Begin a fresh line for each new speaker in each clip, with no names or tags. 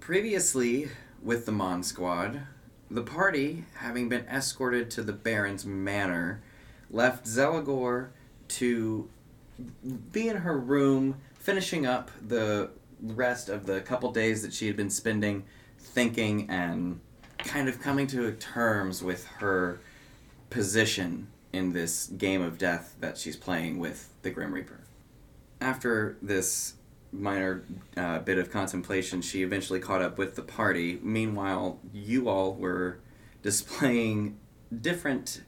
Previously, with the Mon Squad, the party, having been escorted to the Baron's manor, left Zelagor to be in her room, finishing up the rest of the couple days that she had been spending thinking and kind of coming to terms with her position in this game of death that she's playing with the Grim Reaper. After this minor uh, bit of contemplation, she eventually caught up with the party. Meanwhile, you all were displaying different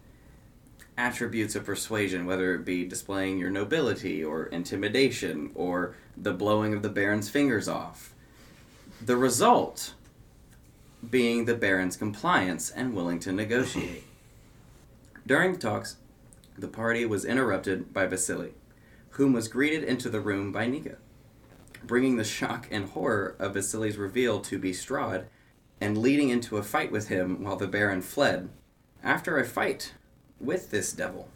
attributes of persuasion, whether it be displaying your nobility or intimidation or the blowing of the Baron's fingers off. The result being the Baron's compliance and willing to negotiate. During the talks, the party was interrupted by Vasily, whom was greeted into the room by Nika, bringing the shock and horror of Vasily's reveal to Bestrad and leading into a fight with him while the Baron fled. After a fight with this devil,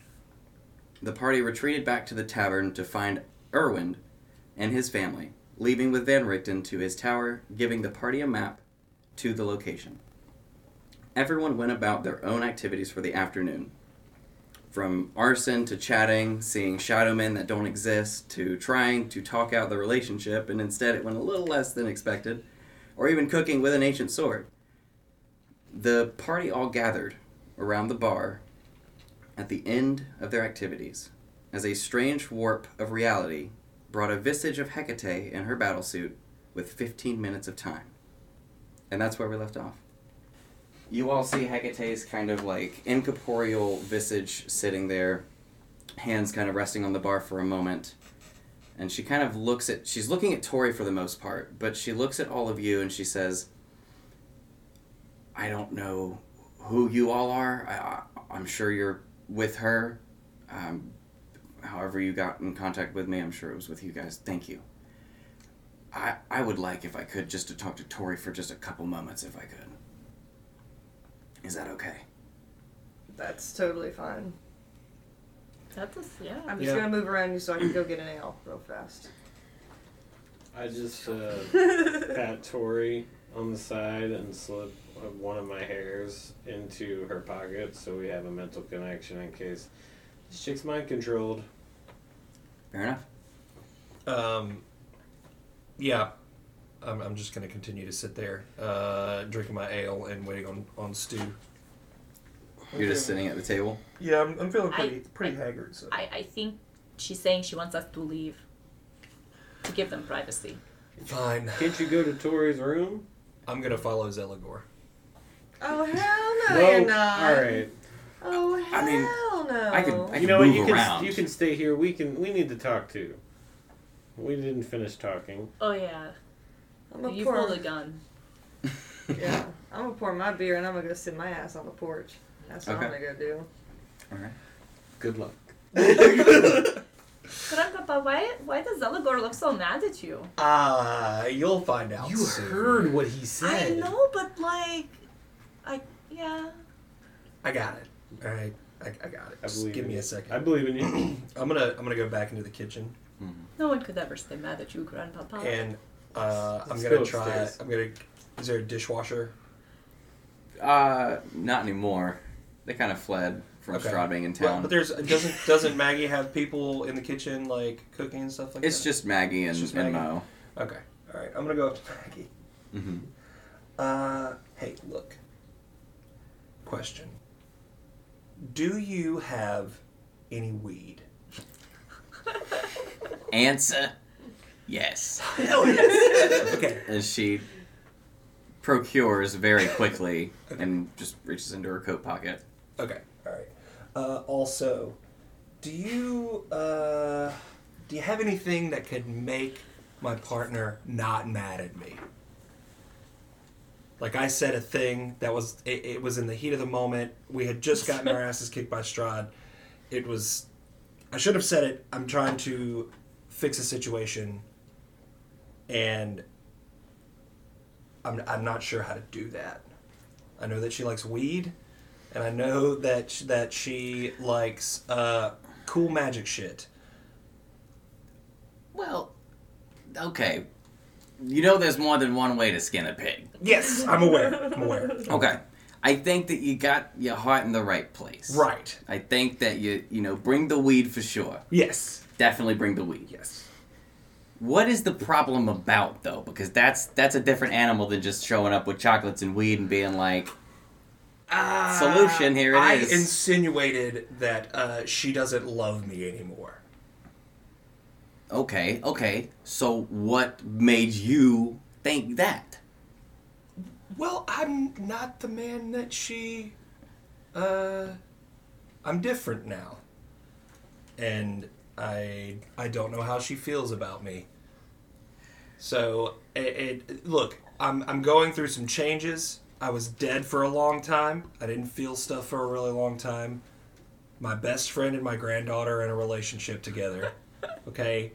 the party retreated back to the tavern to find Erwind and his family, leaving with Van Richten to his tower, giving the party a map to the location. Everyone went about their own activities for the afternoon. From arson to chatting, seeing shadow men that don't exist, to trying to talk out the relationship, and instead it went a little less than expected, or even cooking with an ancient sword. The party all gathered around the bar at the end of their activities as a strange warp of reality brought a visage of Hecate in her battlesuit with 15 minutes of time. And that's where we left off. You all see Hecate's kind of like incorporeal visage sitting there, hands kind of resting on the bar for a moment. And she kind of looks at, she's looking at Tori for the most part, but she looks at all of you and she says, I don't know who you all are. I, I, I'm sure you're with her. Um, however, you got in contact with me, I'm sure it was with you guys. Thank you. I, I would like, if I could, just to talk to Tori for just a couple moments, if I could. Is that okay?
That's totally fine.
That's a, yeah.
I'm just
Yeah.
gonna move around you so I can go get an ale real fast.
I just uh, pat Tori on the side and slip uh, one of my hairs into her pocket so we have a mental connection in case this chick's mind controlled.
Fair enough.
Um, yeah, I'm, I'm just going to continue to sit there, uh, drinking my ale and waiting on, on Stu.
You're just sitting at the table.
Yeah, I'm, I'm feeling
I-
pretty pretty
I-
haggard. So.
I, I think she's saying she wants us to leave. To give them privacy.
Fine.
Can't you go to Tori's room?
I'm going to follow Zelagor.
Oh hell no,
No.
you're not.
All right.
Oh hell
I mean,
no.
I could- I
You know what?
move
You
around.
can you can stay here. We can we need to talk too. We didn't finish talking.
Oh yeah.
I'm gonna
You
pour.
pull the gun.
Yeah, I'm gonna pour my beer and I'm gonna go sit my ass on the porch. That's what
Okay.
I'm gonna go do.
Alright. Good luck.
Grandpapa, why why does Zelagor look so mad at you?
Uh, you'll find out.
You
soon.
heard what he said.
I
said.
know, but like, I yeah.
I got it. All right, I, I got it.
I
Just give me
you.
a second.
I believe in you.
I'm gonna I'm gonna go back into the kitchen
No one could ever stay mad at you, Grandpapa.
and uh, I'm gonna
go
try.
upstairs.
I'm gonna. Is there a dishwasher?
Uh, not anymore. They kind of fled from
Okay.
Strahd being in
Well,
town.
but there's doesn't doesn't Maggie have people in the kitchen like cooking and stuff like
it's
that?
just Maggie and,
It's just Maggie and
Mo.
okay. All right, I'm gonna go up to Maggie.
hmm
Uh, hey, look. Question. Do you have any weed?
Answer, yes.
Hell yes. okay.
As she procures very quickly and just reaches into her coat pocket.
Okay. All right. Uh, also, do you uh, do you have anything that could make my partner not mad at me? Like I said a thing that was it, it was in the heat of the moment. We had just gotten our asses kicked by Strahd. It was I should have said it. I'm trying to fix a situation and I'm I'm not sure how to do that. I know that she likes weed and I know that sh- that she likes uh, cool magic shit.
Well, okay. you know there's more than one way to skin a pig.
Yes, I'm aware. I'm aware.
Okay. I think that you got your heart in the right place.
Right.
I think that you you know bring the weed for sure.
Yes.
Definitely bring the weed.
Yes.
What is the problem about though? Because that's that's a different animal than just showing up with chocolates and weed and being like,
Uh,
Solution, here it
I
is.
insinuated that uh, she doesn't love me anymore.
okay, okay. So what made you think that?
Well, I'm not the man that she. Uh, I'm different now, and I I don't know how she feels about me. So it, it look, I'm I'm going through some changes. I was dead for a long time. I didn't feel stuff for a really long time. My best friend and my granddaughter are in a relationship together. Okay,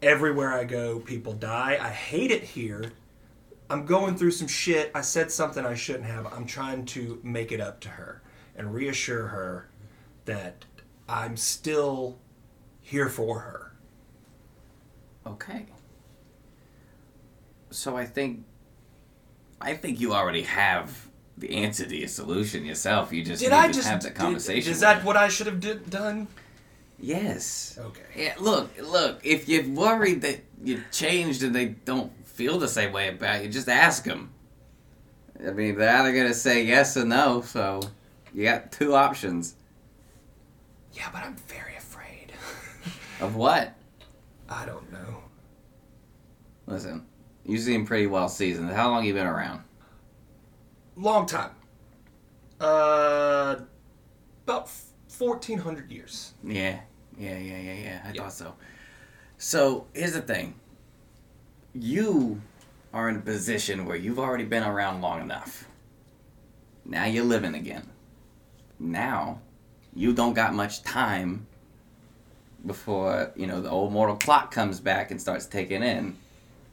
everywhere I go, people die. I hate it here. I'm going through some shit. I said something I shouldn't have. I'm trying to make it up to her and reassure her that I'm still here for her.
Okay. So I think I think you already have the answer to your solution yourself. You just
Did
need
I
to
just
have the
did-
conversation.
Is that
her.
what I should have did, done?
Yes.
Okay.
Yeah, look, look. If you're worried that you changed and they don't feel the same way about you, just ask them. I mean, they're either gonna say yes or no, so you got two options.
Yeah, but I'm very.
Of what?
I don't know.
Listen, you seem pretty well seasoned. How long you been around?
Long time. Uh, about fourteen hundred years.
Yeah, yeah, yeah, yeah, yeah. I
Yeah.
thought so. So here's the thing. You are in a position where you've already been around long enough. Now you're living again. Now you don't got much time before, you know, the old mortal clock comes back and starts taking in.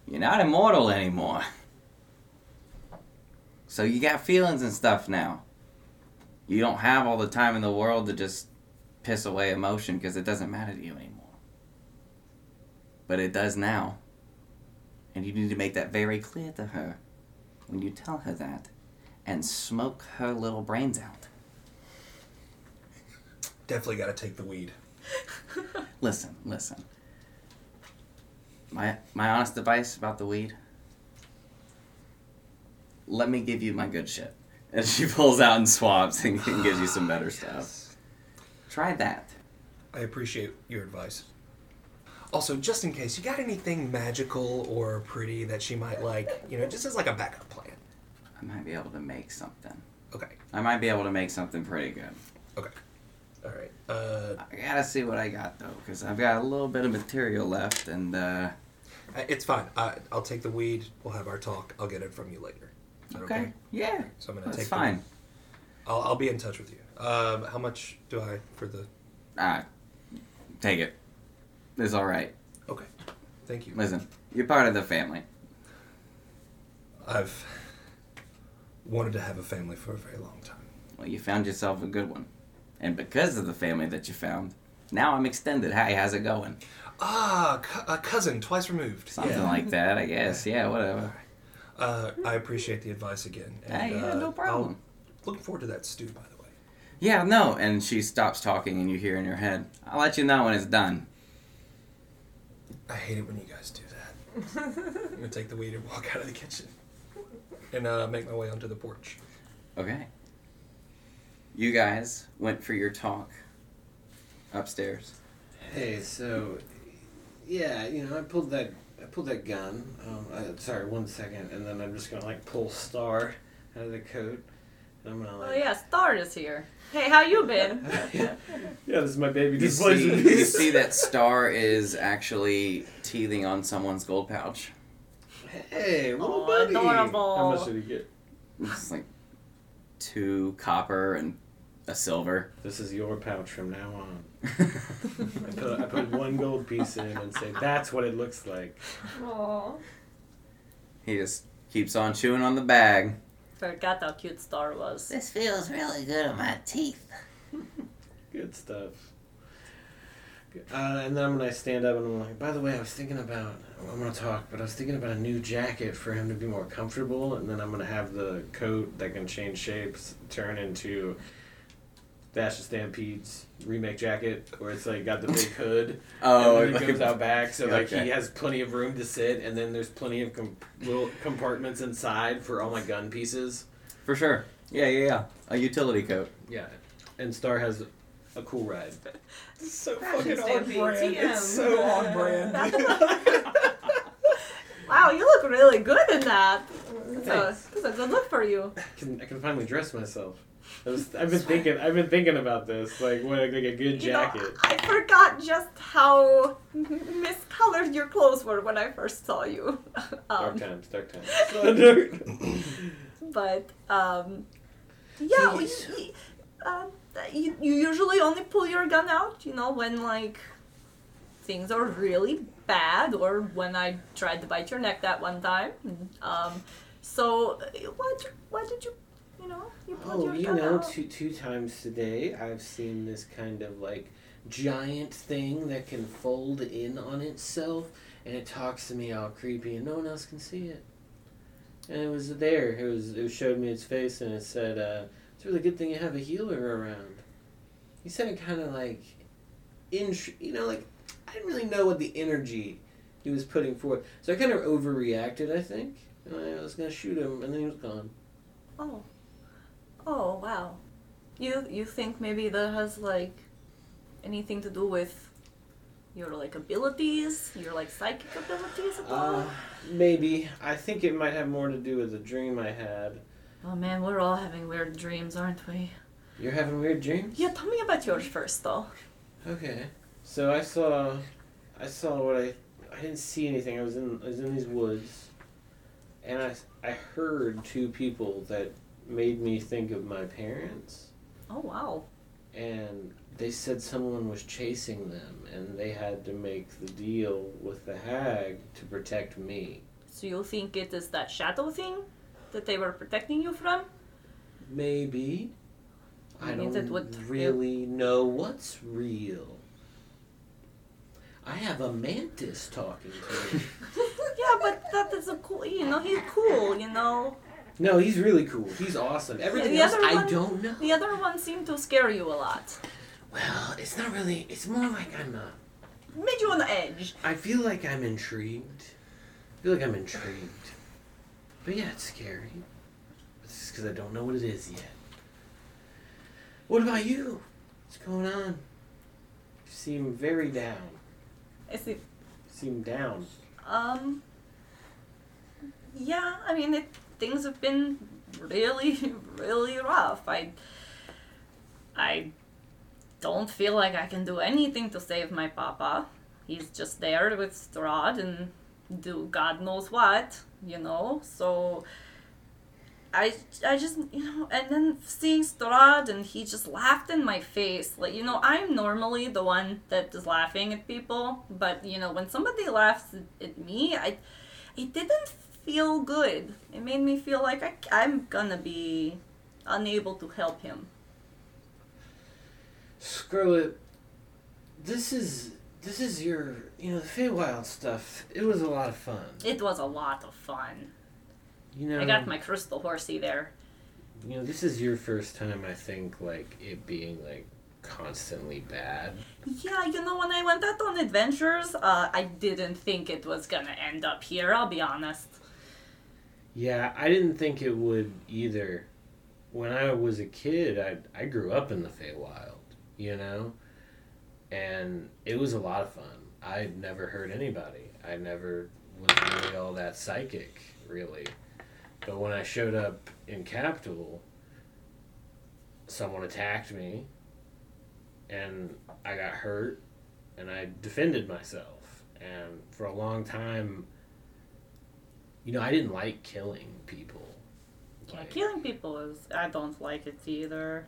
You're not immortal anymore. So you got feelings and stuff now. You don't have all the time in the world to just piss away emotion because it doesn't matter to you anymore. But it does now. And you need to make that very clear to her when you tell her that and smoke her little brains out.
Definitely got to take the weed.
Listen, listen. My my honest advice about the weed. Let me give you my good shit. And she pulls out and swabs and, and gives you some better stuff. Try that.
I appreciate your advice. Also, just in case, you got anything magical or pretty that she might like? You know, just as like a backup plan.
I might be able to make something.
Okay.
I might be able to make something pretty good.
Okay. All right. Uh,
I gotta see what I got though, because I've got a little bit of material left, and uh,
it's fine. I, I'll take the weed. We'll have our talk. I'll get it from you later. That
okay, yeah,
So I'm gonna
that's
take.
fine.
The, I'll I'll be in touch with you. Um, how much do I for the?
Ah, take it. It's all right.
Okay. Thank you.
Listen, you're part of the family.
I've wanted to have a family for a very long time.
Well, you found yourself a good one, and because of the family that you found, now I'm extended. Hey, how's it going?
Ah, cu- a cousin twice removed.
Something
yeah.
like that, I guess. Yeah, whatever.
Uh, I appreciate the advice again.
Hey, yeah,
uh,
no problem.
I'll- looking forward to that stew, by the way.
Yeah, no. And she stops talking, and you hear in your head, "I'll let you know when it's done."
I hate it when you guys do that. I'm gonna take the weed and walk out of the kitchen, and uh, make my way onto the porch.
Okay. You guys went for your talk upstairs.
Hey, so yeah, you know, I pulled that I pulled that gun. Um, I, sorry, one second, and then I'm just gonna like pull Star out of the coat, and I'm gonna like.
Oh yeah, Star is here. Hey, how you been?
yeah, this is my baby
You
displacer
see,
piece.
you see that Star is actually teething on someone's gold pouch.
Hey, little
Aw,
buddy.
adorable.
How much did he get?
It's like two copper and a silver.
This is your pouch from now on. I put, I put one gold piece in and say, that's what it looks like.
Aww.
He just keeps on chewing on the bag.
Forgot how cute Star was.
This feels really good on my teeth.
Good stuff. Uh, and then when I stand up and I'm like, by the way, I was thinking about, I'm going to talk, but I was thinking about a new jacket for him to be more comfortable. And then I'm going to have the coat that can change shapes turn into Vash the Stampede's remake jacket, where it's like got the big hood.
Oh,
and then
like-
it goes out back, so like
Okay.
he has plenty of room to sit, and then there's plenty of com- little compartments inside for all my gun pieces.
For sure. Yeah, yeah, yeah. A utility coat.
Yeah, and Star has a cool ride.
It's so
Fashion
fucking on brand.
TM.
It's so on brand.
Wow, you look really good in that. That's a,
Thanks.
that's a good look for you.
I can I can finally dress myself. I was, I've been thinking I've been thinking about this like what like a good
You know,
jacket.
I forgot just how miscolored your clothes were when I first saw you.
dark
um,
times, dark times.
but um, yeah, we, we- um, you, you usually only pull your gun out, you know, when like things are really bad, or when I tried to bite your neck that one time. Um, so uh, why did you, why did you, you know, you pulled
oh,
your
you know,
out?
two two times today I've seen this kind of like giant thing that can fold in on itself, and it talks to me all creepy, and no one else can see it. And it was there. It was. It showed me its face, and it said, uh, "It's a really good thing you have a healer around." He said it kind of like, in you know, like I didn't really know what the energy he was putting forth, so I kind of overreacted. I think, and I was gonna shoot him, and then he was gone.
Oh. Oh wow. You you think maybe that has like anything to do with your like abilities, your like psychic abilities at all?
Uh, maybe. I think it might have more to do with the dream I had.
oh man, we're all having weird dreams, aren't we?
You're having weird dreams?
Yeah, tell me about yours first though.
Okay. So I saw, I saw what I, I didn't see anything. I was in, I was in these woods, and I, I heard two people that made me think of my parents,
Oh wow.
and they said someone was chasing them, and they had to make the deal with the hag to protect me.
So you think it is that shadow thing that they were protecting you from?
Maybe. I don't
would-
really know what's real. I have a mantis talking to me.
yeah, but that is a cool. You know, he's cool. You know,
no, he's really cool. He's awesome. Everything
the
else
other
I don't know.
the other one seemed to scare you a lot.
Well, it's not really. It's more like I'm. Uh,
Made you on the edge.
I feel like I'm intrigued. I feel like I'm intrigued. But yeah, it's scary. It's just because I don't know what it is yet. What about you? What's going on? You seem very down.
I see.
You seem down.
Um. Yeah, I mean, it, things have been really, really rough. I. I don't feel like I can do anything to save my papa. He's just there with Strahd and do God knows what, you know. So. I, I just you know and then seeing Strahd and he just laughed in my face like you know I'm normally the one that is laughing at people but you know when somebody laughs at, me I it didn't feel good it made me feel like I, I'm gonna be unable to help him
Scarlet, this is this is your you know the Feywild stuff. It was a lot of fun.
it was a lot of fun
You know,
I got my crystal horsey there
you know this is your first time. I think like it being like constantly bad.
yeah you know when I went out on adventures uh, I didn't think it was gonna end up here I'll be honest
Yeah, I didn't think it would either. When I was a kid, I I grew up in the Feywild, you know, and it was a lot of fun. I never hurt anybody. I never was really all that psychic, really. But when I showed up in Capital, someone attacked me, and I got hurt, and I defended myself. And for a long time, you know, I didn't like killing people.
yeah killing people is I don't like it either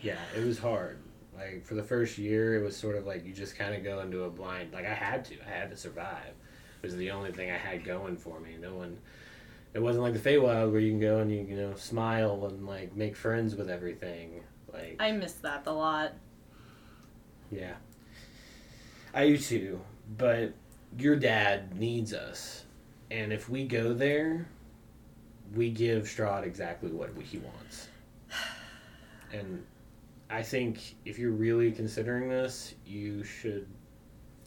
yeah, it was hard. Like for the first year, it was sort of like you just kind of go into a blind. Like I had to, I had to survive. It was the only thing I had going for me. No one. It wasn't like the Feywild where you can go and you you know smile and like make friends with everything. Like
I miss that a lot
Yeah. I do too, but your dad needs us. And if we go there, we give Strahd exactly what he wants. And I think if you're really considering this, you should.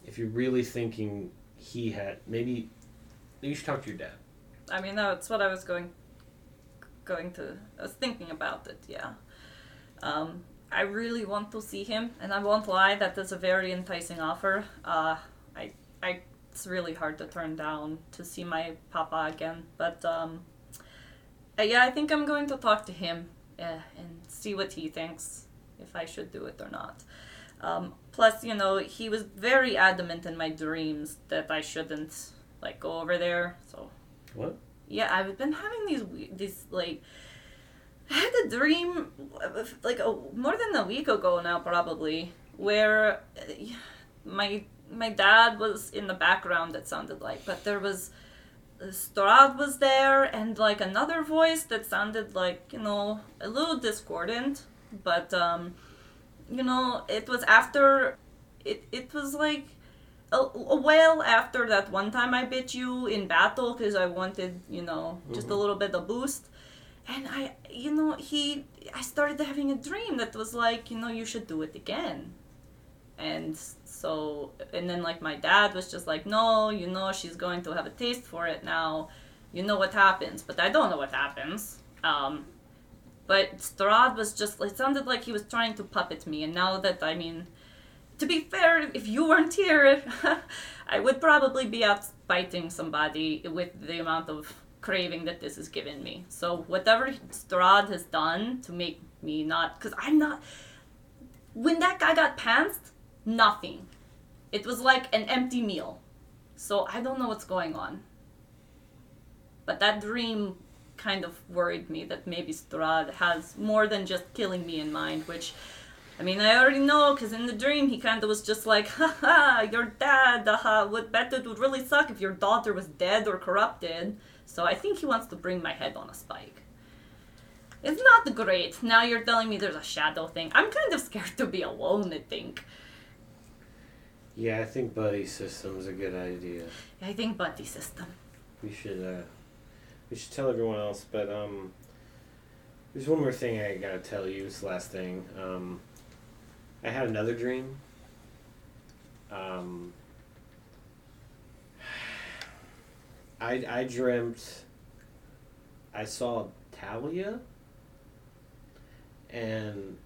If you're really thinking he had. Maybe. You should talk to your dad.
I mean, that's what I was going going to. I was thinking about it. Yeah. Um, I really want to see him, and I won't lie. That is a very enticing offer. Uh, I, I, it's really hard to turn down to see my papa again. But um, uh, yeah, I think I'm going to talk to him uh, and see what he thinks if I should do it or not. Um, plus, you know, he was very adamant in my dreams that I shouldn't like go over there. So
What?
yeah, I've been having these these like I had a dream like a, more than a week ago now probably where uh, my my dad was in the background it sounded like but there was Strahd was there and like another voice that sounded like you know a little discordant but um you know it was after it it was like a, a while after that one time I bit you in battle because I wanted, you know, just a little bit of boost. And I, you know, he, I started having a dream that was like, you know, you should do it again. And so, and then like my dad was just like, no, you know, she's going to have a taste for it now. You know what happens, but I don't know what happens. Um, but Strahd was just, it sounded like he was trying to puppet me. And now that, I mean, to be fair, if you weren't here, I would probably be out fighting somebody with the amount of craving that this has given me. So whatever Strahd has done to make me not, because I'm not. When that guy got pantsed, nothing. It was like an empty meal. So I don't know what's going on. But that dream kind of worried me that maybe Strahd has more than just killing me in mind, which I mean, I already know because in the dream he kind of was just like, haha, your dad, haha, would bet it would really suck if your daughter was dead or corrupted. So I think he wants to bring my head on a spike. It's not great. Now you're telling me there's a shadow thing. I'm kind of scared to be alone, I think.
Yeah, I think buddy system's a good idea.
I think buddy system.
We should uh we should tell everyone else, but um there's one more thing I gotta tell you, it's the last thing. Um I had another dream. Um I I dreamt I saw Talia and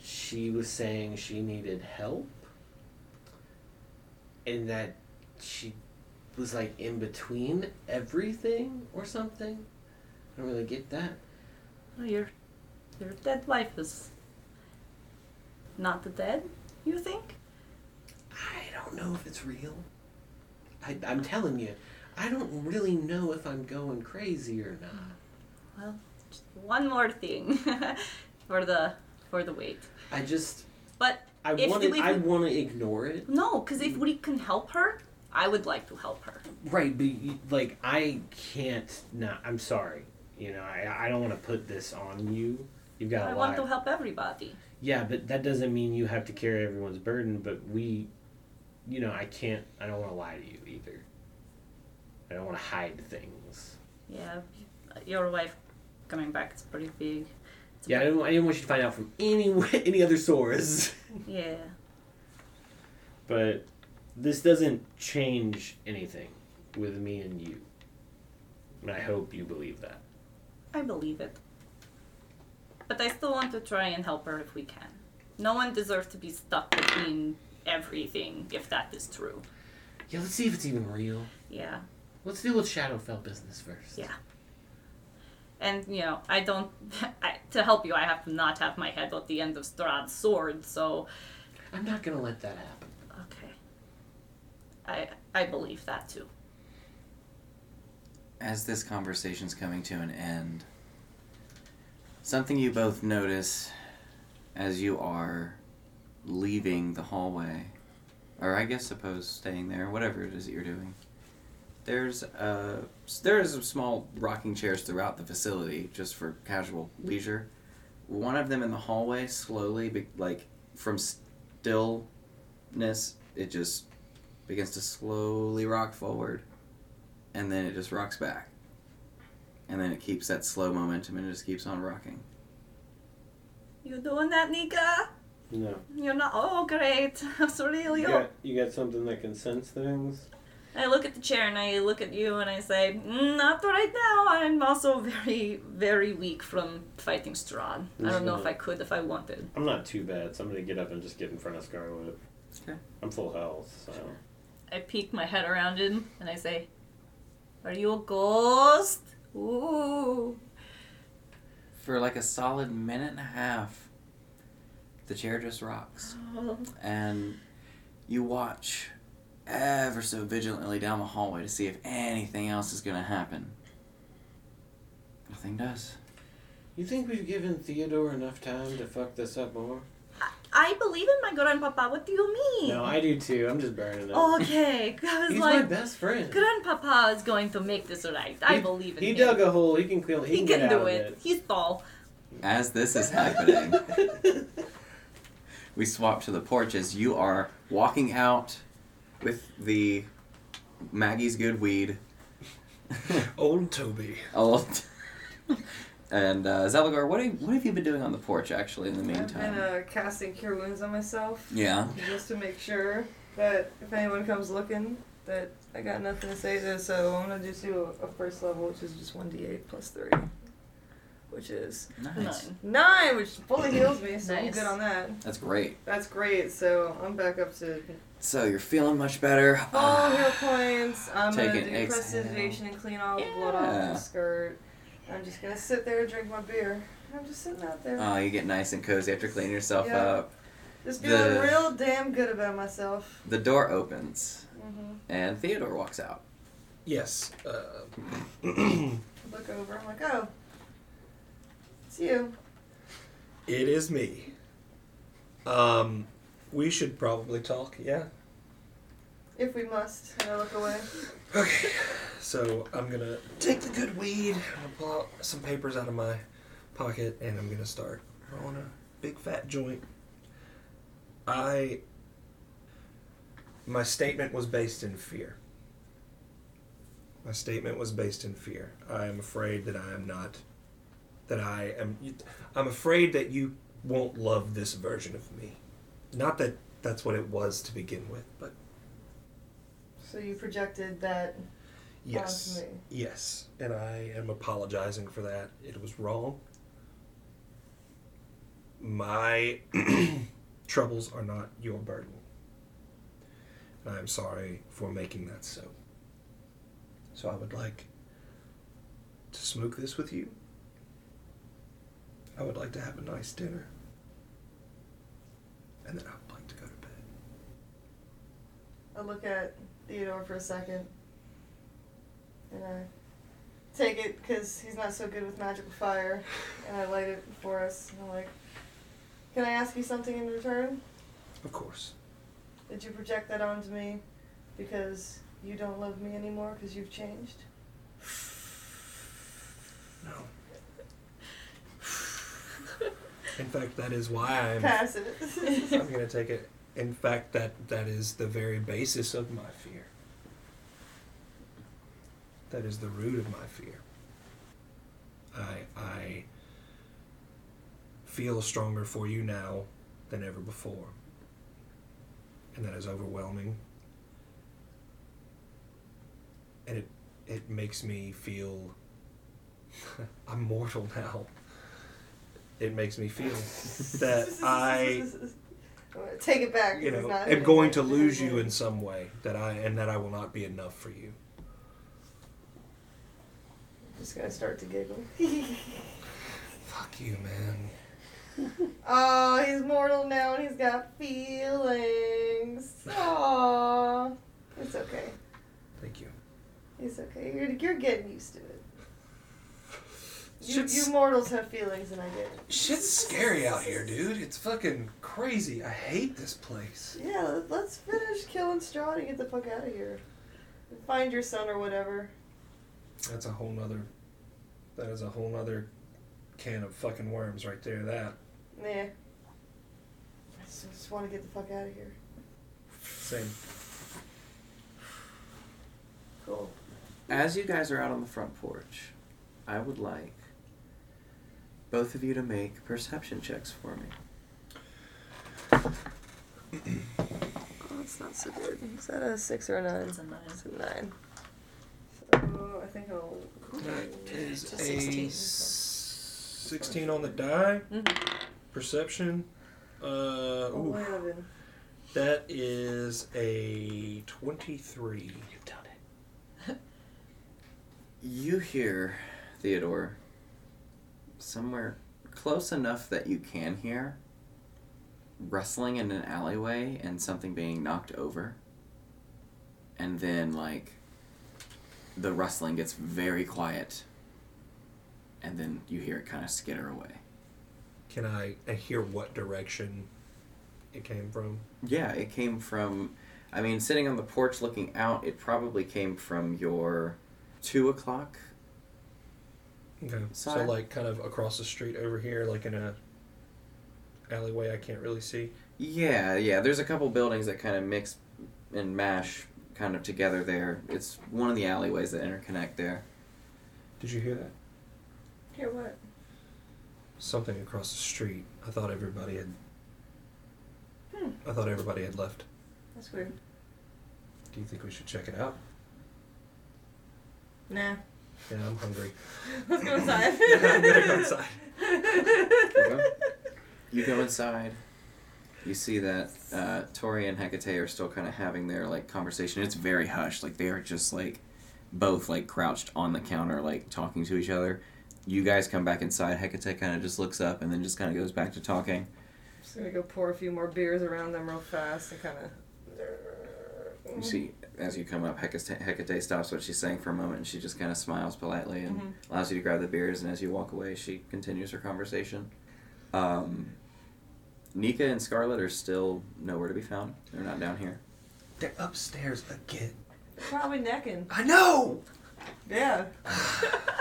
she was saying she needed help and that she was like in between everything or something. I don't really get that.
Oh, your, your dead wife is not the dead, you think?
I don't know if it's real. I, I'm telling you, I don't really know if I'm going crazy or not.
Well, just one more thing for the for the wait.
I just,
But
I want to, I want to ignore it.
no, because if we can help her, I would like to help her.
Right, but you, like I can't. Not. I'm sorry. You know, I I don't want to put this on you. You've got
I want to help everybody.
Yeah, but that doesn't mean you have to carry everyone's burden. But we, you know, I can't. I don't want to lie to you either. I don't want to hide things.
Yeah, your wife coming back is pretty big. It's a
Yeah, I didn't, I didn't want you to find out from any any other source.
yeah.
But this doesn't change anything with me and you. And I hope you believe that.
I believe it. But I still want to try and help her if we can. No one deserves to be stuck between everything if that is true.
Yeah, let's see if it's even real.
Yeah.
Let's deal with Shadowfell business first.
Yeah. And you know, I don't. I, to help you, I have to not have my head at the end of Strahd's sword. So,
I'm not gonna let that happen.
okay. I I believe that too.
As this conversation's coming to an end, something you both notice as you are leaving the hallway, or I guess suppose staying there, whatever it is that you're doing. There's a there's some small rocking chairs throughout the facility just for casual leisure. One of them in the hallway slowly, be, like from stillness, it just begins to slowly rock forward, and then it just rocks back, and then it keeps that slow momentum and it just keeps on rocking.
You doing that, Nika?
No.
You're not. Oh, great. Aurelio.
You got, you got something that can sense things?
I look at the chair and I look at you and I say, "Mm, not right now. I'm also very, very weak from fighting Strahd. I don't know if I could if I wanted.
I'm not too bad, so I'm gonna get up and just get in front of Scarlet.
Okay.
I'm full health, so.
I peek my head around him and I say, Are you a ghost? Ooh.
For like a solid minute and a half, the chair just rocks.
Oh,
and you watch ever so vigilantly down the hallway to see if anything else is going to happen. Nothing does.
You think we've given Theodore enough time to fuck this up more?
I believe in my grandpapa. What do you mean?
No, I do too. I'm just burning it.
Okay. I was
He's my best friend.
Grandpapa is going to make this right. I
He-
believe in
He
him.
dug a hole. He can clean. He,
he
can,
can
get
do
out of
it. He's tall.
As this is happening, we swap to the porch as you are walking out with the Maggie's Good Weed.
Old Toby.
Old. and uh, Zelagor, what have, what have you been doing on the porch actually in the meantime?
I've been uh, casting Cure Wounds on myself
Yeah.
just to make sure that if anyone comes looking, that I got nothing to say to. So I'm gonna just do a, a first level, which is just one d8 plus three, which is
Nice.
Nine.
nine, which fully heals me. So I'm good on that.
That's great.
That's great. So I'm back up to
So you're feeling much better. All
heal points. I'm
Take
gonna
an
do
exhale.
prestidigitation and clean all the blood off
Yeah.
my skirt. I'm just gonna sit there and drink my beer. I'm just sitting out there.
Oh, you get nice and cozy after cleaning yourself
Yeah.
up.
Just feeling
the-
real damn good about myself.
The door opens,
hmm
and Theodore walks out.
Yes. Uh,
Look over. I'm like, oh, it's you.
it is me. Um, we should probably talk. Yeah.
If we must. And I look away.
Okay. So I'm gonna take the good weed. I'm gonna pull out some papers out of my pocket, and I'm gonna start rolling a big fat joint. I. My statement was based in fear. My statement was based in fear. I am afraid that I am not. That I am. I'm afraid that you won't love this version of me. Not that that's what it was to begin with, but
So you projected that
yes.
onto me.
Yes, and I am apologizing for that. It was wrong. My troubles are not your burden. And I am sorry for making that so. So I would like to smoke this with you. I would like to have a nice dinner. And then I would like to go to bed.
I look at Theodore for a second. And I take it because he's not so good with magical fire. And I light it for us. And I'm like, can I ask you something in return?
Of course.
Did you project that onto me because you don't love me anymore because you've changed?
No. In fact, that is why I'm
Pass it.
I'm going to take it. In fact, that that is the very basis of my fear. That is the root of my fear. I I feel stronger for you now than ever before. And that is overwhelming. And it it makes me feel I'm mortal now. It makes me feel that I
Take it back.
You know,
it's not
am going to lose you in some way. That I and that I will not be enough for you.
Just gonna start to giggle.
Fuck you, man.
oh, he's mortal now and he's got feelings. Aww. It's okay.
Thank you.
It's okay. You're, you're getting used to it. You, you mortals have feelings and I get it.
shit's scary out here, dude. It's fucking crazy. I hate this place.
Yeah, let- let's finish killing Strahd to get the fuck out of here. Find your son or whatever.
That's a whole nother. That is a whole nother can of fucking worms right there. That.
Nah. I just, just want to get the fuck out of here.
Same.
Cool.
As you guys are out on the front porch, I would like both of you to make perception checks for me.
Oh, it's not so good. Is that a six or a nine?
It's a nine.
It's a nine. So I think I'll.
That is
a
a
16.
16 on the die.
Mhm.
Perception. Uh,
Oh,
ooh,
eleven.
that is a 23.
You've done it.
You hear, Theodore, somewhere close enough that you can hear, rustling in an alleyway and something being knocked over. And then, like, the rustling gets very quiet. And then you hear it kind of skitter away.
Can I, I hear what direction it came from?
Yeah, it came from. I mean, sitting on the porch looking out, it probably came from your two o'clock.
Okay. So,
Side.
like, kind of across the street over here, like in a alleyway I can't really see.
Yeah, yeah. There's a couple buildings that kind of mix and mash kind of together there. It's one of the alleyways that interconnect there.
Did you hear that?
Hear what?
Something across the street. I thought everybody had.
Hmm.
I thought everybody had left.
That's weird.
Do you think we should check it out?
Nah.
Yeah, I'm hungry.
Let's go inside.
I'm gonna go inside.
Okay. You go inside. You see that uh, Tori and Hecate are still kind of having their like conversation. It's very hushed. Like they are just like both like crouched on the counter, like talking to each other. You guys come back inside. Hecate kind of just looks up and then just kind of goes back to talking.
Just gonna go pour a few more beers around them real fast and kind of.
You see, as you come up, Hecate, Hecate stops what she's saying for a moment and she just kind of smiles politely and
Mhm.
allows you to grab the beers. And as you walk away, she continues her conversation. Um, Nika and Scarlet are still nowhere to be found. They're not down here.
They're upstairs again.
Probably necking.
I know!
Yeah.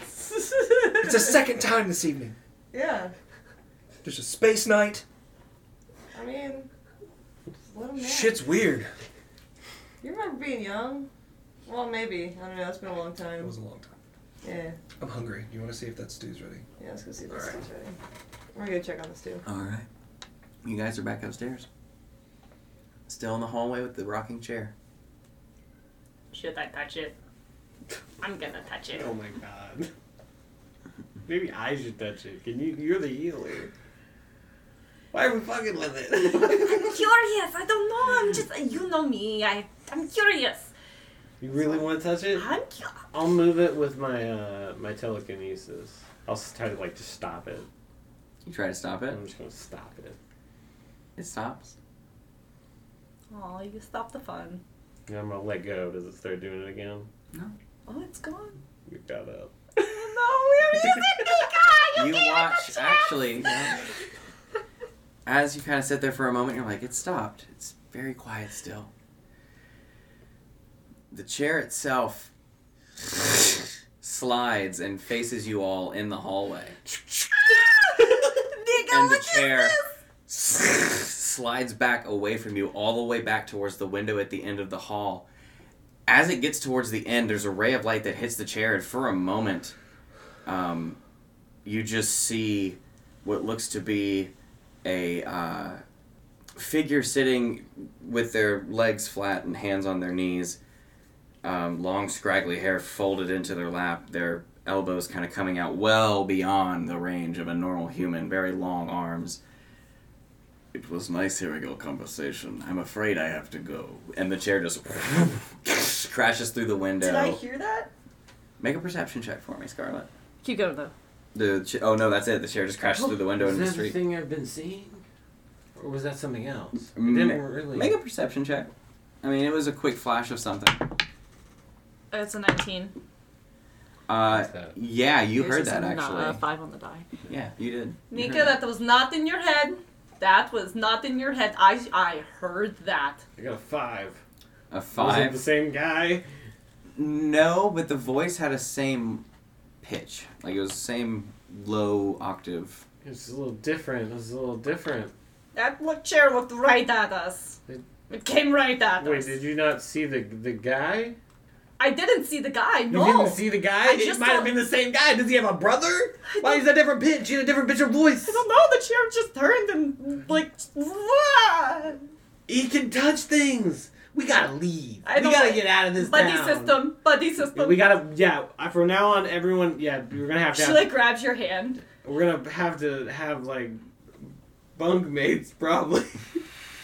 It's a second time this evening.
Yeah.
There's a space night.
I mean, just let 'em.
Shit's weird.
You remember being young? Well, maybe. I don't know. It's been a long time.
It was a long time.
Yeah.
I'm hungry. You want to see if that stew's ready?
Yeah, let's go see if this
Alright.
stuff's ready. We're gonna go check on this stew.
All right. You guys are back upstairs. Still in the hallway with the rocking chair.
Should I touch it? I'm gonna touch it.
Oh my god. Maybe I should touch it. Can you? You're the healer. Why are we fucking with it?
I'm
it?
curious. I don't know. I'm just you know me. I I'm curious.
you really want to touch it?
I'm cu-
I'll move it with my uh, my telekinesis. I'll try to like just stop it.
You try to stop it.
I'm just gonna stop it.
It stops.
Oh, you stopped the fun.
Yeah, I'm gonna let go. Does it start doing it again? No.
Oh, it's gone.
You got up.
no, we're using Nika.
You
gave
watch
us a chance.
actually. As you kind of sit there for a moment, you're like, it stopped. It's very quiet still. The chair itself slides and faces you all in the hallway. And the chair slides back away from you, all the way back towards the window at the end of the hall. As it gets towards the end, there's a ray of light that hits the chair, and for a moment, um, you just see what looks to be a uh, figure sitting with their legs flat and hands on their knees, um, long, scraggly hair folded into their lap, their elbows kind of coming out well beyond the range of a normal human, very long arms. It was nice hearing your conversation. I'm afraid I have to go. And the chair just crashes through the window.
Did I hear that?
Make a perception check for me, Scarlet.
Keep going though.
The ch- oh no, that's it. The chair just crashes through the window
Was
into the
that the
street.
thing I've been seeing, or was that something else? It
Ma-
didn't really.
Make a perception check. I mean, it was a quick flash of something.
It's a 19.
Uh, yeah, you
It's
heard that
a,
actually.
Uh, five on the die.
Yeah, you did. You
Nika,
heard
that was not in your head. That was not in your head. I I heard that.
I got a five.
a five.
Was it
five.
the same guy?
No, but the voice had a same pitch. Like it was the same low octave.
It's a little different. It was a little different.
That look chair looked right at us. It came right at
Wait,
us.
Wait, did you not see the the guy?
I didn't see the guy.
You
No.
didn't see the guy?
I
It might have been the same guy. Does he have a brother? Why is that different pitch? He had a different pitch of voice.
I don't know. The chair just turned and like.
He can touch things. We gotta leave.
I
we gotta
like-
get out of this
Buddy
town.
system. Buddy system.
We gotta yeah. uh, From now on, everyone yeah. We're gonna have to.
She
Have,
like grabs your hand.
we're gonna have to have like bunk mates probably.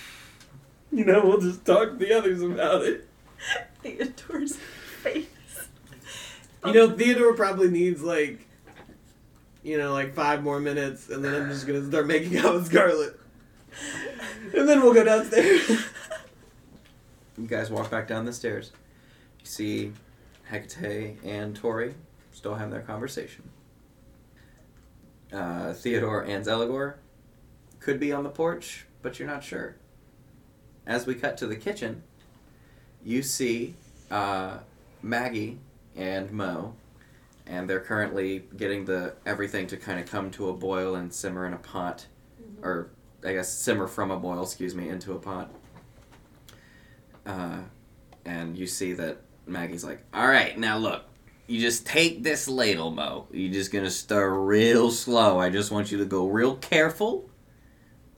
you know, we'll just talk to the others about it.
Theodore's face.
You know, Theodore probably needs like, you know, like five more minutes, and then I'm just gonna start making out with Scarlet, and then we'll go downstairs.
You guys walk back down the stairs. You see Hecate and Tori still having their conversation. Uh, Theodore and Zeligor could be on the porch, but you're not sure. As we cut to the kitchen, you see uh, Maggie and Mo, and they're currently getting the everything to kind of come to a boil and simmer in a pot, or I guess simmer from a boil, excuse me, into a pot. Uh, and you see that Maggie's like, "All right, now look, you just take this ladle, Mo. You're just gonna stir real slow. I just want you to go real careful.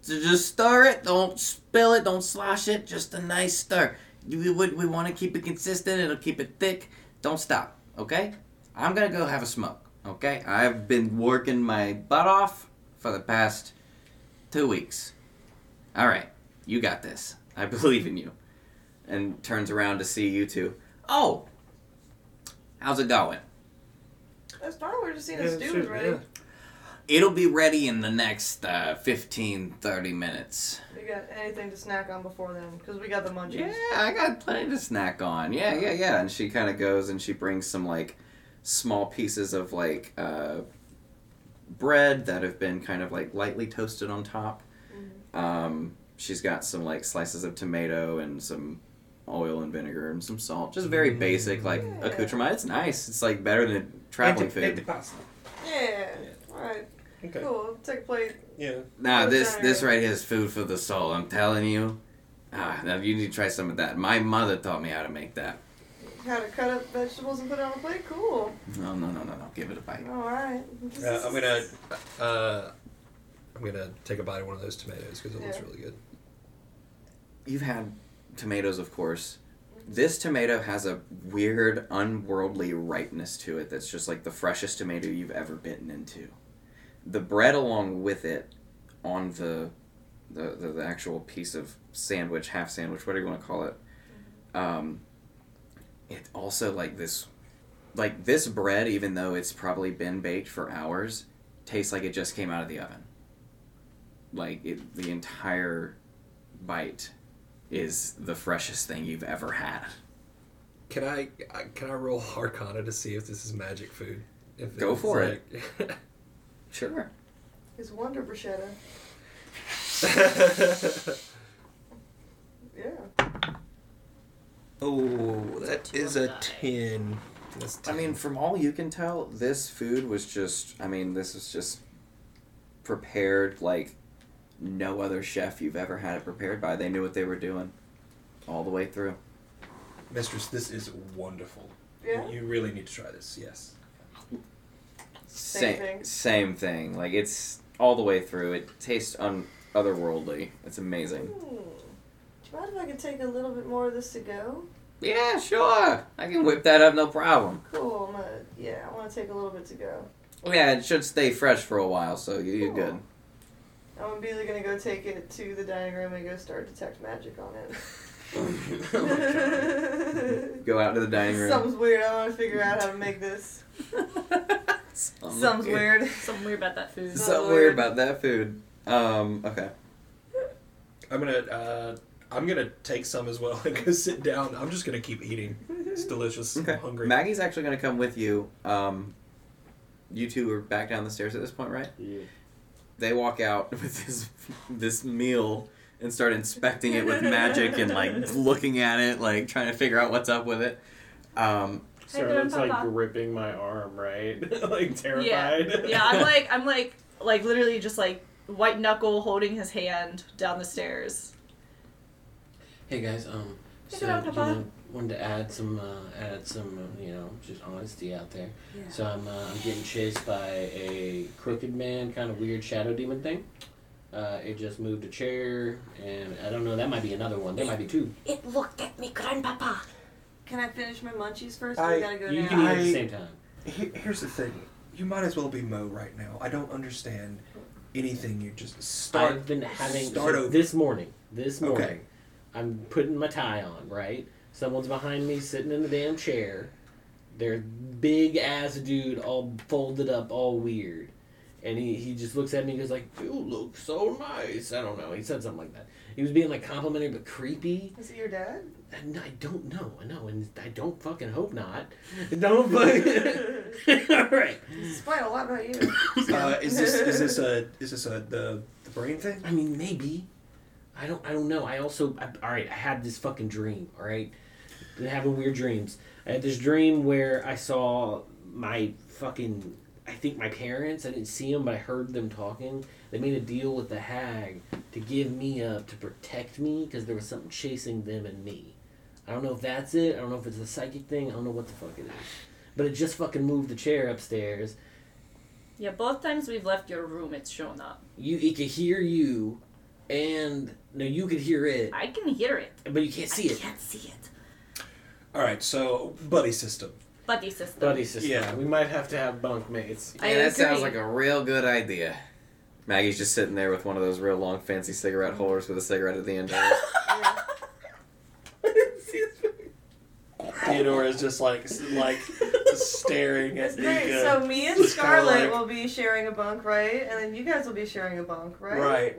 So just stir it. Don't spill it. Don't slosh it. Just a nice stir. We would we want to keep it consistent. It'll keep it thick. Don't stop. Okay? I'm gonna go have a smoke. Okay? I've been working my butt off for the past two weeks. All right, you got this. I believe in you." And turns around to see you two. Oh, how's it going?
That's fine. We're just seeing
Yeah,
the stew
sure,
is ready.
yeah.
It'll be ready in the next uh, 15, 30 minutes.
We got anything to snack on before then? Because we got the munchies.
Yeah, I got plenty to snack on. Yeah, yeah, yeah. And she kind of goes and she brings some like small pieces of like uh, bread that have been kind of like lightly toasted on top. Um, she's got some like slices of tomato and some oil and vinegar and some salt. Just very basic like
Yeah.
accoutrement. It's nice. It's like better than traveling
Anti-
food.
antipasta.
Yeah. Alright.
Okay.
Cool. Take a plate.
Yeah.
Nah,
Good
this this right here is food for the soul. I'm telling you. Ah, now you need to try some of that. My mother taught me how to make that.
How to cut up vegetables and put it on a plate? Cool.
No, no, no, no, no. Give it a bite.
Alright.
Uh, I'm gonna, uh, I'm gonna take a bite of one of those tomatoes because it looks really good.
You've had tomatoes, of course. This tomato has a weird, unworldly ripeness to it that's just like the freshest tomato you've ever bitten into. The bread along with it on the the, the, the actual piece of sandwich, half sandwich, whatever you want to call it. Um, it also like this like this bread, even though it's probably been baked for hours, tastes like it just came out of the oven. Like it, the entire bite is the freshest thing you've ever had.
Can I, can I roll Arcana to see if this is magic food? If
Go for
like-
Sure.
It's Wonder Bruschetta. Yeah.
oh, that
Two
is a
nine.
ten. That's
I mean, from all you can tell, this food was just, I mean, this was just prepared like no other chef you've ever had it prepared by. They knew what they were doing all the way through.
mistress, this is wonderful.
Yeah.
You really need to try this. Yes.
Same thing.
Same thing. Like, it's all the way through. It tastes un- otherworldly. It's amazing.
Hmm. Do you mind if I could take a little bit more of this to go?
Yeah, sure. I can whip that up, no problem.
Cool. I'm gonna, yeah, I want to take a little bit to go.
Yeah, it should stay fresh for a while, so you- you're good.
I'm immediately gonna go take it to the dining room and go start detect magic on it.
Go out to the dining room.
Something's weird. I want to figure out how to make this.
Something
Something's weird.
Something weird about that food.
So
Something
weird.
weird about that food. Um, okay.
I'm gonna, uh, I'm gonna take some as well and go sit down. I'm just gonna keep eating. It's delicious.
Okay.
I'm hungry.
Maggie's actually going to come with you. Um, you two are back down the stairs at this point, right?
Yeah.
They walk out with this this meal and start inspecting it with magic and like looking at it, like trying to figure out what's up with it. Um,
Hey,
Starlet's like
Grandpapa.
gripping my arm, right? like terrified.
yeah. yeah, I'm like, I'm like, like literally just like white knuckle holding his hand down the stairs.
Hey guys, um,
Pick
so
it
you know, wanted to add some, uh, add some, uh, you know, just honesty out there.
Yeah.
So I'm, uh, I'm getting chased by a crooked man, kind of weird shadow demon thing. Uh, it just moved a chair, and I don't know. That might be another one. There might be two.
It looked at me, grandpapa.
Can I finish my munchies first?
I-
we gotta go
You
now.
can eat at the same time.
He- Here's the thing. You might as well be Mo right now. I don't understand anything. You just start.
I've been having
start
so
over.
this morning. This morning,
Okay.
I'm putting my tie on. Right, someone's behind me, sitting in the damn chair. They're big ass dude, all folded up, all weird, and he, he just looks at me and goes like, "You look so nice." I don't know. He said something like that. He was being like complimentary but creepy.
Is it your dad?
And I don't know. I know, and I don't fucking hope not. Don't fucking. all right.
Explain a lot about you.
Uh, is this is this a is this a the the brain thing?
I mean, maybe. I don't. I don't know. I also. I, all right. I had this fucking dream. All right. Been having weird dreams. I had this dream where I saw my fucking. I think my parents. I didn't see them, but I heard them talking. They made a deal with the hag to give me up to protect me because there was something chasing them and me. I don't know if that's it. I don't know if it's a psychic thing. I don't know what the fuck it is. But it just fucking moved the chair upstairs.
Yeah, both times we've left your room, it's shown up.
You, it could hear you, and no, you could hear it,
I can hear it.
but you can't see
I
it.
can't see it.
All right. So buddy system.
Buddy system.
Buddy system.
Yeah.
We might have to have bunk mates.
I
Yeah, that sounds like a real good idea. Maggie's just sitting there with one of those real long, fancy cigarette mm. holders with a cigarette at the end of it.
Yeah.
Theodore is just like like staring at
It's great.
Nika.
So me and
Just kinda
Scarlet
like-
will be sharing a bunk, right? And then you guys will be sharing a bunk, right?
Right.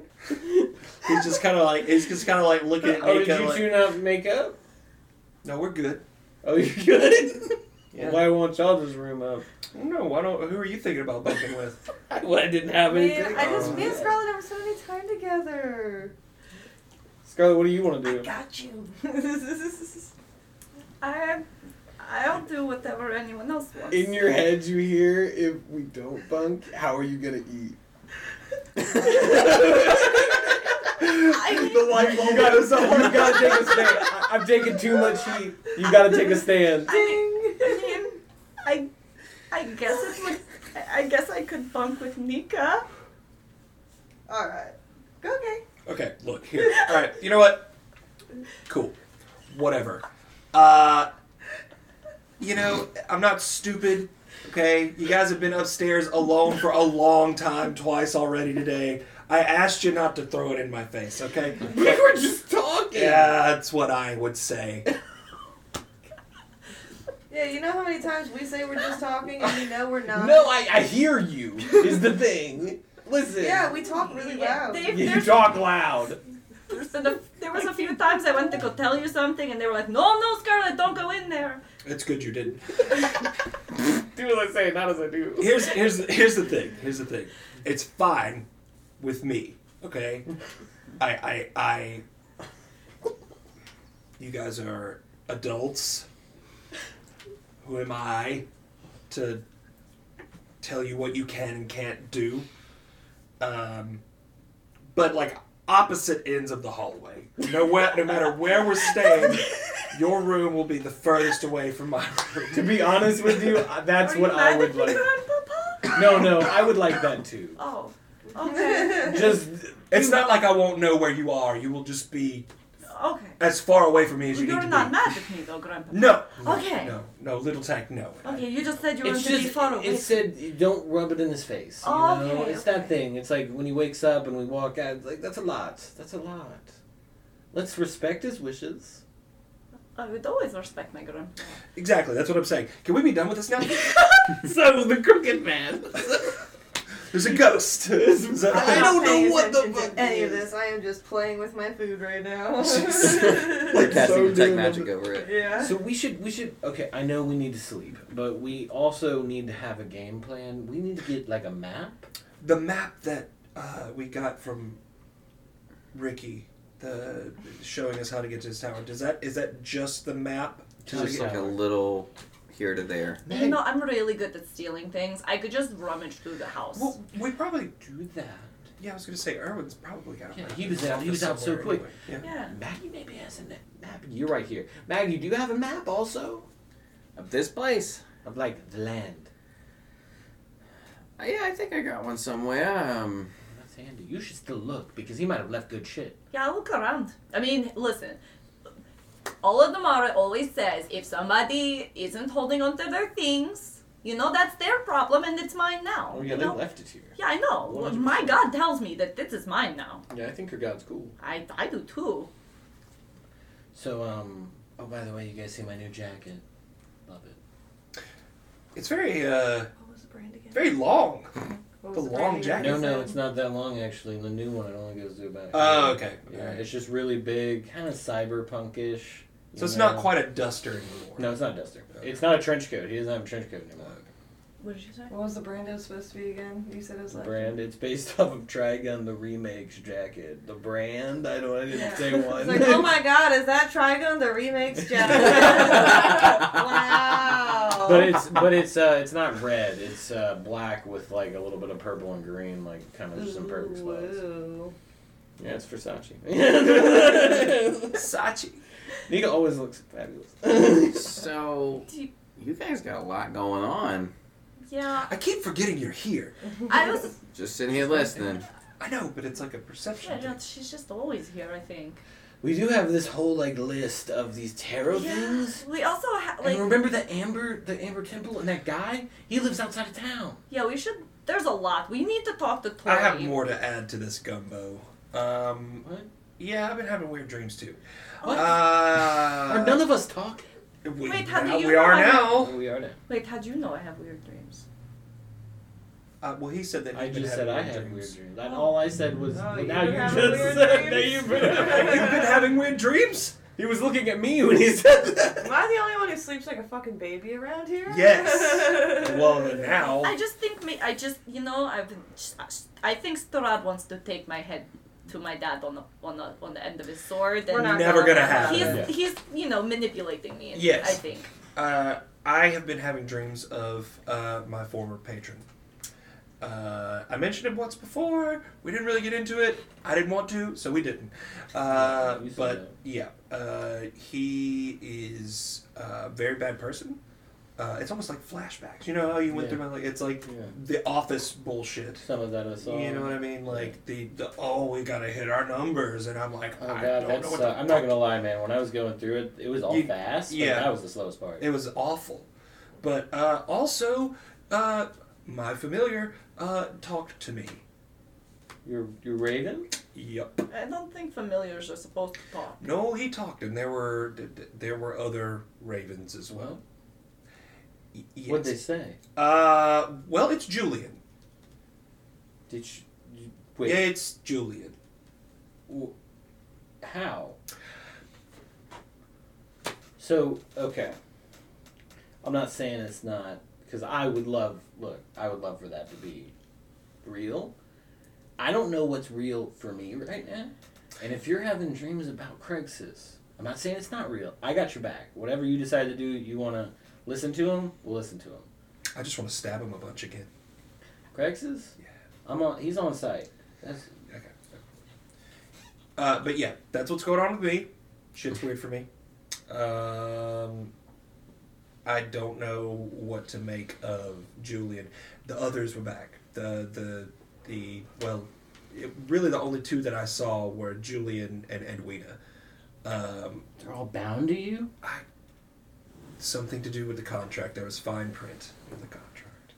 He's just kind of like he's just kind of like looking at
Oh, did you
like,
two not make up?
no, we're good.
Oh, you're good.
Yeah.
Why won't y'all just room up?
No, why don't? Who are you thinking about bunking with?
Well, I didn't have
Me,
anything.
I just
Oh,
me and oh.
yeah.
Scarlet never spent any time together.
Scarlett, what do you want to
I
do?
got you.
I, I'll do whatever anyone else wants.
In your head, you hear, if we don't bunk, how are you gonna eat?
I-
the light bulb goes on. You gotta take a stand. I, I'm taking too much heat. You gotta take a stand.
I mean, I, I guess it would. I I guess I could bunk with Nika.
All right. Okay.
Okay, look here. All right, you know what? Cool. Whatever. Uh, you know, I'm not stupid. Okay, you guys have been upstairs alone for a long time, twice already today. I asked you not to throw it in my face. Okay.
We were just talking.
Yeah, that's what I would say.
Yeah, you know how many times we say we're just talking and you know we're not.
No, I, I hear you. Is the thing. Listen.
Yeah, we talk really
Yeah,
loud.
Dave,
You talk loud.
there's there was a few times I went to go tell you something, and they were like, "No, no, Scarlett, don't go in there."
It's good you didn't.
Do as I say, not as I do.
Here's here's here's the thing. Here's the thing. It's fine with me. Okay. I I I. You guys are adults. Who am I to tell you what you can and can't do? Um, but like opposite ends of the hallway. No, where, no matter where we're staying, your room will be the furthest away from my room.
To be honest with you, that's
Are
what
you
I
mad
would
at
like.
Grandpapa?
No, no, I would like that too.
Oh, okay,
Just
It's not like I won't know where you are. You will just be
okay.
as far away from me as you can.
You're
need to
not
be.
mad at me though, Grandpapa.
No.
Okay.
No. No. Little Tack. No.
Okay, you just said you wanted
It's
to be far away.
it said don't rub it in his face. You
Oh,
know?
okay,
It's
okay.
that thing. It's like when he wakes up and we walk out, like, that's a lot. That's a lot. Let's respect his wishes.
I would always respect my grandpa.
Exactly. That's what I'm saying. Can we be done with this now?
so the crooked man.
There's a ghost. Is that-
I'm
I don't know what the
attention to
fuck
any of
is.
this. I am just playing with my food right now.
Like casting
So
detect magic over it.
yeah.
So we should we should okay. I know we need to sleep, but we also need to have a game plan. We need to get like a map.
the map that uh, we got from Ricky, the showing us how to get to his tower. Does that is that just the map?
To
Just
the
like a little here to there.
You know, I'm really good at stealing things. I could just rummage through the house.
Well, we probably
do that.
Yeah, I was gonna say Erwin's probably got. a
Yeah,
map
he
in
was out- he
office
was out so quick.
anyway. Yeah.
Yeah.
Maggie maybe has a map. You're right here. Maggie, do you have a map also
Of this place.
of like the land?
Uh, yeah, I think I got one somewhere. Um,
That's handy. You should still look because he might have left good shit.
Yeah, I look around. I mean, listen. All of the Damara always says if somebody isn't holding on to their things, you know that's their problem and it's mine now.
Oh yeah,
you
they
know?
left it here.
Yeah, I know.
100%.
My God tells me that this is mine now.
Yeah, I think your god's cool.
I I do too.
So um. Oh, by the way, you guys see my new jacket? Love it.
It's very uh
What was the brand again?
very long.
What
the long jacket.
No, no, it's not that long actually. The new one it only goes to about.
Oh, okay.
Yeah,
Alright.
it's just really big, kind of cyberpunkish.
So
you
it's not quite a duster anymore.
No, it's not a Duster.
Okay.
It's not a trench coat. He doesn't have a trench coat anymore.
What did you say?
What was the brand it was supposed to be again? You said it was
The
like
brand. It's based off of Trigun the remakes jacket. The brand. I don't. I didn't
Yeah.
say one.
It's like, oh my god, is that Trigun the remakes jacket? wow.
But it's but it's uh it's not red. It's uh black with like a little bit of purple and green, like kind of just some perfect spots. Yeah, it's Versace.
Sachi.
Nika always looks fabulous.
so
you-
you guys got a lot going on.
Yeah,
I keep forgetting you're here.
I was.
Just sitting here listening.
I know, but it's like a perception.
Yeah,
thing.
she's just always here. I think.
we do have this whole like list of these tarot things.
We also have like.
and remember the Amber, the Amber Temple, and that guy? He lives outside of town.
Yeah, we should. There's a lot. We need to talk to Tori.
I have more to add to this gumbo. Um,
What?
yeah, I've been having weird dreams too.
What?
Uh,
Are none of us talk?
We,
Wait, how do you
we
know
are
I have-
now.
we are now.
Wait, how do you know I have weird dreams?
Uh, well, he said that.
I
he'd
just said I had
dreams.
weird dreams. That,
Oh.
all I said was,
Oh,
well,
you've
now
been
you
having
just
weird
said
dreams?
that you've been having
You've been having weird dreams.
He was looking at me when he said that.
Am I the only one who sleeps like a fucking baby around here?
Yes. well, now.
I just think me. I just you know I've been. I think Strahd wants to take my head to my dad on the on the on the end of his sword.
We're
and
not
Never
gonna,
gonna happen.
He's
Yeah.
he's you know manipulating me.
Yes.
I think.
Uh, I have been having dreams of uh, my former patron. Uh, I mentioned him once before. We didn't really get into it. I didn't want to, so we didn't. Uh,
You
but
that.
yeah, uh, he is a very bad person. Uh, it's almost like flashbacks. You know how you went
Yeah.
through my like it's like
Yeah.
the office bullshit.
Some of that I saw.
You know what I mean? Like the, the oh we gotta hit our numbers, and I'm like
Oh
I
god,
don't
that's,
know what
uh,
the
I'm not gonna lie, man. When I was going through it, it was all
You-
fast. But
yeah.
that was the slowest part.
It was awful. But uh, also, uh, my familiar uh, talked to me.
You're you're Raven.
Yup.
I don't think familiars are supposed to talk.
No, he talked, and there were th- th- there were other ravens as well. Yes.
What'd they say?
Uh, well, it's Julian.
Did you, you wait?
Yeah, it's Julian.
w- How? So okay. I'm not saying it's not because I would love. Look, I would love for that to be real. I don't know what's real for me right now, and if you're having dreams about Craigsis, I'm not saying it's not real. I got your back. Whatever you decide to do, you want to listen to him. We'll listen to him.
I just want to stab him a bunch again.
Craigsis?
Yeah.
I'm on. He's on site. That's
Okay. Uh, but yeah, that's what's going on with me. Shit's weird for me. Um, I don't know what to make of Julian. The others were back. The the the well, it, really the only two that I saw were Julian and Edwina. Um,
they're all bound to you.
Something to do with the contract. There was fine print in the contract.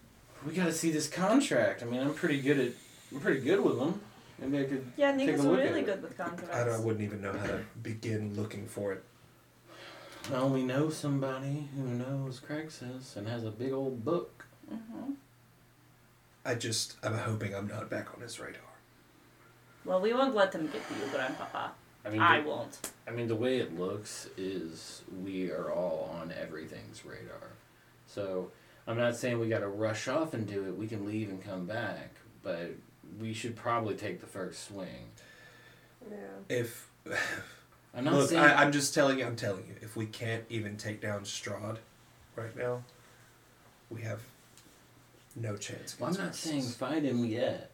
We got to see this contract. I mean, I'm pretty good at. I'm pretty good with them. Maybe I could.
Yeah,
Take a
Nika's
look
really
it.
good with contracts.
I, don't, I wouldn't even know how to begin looking for it.
I only know somebody who knows Craigsis and has a big old book.
Mm-hmm.
I just I'm hoping I'm not back on his radar.
Well, we won't let them get to you, Grandpapa.
I mean,
I
the,
won't.
I mean, the way it looks is we are all on everything's radar. So I'm not saying we got to rush off and do it. We can leave and come back, but we should probably take the first swing.
Yeah.
If
I'm not
Look,
saying.
I, I'm just telling you. I'm telling you. If we can't even take down Strahd right now, we have no chance.
well, I'm
against
not saying
Craigsis.
fight him yet.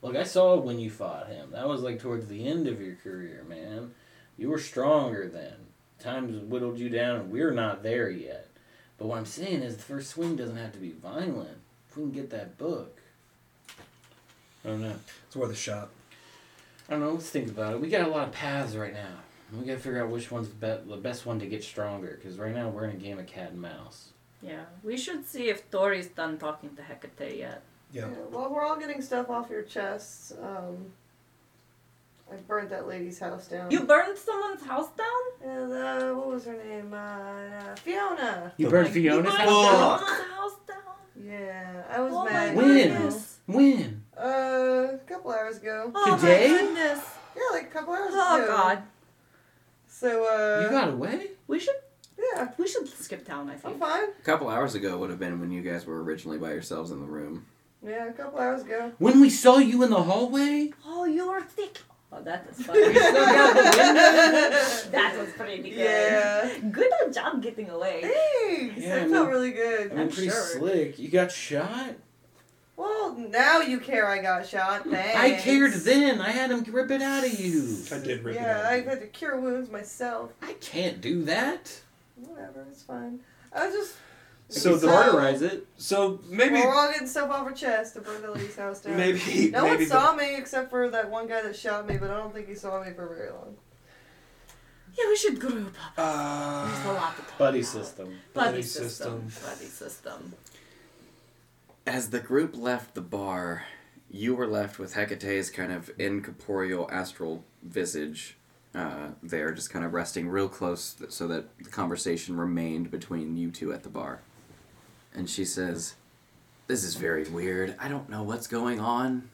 Look, I saw when you fought him. That was like towards the end of your career, man. You were stronger then. Times whittled you down, and we're not there yet. But what I'm saying is, the first swing doesn't have to be violent. If we can get that book, I don't know.
It's worth a shot.
I don't know. Let's think about it. We got a lot of paths right now. We got to figure out which one's the, be- the best one to get stronger. Because right now we're in a game of cat and mouse.
Yeah, we should see if Tori's done talking to Hecate yet.
Yeah.
Well, we're all getting stuff off your chests. Um, I burned that lady's house down.
You burned someone's house down?
And, uh, what was her name? Uh, uh, Fiona.
You
The-
burned
You
Fiona's
burned
house down?
house down?
Yeah, I was
Oh my
mad.
When? When?
Uh, a couple hours ago.
Oh
Today?
my goodness.
Yeah, like a couple hours
Oh
ago.
Oh God.
So, uh.
you got away?
We should
Yeah,
we should skip town, I think.
I'm
think.
fine.
A couple hours ago would have been when you guys were originally by yourselves in the room.
Yeah, a couple hours ago.
When we saw you in the hallway?
Oh, you were thick. Oh, that is funny.
We still got the window.
that was pretty good.
Yeah.
Good job getting away.
Thanks.
Yeah,
I
I
felt
mean-
really good.
I mean,
I'm
pretty
sure.
slick. You got shot?
Well, now you care I got shot. Thanks.
I cared then. I had him rip it out of you.
I did rip
Yeah,
it
I had to cure wounds myself.
I can't do that.
Whatever, it's fine. I was just.
So the
Cauterize
it. So maybe
We're all getting stuff off our chest to burn the lady's house down.
maybe
No
maybe
one
the-
saw me except for that one guy that shot me, but I don't think he saw me for very long.
Yeah, we should group up. There's a
Uh,
lot to talk
Buddy
about.
system.
Buddy
Buddy
system.
system.
Buddy system.
As the group left the bar, you were left with Hecate's kind of incorporeal astral visage uh, there, just kind of resting real close th- so that the conversation remained between you two at the bar. And she says, This is very weird. I don't know what's going on.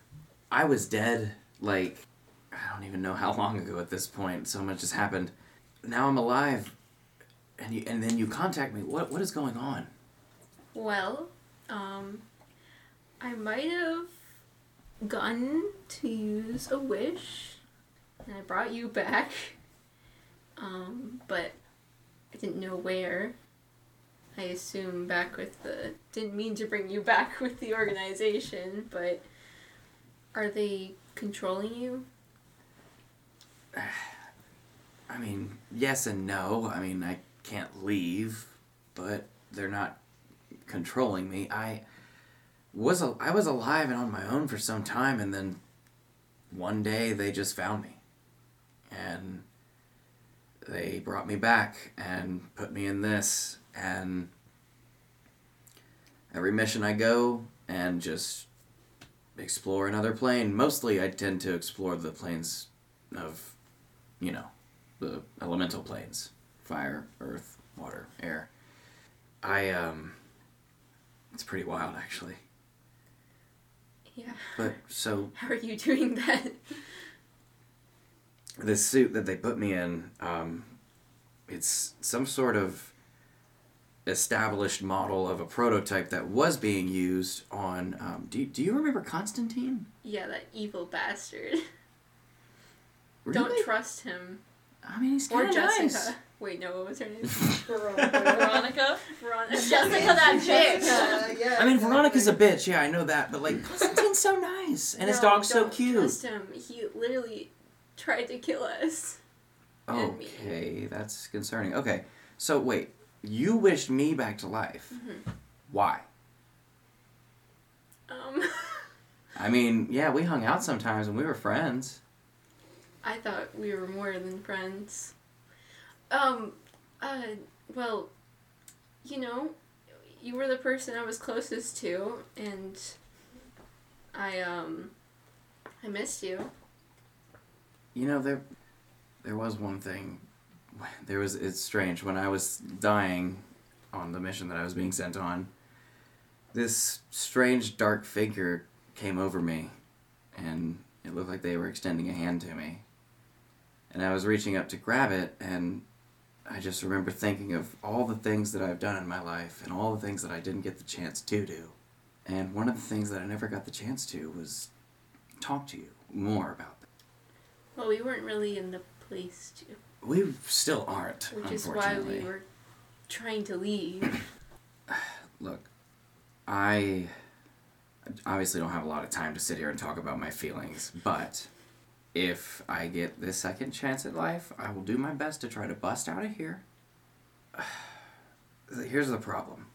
I was dead, like, I don't even know how long ago at this point. So much has happened. Now I'm alive. And, you, and then you contact me. What, what is going on?
Well, um, I might have gotten to use a wish, and I brought you back. Um, but I didn't know where. I assume back with the. Didn't mean to bring you back with the organization, but are they controlling you?
I mean, yes and no. I mean, I can't leave, but they're not controlling me. I was al- I was alive and on my own for some time, and then one day they just found me, and they brought me back and put me in this, and every mission I go and just explore another plane. Mostly, I tend to explore the planes of, you know, the elemental planes fire, earth, water, air. I, um, it's pretty wild actually.
Yeah.
But so
How are you doing that?
this suit that they put me in, um, it's some sort of established model of a prototype that was being used on. Um, do, do you remember Constantine?
Yeah, that evil bastard.
Really?
Don't trust him.
I mean, he's kind of
Jessica.
nice.
Wait, no, what was her name?
Veronica?
Veronica.
Jessica, that bitch.
Yeah,
I mean, Veronica's a bitch. Yeah, I know that. But like, Constantine's so nice, and his dog's so
don't
cute.
Trust him. He literally tried to kill us.
Okay, that's concerning. Okay, so wait, you wished me back to life.
Mm-hmm.
Why?
Um,
I mean, yeah, we hung out sometimes and we were friends.
I thought we were more than friends. Um, uh, well, you know, you were the person I was closest to, and I um, I missed you.
You know, there, there was one thing. There was. It's strange when I was dying on the mission that I was being sent on. This strange dark figure came over me, and it looked like they were extending a hand to me. And I was reaching up to grab it, and I just remember thinking of all the things that I've done in my life and all the things that I didn't get the chance to do. And one of the things that I never got the chance to was talk to you more about them.
Well, we weren't really in the place to,
We still aren't,
which is why we were trying to leave.
Look, I obviously don't have a lot of time to sit here and talk about my feelings, but if I get this second chance at life, I will do my best to try to bust out of here. Here's the problem.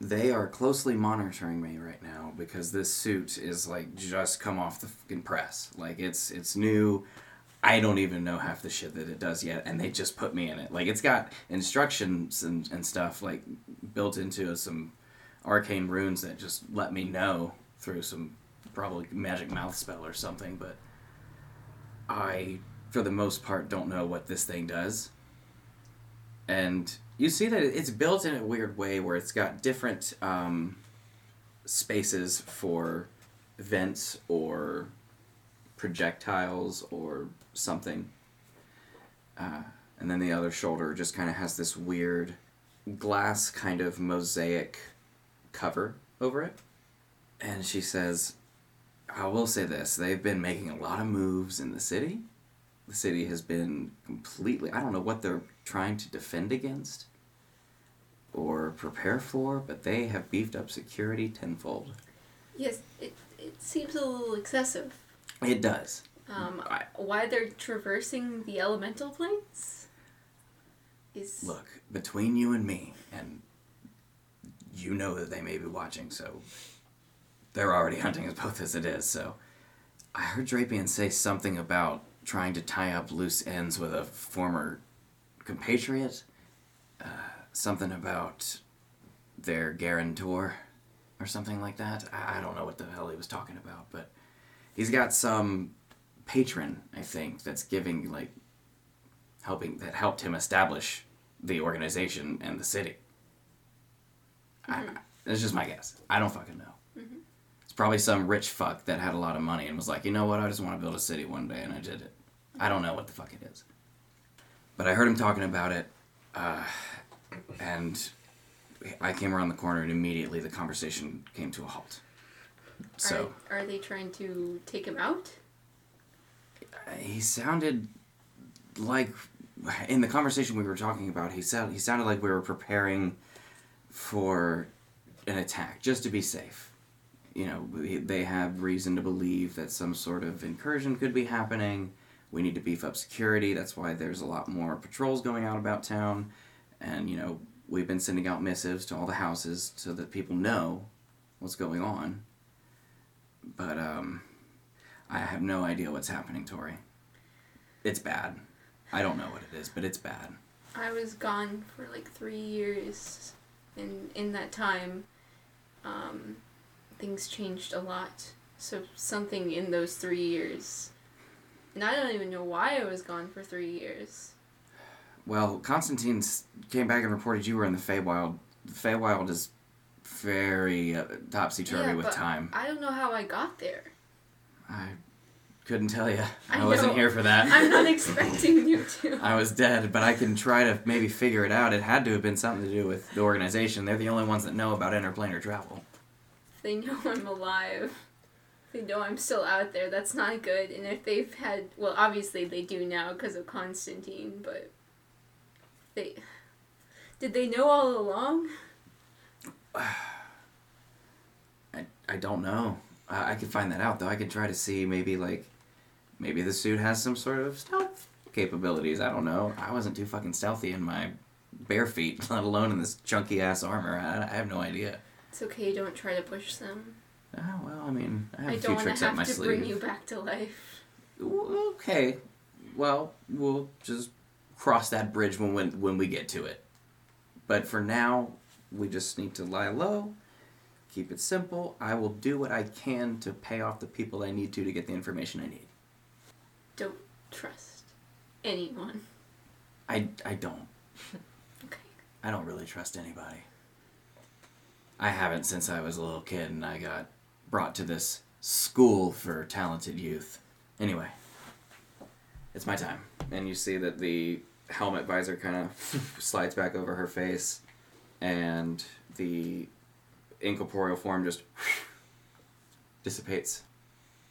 They are closely monitoring me right now because this suit is like just come off the fucking press. Like it's it's new. I don't even know half the shit that it does yet, and they just put me in it. Like it's got instructions and, and stuff like built into some arcane runes that just let me know through some probably magic mouth spell or something, but I, for the most part, don't know what this thing does. And you see that it's built in a weird way where it's got different um, spaces for vents or projectiles or something. Uh, and then the other shoulder just kind of has this weird glass kind of mosaic cover over it. And she says, I will say this they've been making a lot of moves in the city. The city has been completely, I don't know what they're trying to defend against or prepare for, but they have beefed up security tenfold.
Yes, it, it seems a little excessive.
It does.
Um,
I-
why they're traversing the elemental planes is
Look, between you and me, and you know that they may be watching, so they're already hunting us both as it is, so I heard Drapian say something about trying to tie up loose ends with a former compatriot. Uh, something about their guarantor or something like that. I, I don't know what the hell he was talking about, but he's got some patron, I think, that's giving like helping that helped him establish the organization and the city. I, I, that's just my guess. I don't fucking know. It's probably some rich fuck that had a lot of money and was like, you know what, I just want to build a city one day, and I did it. I don't know what the fuck it is. But I heard him talking about it, uh, and I came around the corner, and immediately the conversation came to a halt. So
are, are they trying to take him out?
He sounded like in the conversation we were talking about he sound, he sounded like we were preparing for an attack just to be safe. You know they have reason to believe that some sort of incursion could be happening. We need to beef up security. That's why there's a lot more patrols going out about town. And you know we've been sending out missives to all the houses so that people know what's going on. But um I have no idea what's happening, Tori. It's bad. I don't know what it is, but it's bad.
I was gone for like three years, and in that time, um, things changed a lot. So something in those three years, and I don't even know why I was gone for three years.
Well, Constantine came back and reported you were in the Feywild. The Feywild is very uh, topsy turvy
Yeah,
with time.
I don't know how I got there.
I couldn't tell you. I,
I
wasn't here for that.
I'm not expecting you to.
I was dead, but I can try to maybe figure it out. It had to have been something to do with the organization. They're the only ones that know about interplanar travel.
They know I'm alive. They know I'm still out there. That's not good. And if they've had, well, obviously they do now because of Constantine, but they did they know all along?
I, I don't know. I, I could find that out though. I could try to see maybe like maybe the suit has some sort of stealth capabilities. I don't know. I wasn't too fucking stealthy in my bare feet, let alone in this chunky ass armor. I, I have no idea.
It's okay. Don't try to push them.
Oh well, I mean, I have
I
a
don't
few
want
tricks
to
up
have to bring you back to life.
Okay, well, we'll just cross that bridge when when when we get to it. But for now, we just need to lie low. Keep it simple. I will do what I can to pay off the people I need to to get the information I need.
Don't trust anyone.
I, I don't.
Okay.
I don't really trust anybody. I haven't since I was a little kid and I got brought to this school for talented youth. Anyway, it's my time. And you see that the helmet visor kind of slides back over her face and the incorporeal form just dissipates.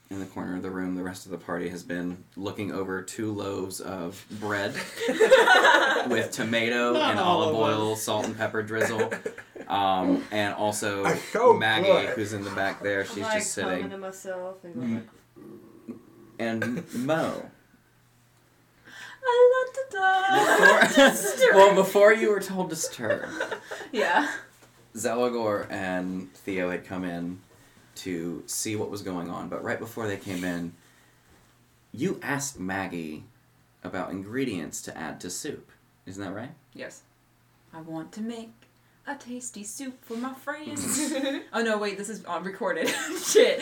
In the corner of the room, the rest of the party has been looking over two loaves of bread with tomato
Not
and olive
of
oil, salt and pepper drizzle. Um, and also
so
Maggie,
good.
who's in the back there.
I'm
She's
like
just sitting.
to myself and
Mm.
like,
And Mo.
I love to
Before, well, before you were told to stir,
yeah.
Zelagor and Theo had come in to see what was going on, but right before they came in, you asked Maggie about ingredients to add to soup. Isn't that right?
Yes. I want to make a tasty soup for my friends. oh no, wait, this is on recorded. Shit.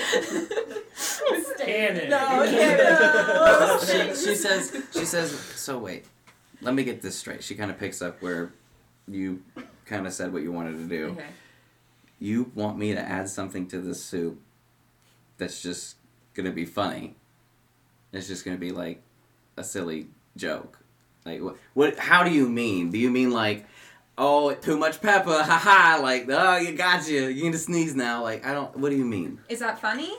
Canon.
No, no.
she, she says she says so wait let me get this straight she kind of picks up where you kind of said what you wanted to do
Okay.
you want me to add something to this soup that's just gonna be funny it's just gonna be like a silly joke like what, what how do you mean do you mean like oh too much pepper haha like oh you got you you need to sneeze now like i don't what do you mean
Is that funny?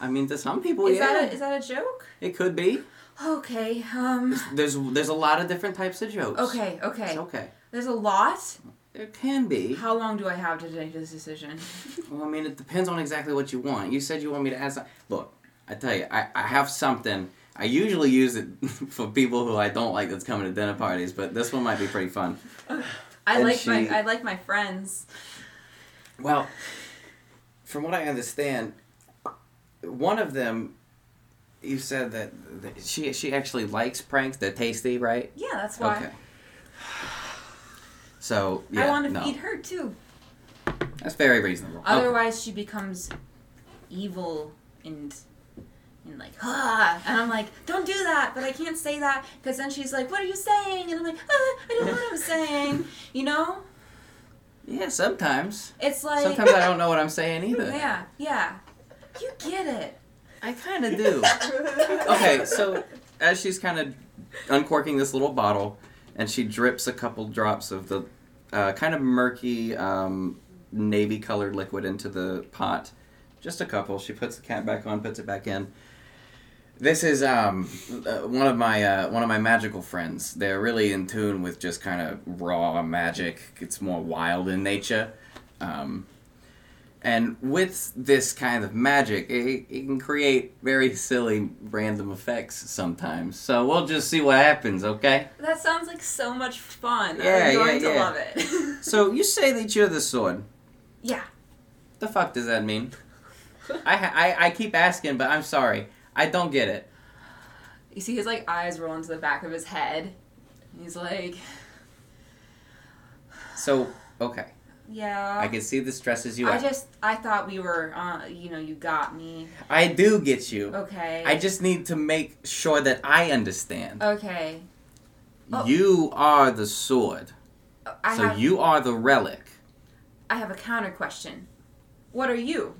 i mean to some people
Is
yeah
that a, is that a joke?
it could be
Okay. Um.
there's there's a lot of different types of jokes
Okay. Okay.
It's okay.
There's a lot.
There can be.
How long do I have to make this decision?
Well, I mean, it depends on exactly what you want. You said you want me to add some. Look, I tell you, I, I have something. I usually use it for people who I don't like that's coming to dinner parties, but this one might be pretty fun.
I
And
like
she-
my I like my friends.
Well, from what I understand, one of them, you said that, that she she actually likes pranks. They're tasty, right?
Yeah, that's why.
Okay. So yeah,
I want to
no,
feed her too.
that's very reasonable. Okay.
Otherwise, she becomes evil and and like ah, and I'm like, don't do that, but I can't say that because then she's like, what are you saying? And I'm like, ah, I don't know what I'm saying. You know,
Yeah, sometimes.
it's like
Sometimes I don't know what I'm saying either.
Yeah, yeah, you get it.
I kind of do. okay, so as she's kind of uncorking this little bottle, and she drips a couple drops of the uh, kind of murky um, navy colored liquid into the pot, just a couple. She puts the cap back on, puts it back in. This is um, uh, one of my uh, one of my magical friends. They're really in tune with just kind of raw magic. It's more wild in nature. Um, and with this kind of magic, it, it can create very silly random effects sometimes. So we'll just see what happens, okay?
That sounds like so much fun.
Yeah,
I'm going
yeah,
to
yeah.
love it.
So you say that you're the sword.
yeah.
The fuck does that mean? I, I I keep asking, but I'm sorry. I don't get it.
You see his like eyes roll into the back of his head. He's like,
So okay,
yeah.
I can see this stresses you are.
I
out.
just I thought we were uh you know you got me.
I do get you.
Okay.
I just need to make sure that I understand.
Okay. oh.
You are the sword.
I
so
have
you are the relic.
I have a counter question. What are you?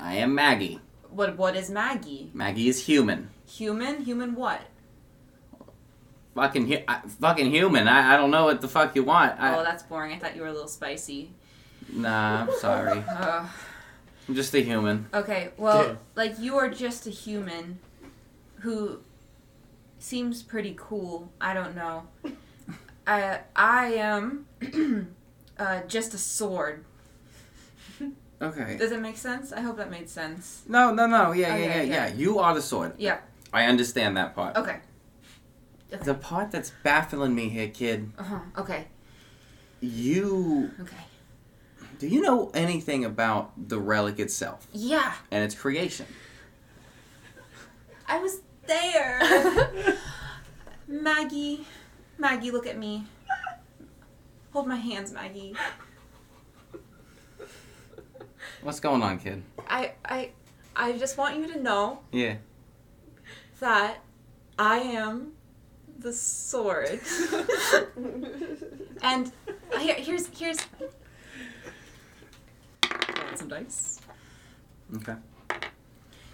I am Maggie.
What what is Maggie?
Maggie is human.
Human? Human what?
Fucking hu- I, fucking human. I, I don't know what the fuck you want. I,
oh, that's boring. I thought you were a little spicy.
Nah, I'm sorry.
Uh,
I'm just a human.
okay, well,
Yeah.
like you are just a human who seems pretty cool. I don't know. I I am uh, just a sword.
Okay.
Does it make sense? I hope that made sense.
No, no, no. Yeah,
Okay,
yeah, yeah,
yeah.
yeah. You are the sword.
Yeah.
I understand that part.
Okay.
The part that's baffling me here, kid.
Uh huh. Okay.
You
Okay.
do you know anything about the relic itself
Yeah.
and its creation?
I was there. Maggie. Maggie, look at me. Hold my hands, Maggie.
What's going on, kid?
I I I just want you to know
Yeah.
that I am the sword. and here, here's here's some dice.
Okay.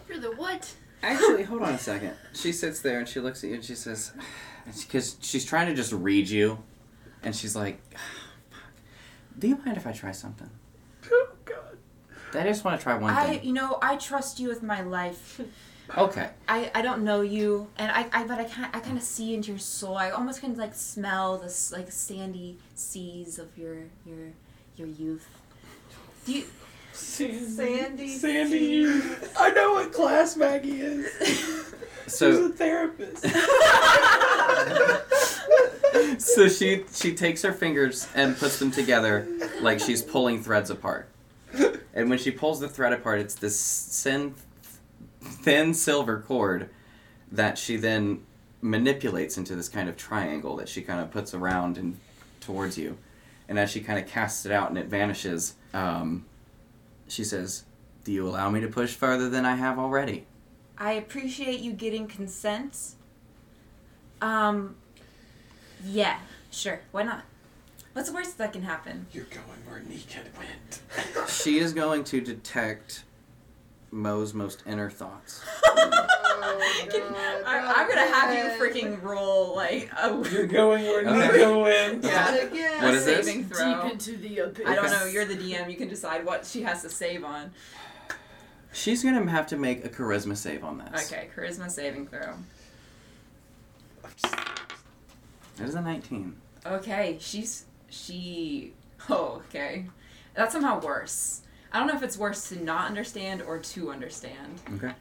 You're the what?
Actually, hold on a second. She sits there and she looks at you and she says, because she's trying to just read you, and she's like, ah, "Fuck. "Do you mind if I try something?
Oh God.
I just want to try one
I
thing."
you know, I trust you with my life.
Okay.
I, I don't know you, and I, I but I kind I kind of see into your soul. I almost can like smell this like sandy seas of your your your youth. Do you?
Sandy.
Sandy. I know what class Maggie is. She's
So
a therapist.
so she she takes her fingers and puts them together like she's pulling threads apart. And when she pulls the thread apart, it's this thin, thin silver cord that she then manipulates into this kind of triangle that she kind of puts around and towards you. And as she kind of casts it out and it vanishes, um, she says, "Do you allow me to push further than I have already?"
I appreciate you getting consent. Um. Yeah, sure. Why not? What's the worst that can happen?
You're going where Negan went.
She is going to detect Mo's most inner thoughts.
Oh, God,
I, I'm gonna have you freaking roll like a.
You're going where
Okay.
Negan went.
Not
Yeah.
again.
What is this?
saving throw.
Deep into the abyss.
I don't know. You're the DM. You can decide what she has to save on.
She's gonna have to make a charisma save on this.
Okay, charisma saving throw.
That is a 19.
Okay, she's she. Oh, okay. That's somehow worse. I don't know if it's worse to not understand or to understand.
Okay.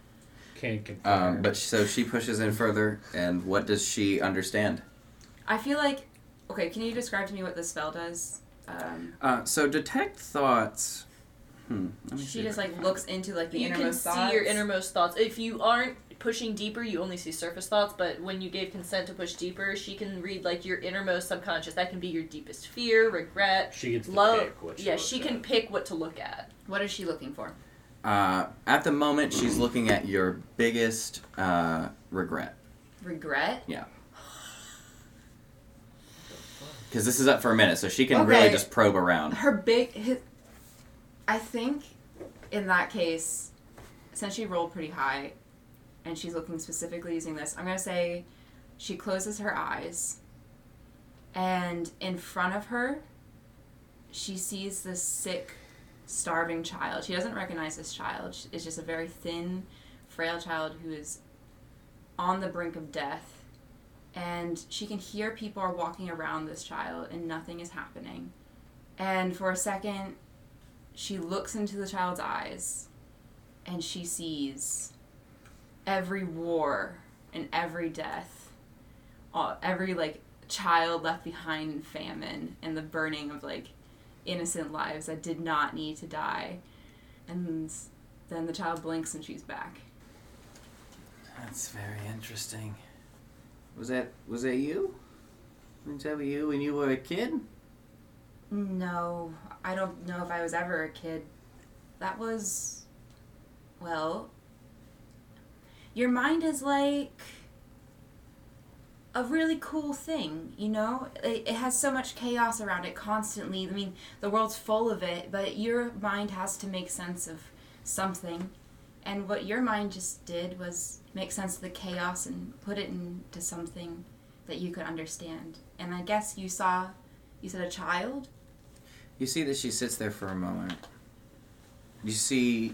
Can't confirm.
Um, but so she pushes in further, and what does she understand?
I feel like. Okay, can you describe to me what the spell does? Um,
Uh, so detect thoughts. Hmm.
she just like looks into like the
you can
innermost
see
thoughts.
your innermost thoughts. If you aren't pushing deeper, you only see surface thoughts. But when you gave consent to push deeper, she can read like your innermost subconscious. That can be your deepest fear, regret,
she gets to
love.
pick what she
yeah,
looks
she
at.
can pick what to look at.
What is she looking for?
Uh, at the moment, she's looking at your biggest uh, regret.
Regret. Yeah.
Because this is up for a minute, so she can really just probe around.
Her big. His, I think, in that case, since she rolled pretty high, and she's looking specifically using this, I'm gonna say, she closes her eyes, and in front of her, she sees this sick, starving child. She doesn't recognize this child. It's just a very thin, frail child who is on the brink of death. And she can hear people are walking around this child and nothing is happening. And for a second, she looks into the child's eyes and she sees every war and every death, all, every like child left behind in famine and the burning of like innocent lives that did not need to die. And then the child blinks and she's back.
That's very interesting. Was that was that you? Was that you when you were a kid?
No, I don't know if I was ever a kid. That was. Well. Your mind is like. A really cool thing, you know? It, it has so much chaos around it constantly. I mean, the world's full of it, but your mind has to make sense of something. And what your mind just did was make sense of the chaos and put it into something that you could understand. And I guess you saw. You said a child?
You see that she sits there for a moment. You see,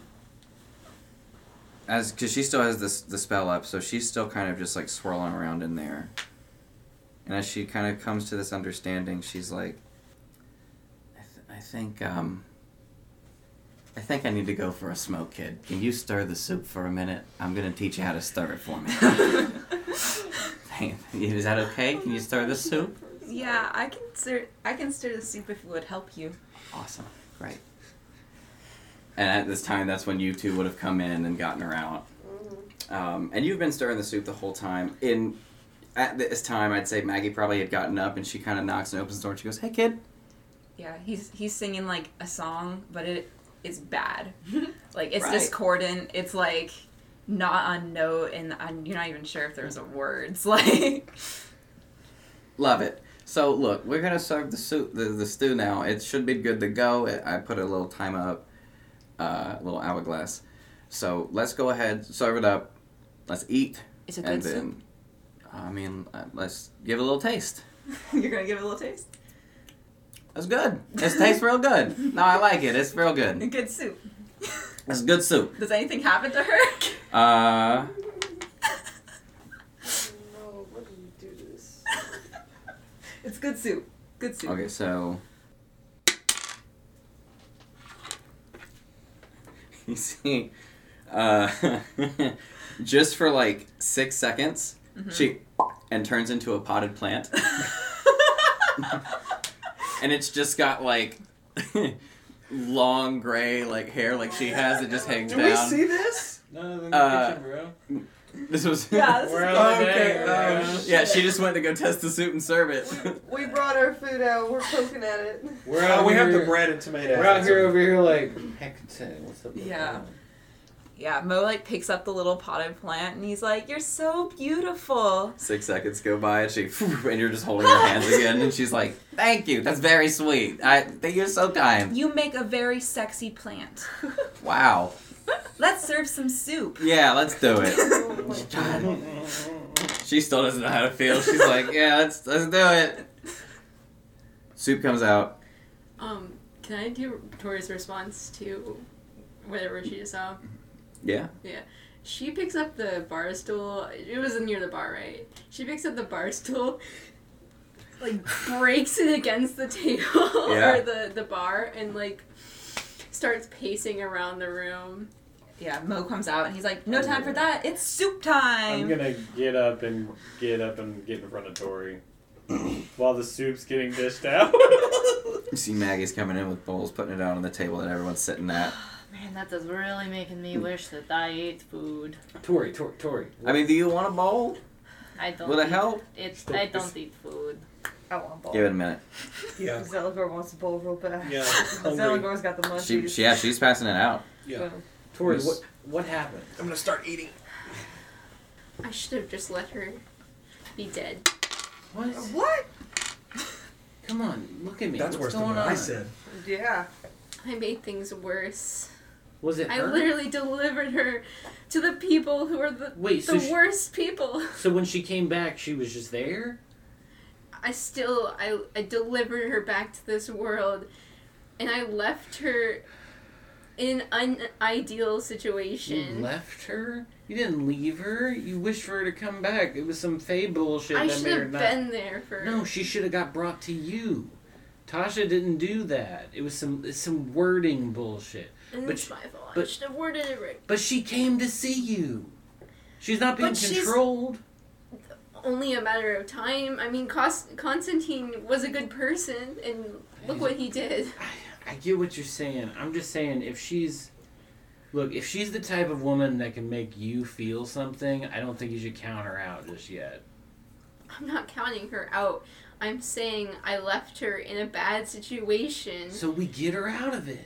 as because she still has this the spell up, so she's still kind of just like swirling around in there. And as she kind of comes to this understanding, she's like, I, th- I think um. I think I need to go for a smoke, kid. Can you stir the soup for a minute? I'm gonna teach you how to stir it for me. Is that okay? Can you stir the soup?
Yeah, I can stir. I can stir the soup if it would help you.
Awesome. Great. And at this time, that's when you two would have come in and gotten her out. Um, and you've been stirring the soup the whole time. In at this time, I'd say Maggie probably had gotten up, and she kind of knocks and opens the door. and She goes, "Hey, kid."
Yeah, he's he's singing like a song, but it it's bad. like it's
Right.
discordant. It's like not on note, and I'm, you're not even sure if there's a words. Like
Love it. So look, we're gonna serve the soup, the, the stew now. It should be good to go. I I put a little time up, uh, a little hourglass. So let's go ahead, serve it up. Let's eat,
it's a
and
good
then, I mean, uh, let's give it a little taste.
you're gonna give it a little taste.
That's good. It tastes real good. No, I like it. It's real
A
good.
good soup.
It's good soup.
Does anything happen to her?
Uh,
No, what did you do this?
it's good soup. Good soup.
okay, so. You see, uh, just for like six seconds,
Mm-hmm.
she and turns into a potted plant, and it's just got like long gray like hair, like she has. It just hangs
Do
down.
we see this?
No, of in the
Uh,
kitchen, bro.
This was.
Yeah, this is
out
Oh, okay,
bag,
oh,
Yeah, she just went to go test the soup and serve it.
We brought our food out. We're poking at it.
We're oh, out
Oh, we have the bread and tomatoes.
We're out here over here like, heck, what's up?
Yeah.
that?
Yeah, Mo like picks up the little potted plant and he's like, "You're so beautiful."
Six seconds go by and she and you're just holding her hands again and she's like, "Thank you, that's very sweet. I think you're so kind."
You make a very sexy plant.
Wow.
Let's serve some soup.
Yeah, let's do it.
Oh my
God. She still doesn't know how to feel. She's like, "Yeah, let's let's do it." Soup comes out.
Um, can I do Tori's response to whatever she just saw?
Yeah. Yeah.
She picks up the bar stool. It was near the bar, right? She picks up the bar stool, like breaks it against the table
Yeah.
or the the bar, and like starts pacing around the room.
Yeah, Mo comes out and he's like, "No time for that. It's soup time."
I'm gonna get up and get up and get in front of Tori while the soup's getting dished out.
You see Maggie's coming in with bowls, putting it out on the table that everyone's sitting at.
Man, that is really making me wish that I ate food.
Tori, Tori, Tori.
I mean, do you want a bowl?
I don't.
Will it
eat,
help?
It's. I don't eat food.
I want a bowl.
Give it a minute.
Yeah.
Zelagor wants a bowl real bad.
Yeah.
Zelagor's got the munchies.
She, she yeah, she's passing it out.
Yeah.
Boom.
Tori,
Yes.
what what happened?
I'm gonna start eating.
I should have just let her be dead.
What?
What?
Come on, look at me.
That's
What's
worse than
going
what
on?
I said.
Yeah.
I made things worse.
Was it
I
her?
literally delivered her to the people who are the
Wait, so
the
she-
worst people.
So when she came back, she was just there.
I still I I delivered her back to this world, and I left her in an
ideal
situation.
You left her. You didn't leave her. You wished for her to come back. It was some fey bullshit
I
that
should
made her
have
not.
been there for.
No, she should have got brought to you. Tasha didn't do that. It was some some wording bullshit.
and
but
it's my fault. I
but-
should have worded it right.
But she came to see you. She's not being
But she's-
controlled.
Only a matter of time. I mean, Constantine was a good person, and look what he did.
I, I get what you're saying. I'm just saying if she's look, if she's the type of woman that can make you feel something, I don't think you should count her out just yet.
I'm not counting her out. I'm saying I left her in a bad situation.
So we get her out of it.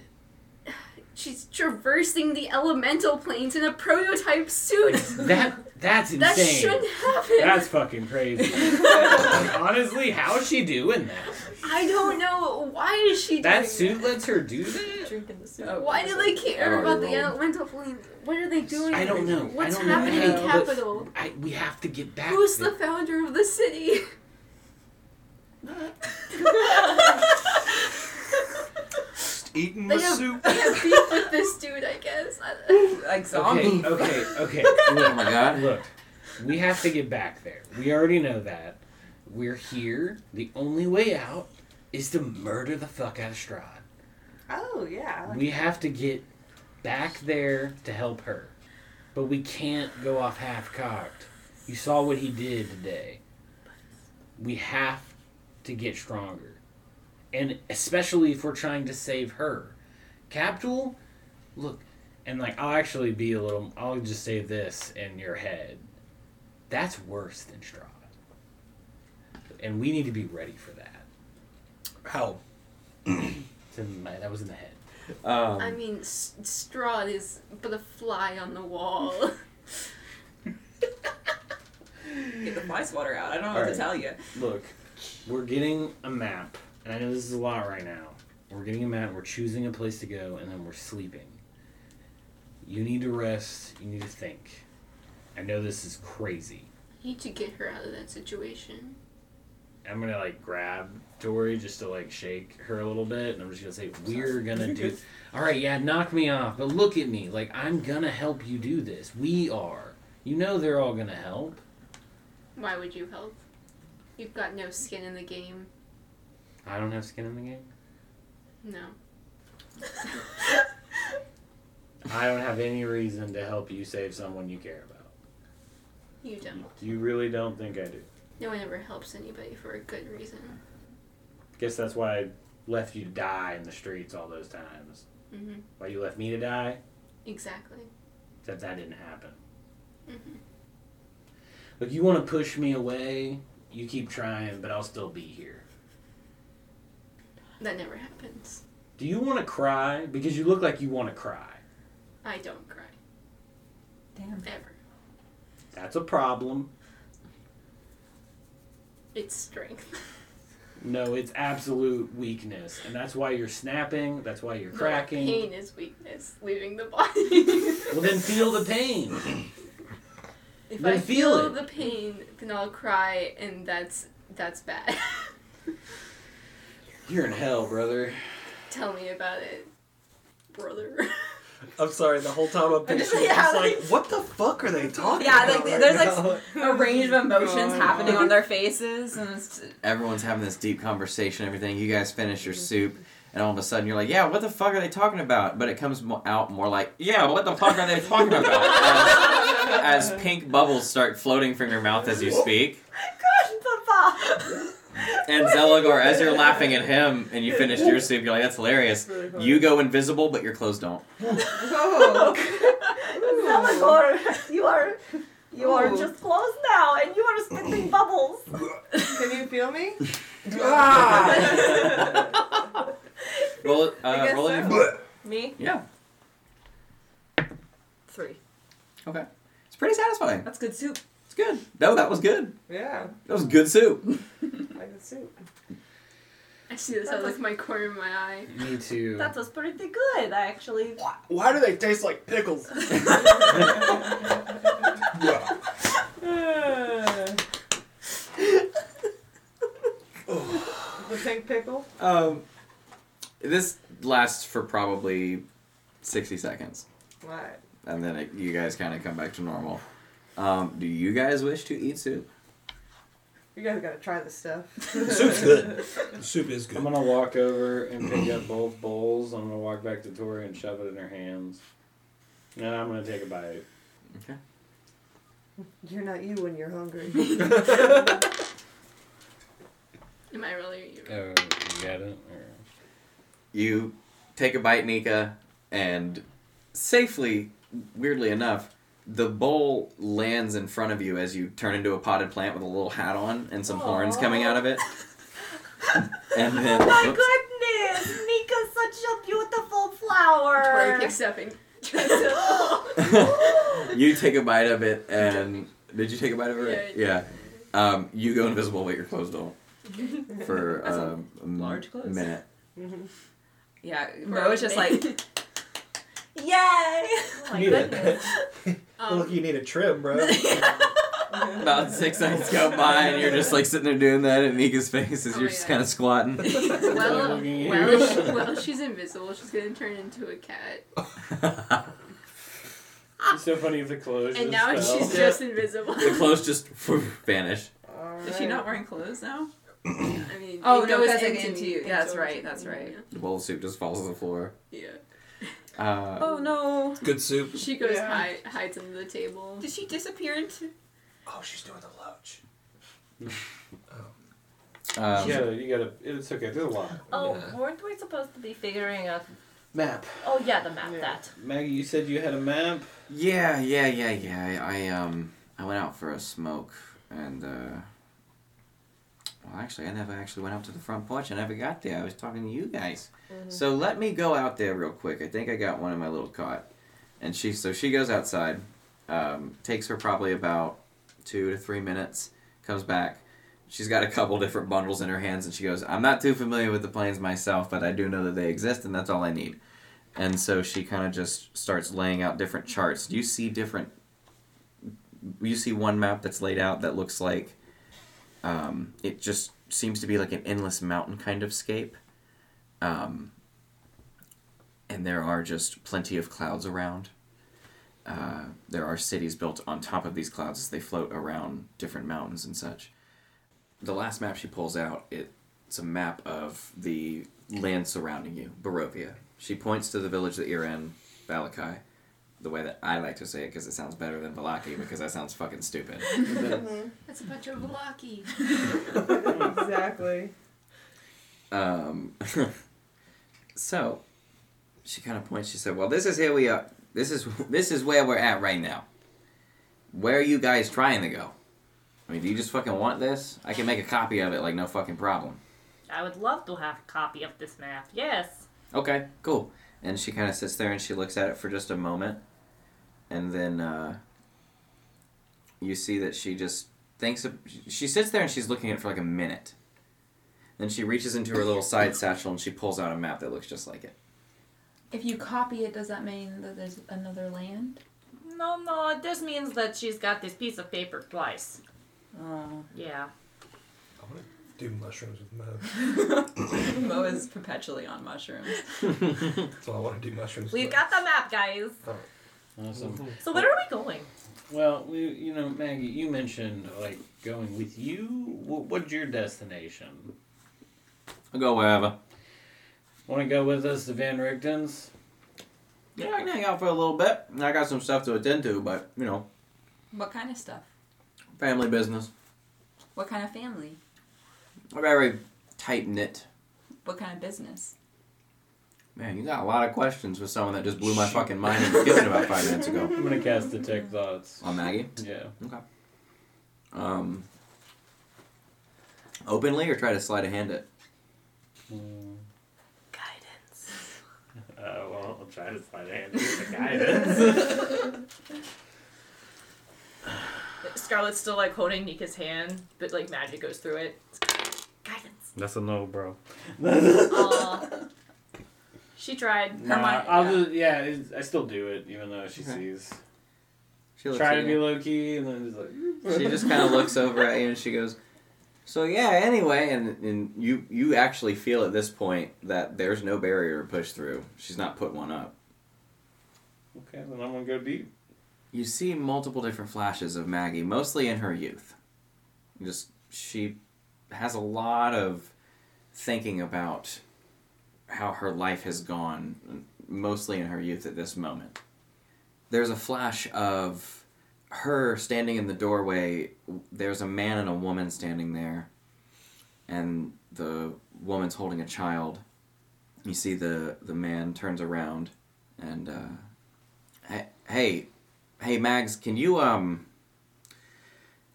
She's traversing the elemental planes in a prototype suit.
That that's insane.
that shouldn't happen.
That's fucking crazy. Like, honestly, how's she doing that?
I don't know. Why is she doing
That suit
that?
lets her do that?
Drinking the soup.
Why do they care about the
already rolled.
elemental planes? What are they doing?
I don't know.
What's
I don't know.
happening
Hey,
in
but-
capital?
I we have to get back.
Who's
there.
the founder of the city?
Just eating
They
the
have,
soup.
they have beef with this dude, I guess.
Like zombie.
Okay, okay, okay.
Oh
Look,
my god.
look, we have to get back there. We already know that. We're here. The only way out is to murder the fuck out of Strahd.
Oh yeah. Like
We have to get back there to help her. But we can't go off half cocked. You saw what he did today. We have to get stronger. And especially if we're trying to save her. Capital, look, and like, I'll actually be a little, I'll just say this in your head. That's worse than Strahd. And we need to be ready for that.
How?
It's in my, that was in the head.
Um,
I mean, S- Strahd is but a fly on the wall.
Get the fly swatter out. I don't know what
Alright.
to tell you.
Look, we're getting a map, and I know this is a lot right now. We're getting a map, we're choosing a place to go, and then we're sleeping. You need to rest, you need to think. I know this is crazy.
I need to get her out of that situation.
I'm gonna like grab Tori just to like shake her a little bit, and I'm just gonna say, "We're gonna do." All right, yeah, knock me off, but look at me. Like I'm gonna help you do this. We are. You know they're all gonna help.
Why would you help? You've got no skin in the game.
I don't have skin in the game.
No.
I don't have any reason to help you save someone you care about.
You don't.
You really don't think I do?
No one ever helps anybody for a good reason.
Guess that's why I left you to die in the streets all those times.
hmm
Why you left me to die?
Exactly.
Except that didn't happen.
hmm
Look, you want to push me away, you keep trying, but I'll still be here.
That never happens.
Do you want to cry? Because you look like you want to cry.
I don't cry.
Damn.
Ever.
That's a problem.
It's strength.
No, it's absolute weakness. And that's why you're snapping, that's why you're
No,
cracking.
pain is weakness. Leaving the body.
Well, then feel the pain.
if
then
I
feel
feel
it.
the pain, then I'll cry, and that's that's bad.
You're in hell, brother.
Tell me about it, brother.
I'm sorry. The whole time I'm picturing,
Yeah,
it's like,
like-
what the fuck are they talking
Yeah,
about?
like,
right
there's, like,
now?
A range of emotions
oh,
happening on their faces, and it's
Everyone's having this deep conversation, everything. You guys finish your mm-hmm. soup, and all of a sudden you're like, "Yeah, what the fuck are they talking about?" But it comes out more like, "Yeah, what the fuck are they talking about?" As, as pink bubbles start floating from your mouth as you speak,
gosh, Papa.
And Zelagor, as you're laughing at him, and you finish your soup, you're like, "That's hilarious."
Really.
You go invisible, but your clothes don't.
Oh.
Zelagor, you are you are
Ooh.
just closed now, and you are spitting bubbles.
Can you feel me?
Roll it. Uh,
guess
roll it.
Me
Yeah.
three.
Okay. It's pretty satisfying.
That's good soup.
It's good. No, that was good.
Yeah,
That was good soup.
I can see.
I see this out of like my corner of my eye.
Me too.
That was pretty good, actually.
Why do they taste like pickles?
The pink pickle.
Um, this lasts for probably sixty seconds,
Right.
and then it, you guys kind of come back to normal. Um, do you guys wish to eat soup?
You guys gotta try this stuff.
Soup's good. The soup is good.
I'm gonna walk over and pick up both bowls. I'm gonna walk back to Tori and shove it in her hands. And I'm gonna take a bite.
Okay.
You're not you when you're hungry.
Am I really? you?
Oh, you got it? Or...
You take a bite, Nika, and safely, weirdly enough, the bowl lands in front of you as you turn into a potted plant with a little hat on and some horns coming out of it. And then,
Oh my
whoops.
goodness! Nika's such a beautiful
Tori
flower.
picks up and
you take a bite of it, and did you take a bite of it?
Yeah,
Yeah. Um, you go invisible, but your clothes don't. For
That's a
um, a m-
large clothes.
minute.
Yeah, Mo is just like,
Yay! Oh my
You need
goodness.
a,
um,
look, you need a trim, bro.
About six seconds go by, and you're just like sitting there doing that, and Nika's face is
Oh
you're just kind of squatting.
well,
Looking
well, she, well, she's invisible. She's gonna turn into a cat,
It's so funny if the clothes
and now
fell.
she's just invisible.
the clothes just vanish.
is she not wearing clothes now?
I mean,
Oh, no,
goes
because it
into
into you. Yeah, that's right, that's
me,
right.
The bowl of soup just falls to the floor.
Yeah.
Uh,
Oh no.
Good soup.
She goes
Yeah.
hide, hides under the table.
Did she disappear into?
Oh, she's doing the loach.
um,
you gotta, you gotta. It's okay. There's a lot.
Oh,
Yeah.
weren't we supposed to be figuring out?
Map.
Oh yeah, the map.
Yeah.
That.
Maggie, you said you had a map.
Yeah, yeah, yeah, yeah. I, I um I went out for a smoke and uh well actually I never actually went out to the front porch. I never got there. I was talking to you guys. So let me go out there real quick. I think I got one in my little cot. And she so she goes outside. Um, takes her probably about two to three minutes, comes back. She's got a couple different bundles in her hands and she goes, I'm not too familiar with the planes myself, but I do know that they exist and that's all I need. And so she kind of just starts laying out different charts. Do you see different. You see one map that's laid out that looks like Um, it just seems to be like an endless mountain kind of scape. Um, and there are just plenty of clouds around. Uh, there are cities built on top of these clouds as they float around different mountains and such. The last map she pulls out, it's a map of the land surrounding you, Barovia. She points to the village that you're in, Valakai, the way that I like to say it because it sounds better than Valaki because that sounds fucking stupid.
That's a bunch of Valaki.
exactly.
Um, so she kind of points. She said, "Well, this is here we are. This is this is where we're at right now. Where are you guys trying to go? I mean, do you just fucking want this? I can make a copy of it, like no fucking problem.
I would love to have a copy of this map. Yes.
Okay, cool." And she kind of sits there and she looks at it for just a moment, and then uh, you see that she just thinks. Of, she sits there and she's looking at it for like a minute. Then she reaches into her little side satchel and she pulls out a map that looks just like it.
If you copy it, does that mean that there's another land?
No, no. This means that she's got this piece of paper twice.
Oh.
Yeah.
I want to do mushrooms with Mo.
Mo is perpetually on mushrooms.
So I want to do mushrooms.
We've
with
got the map, guys.
Awesome.
So where are we going?
Well, we, you know, Maggie, you mentioned like going with you. Wh- What's your destination?
I'll go wherever.
Want to go with us to Van Richten's?
Yeah, I can hang out for a little bit. I got some stuff to attend to, but you know,
What kind of stuff?
family business.
What kind of family?
We're very tight knit.
What kind of business?
Man, you got a lot of questions for someone that just blew my fucking mind into skilling about five minutes ago.
I'm gonna cast detect thoughts.
On Maggie.
Yeah. Okay.
Um, openly or try to slide a hand it.
Mm,
Guidance.
uh, well, I'll try to slide a hand through the guidance.
Scarlett's still like holding Nika's hand, but like magic goes through it. Guidance.
That's a no, bro.
Aw. She tried.
Nah,
mind-
I'll
yeah.
just yeah. I still do it, even though she
Okay.
sees.
She looks
Try to be low key, and then just like.
She just kind of looks over at you and she goes, "So yeah, anyway." And and you you actually feel at this point that there's no barrier to push through. She's not put one up.
Okay, then I'm gonna go deep.
You see multiple different flashes of Maggie, mostly in her youth. Just she has a lot of thinking about how her life has gone, mostly in her youth at this moment. There's a flash of her standing in the doorway. There's a man and a woman standing there, and the woman's holding a child. You see the the man turns around, and uh, hey, hey, hey, Mags, can you um,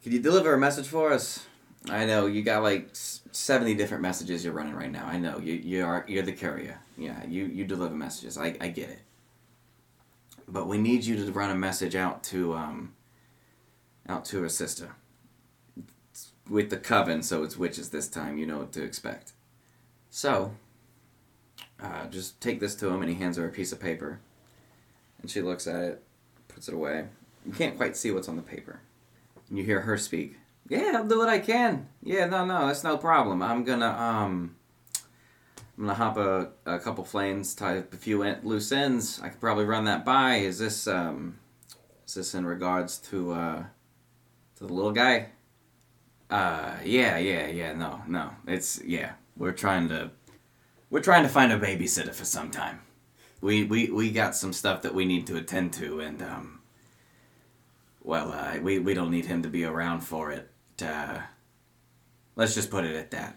can you deliver a message for us? I know you got like seventy different messages you're running right now. I know you you are you're the courier. Yeah, you you deliver messages. I I get it. But we need you to run a message out to um. Out to her sister. It's with the coven, so it's witches this time. You know what to expect. So. Uh, just take this to him, and he hands her a piece of paper. And she looks at it, puts it away. You can't quite see what's on the paper. And you hear her speak. Yeah, I'll do what I can. Yeah, no, no, that's no problem. I'm gonna um, I'm gonna hop a, a couple flames, tie up a few loose ends. I could probably run that by. Is this um, is this in regards to uh, to the little guy? Uh, yeah, yeah, yeah. No, no. It's yeah. We're trying to we're trying to find a babysitter for some time. We we we got some stuff that we need to attend to, and um, well, uh, we we don't need him to be around for it. Uh, let's just put it at that.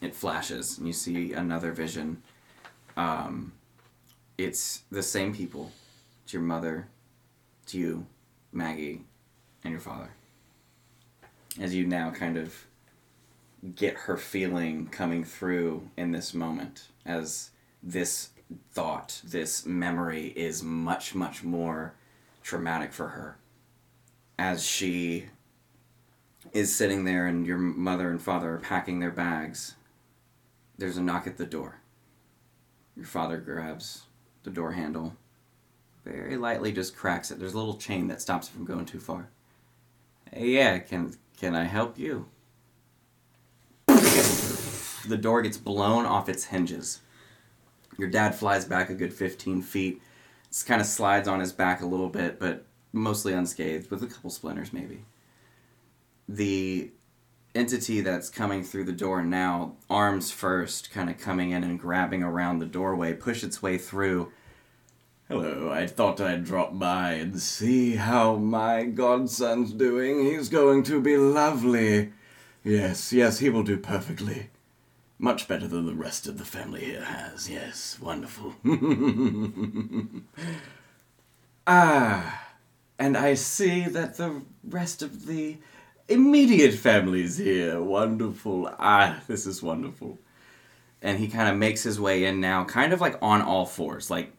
It flashes, and you see another vision. Um, it's the same people. It's your mother, it's you, Maggie, and your father. As you now kind of get her feeling coming through in this moment, as this thought, this memory is much, much more traumatic for her. As she is sitting there and your mother and father are packing their bags, there's a knock at the door. Your father grabs the door handle, very lightly just cracks it. There's a little chain that stops it from going too far. Hey, yeah, can can I help you? the door gets blown off its hinges. Your dad flies back a good 15 feet. It's kind of slides on his back a little bit, but mostly unscathed, with a couple splinters maybe. The entity that's coming through the door now, arms first, kind of coming in and grabbing around the doorway, push its way through. Hello, I thought I'd drop by and see how my godson's doing. He's going to be lovely. Yes, yes, he will do perfectly. Much better than the rest of the family here has. Yes, wonderful. ah, and I see that the rest of the immediate family's here. Wonderful. Ah, this is wonderful. And he kind of makes his way in now, kind of like on all fours, like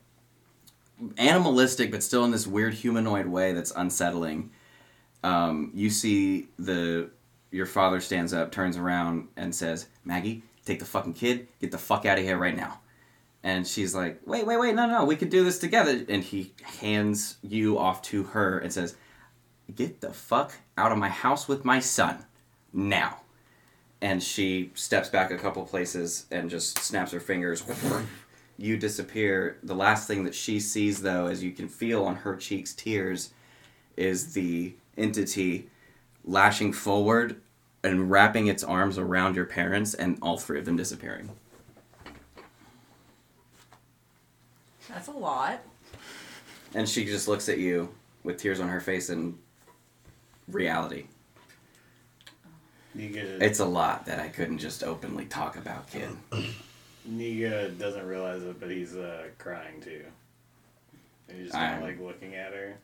animalistic, but still in this weird humanoid way that's unsettling. Um, you see the your father stands up, turns around, and says, "Maggie, take the fucking kid, get the fuck out of here right now." And she's like, "Wait, wait, wait, no, no, we could do this together." And he hands you off to her and says, "Get the fuck out of my house with my son, now." And she steps back a couple places and just snaps her fingers. you disappear. The last thing that she sees, though, as you can feel on her cheeks tears, is the entity lashing forward and wrapping its arms around your parents, and all three of them disappearing.
That's a lot.
And she just looks at you with tears on her face and reality.
You get it.
It's a lot that I couldn't just openly talk about, kid.
Niga doesn't realize it, but he's uh, crying too. And he's just kind of like looking at her.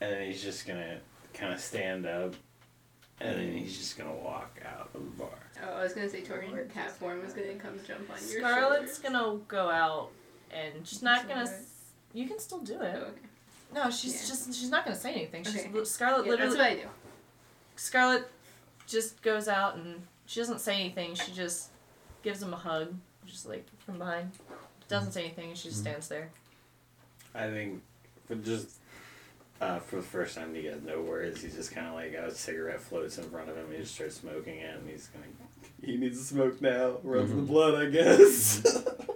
And then he's just gonna kind of stand up. And then he's just gonna walk out of the bar.
Oh, I was gonna say Torian in cat form was gonna come jump on your
Scarlet's
shoulder.
gonna go out and she's not gonna. S- You can still do
Oh,
it.
okay.
No, she's
Yeah.
just she's not gonna say anything. She's
Okay.
Scarlet
Yeah, that's
literally.
what I do.
Scarlet just goes out and she doesn't say anything. She just gives him a hug, just like from behind. Doesn't say anything. She just stands there.
I think for just uh, for the first time, he has no words. He's just kind of like a cigarette floats in front of him. He just starts smoking it, and he's gonna. He needs to smoke now. Runs the
Mhm.
blood, I guess.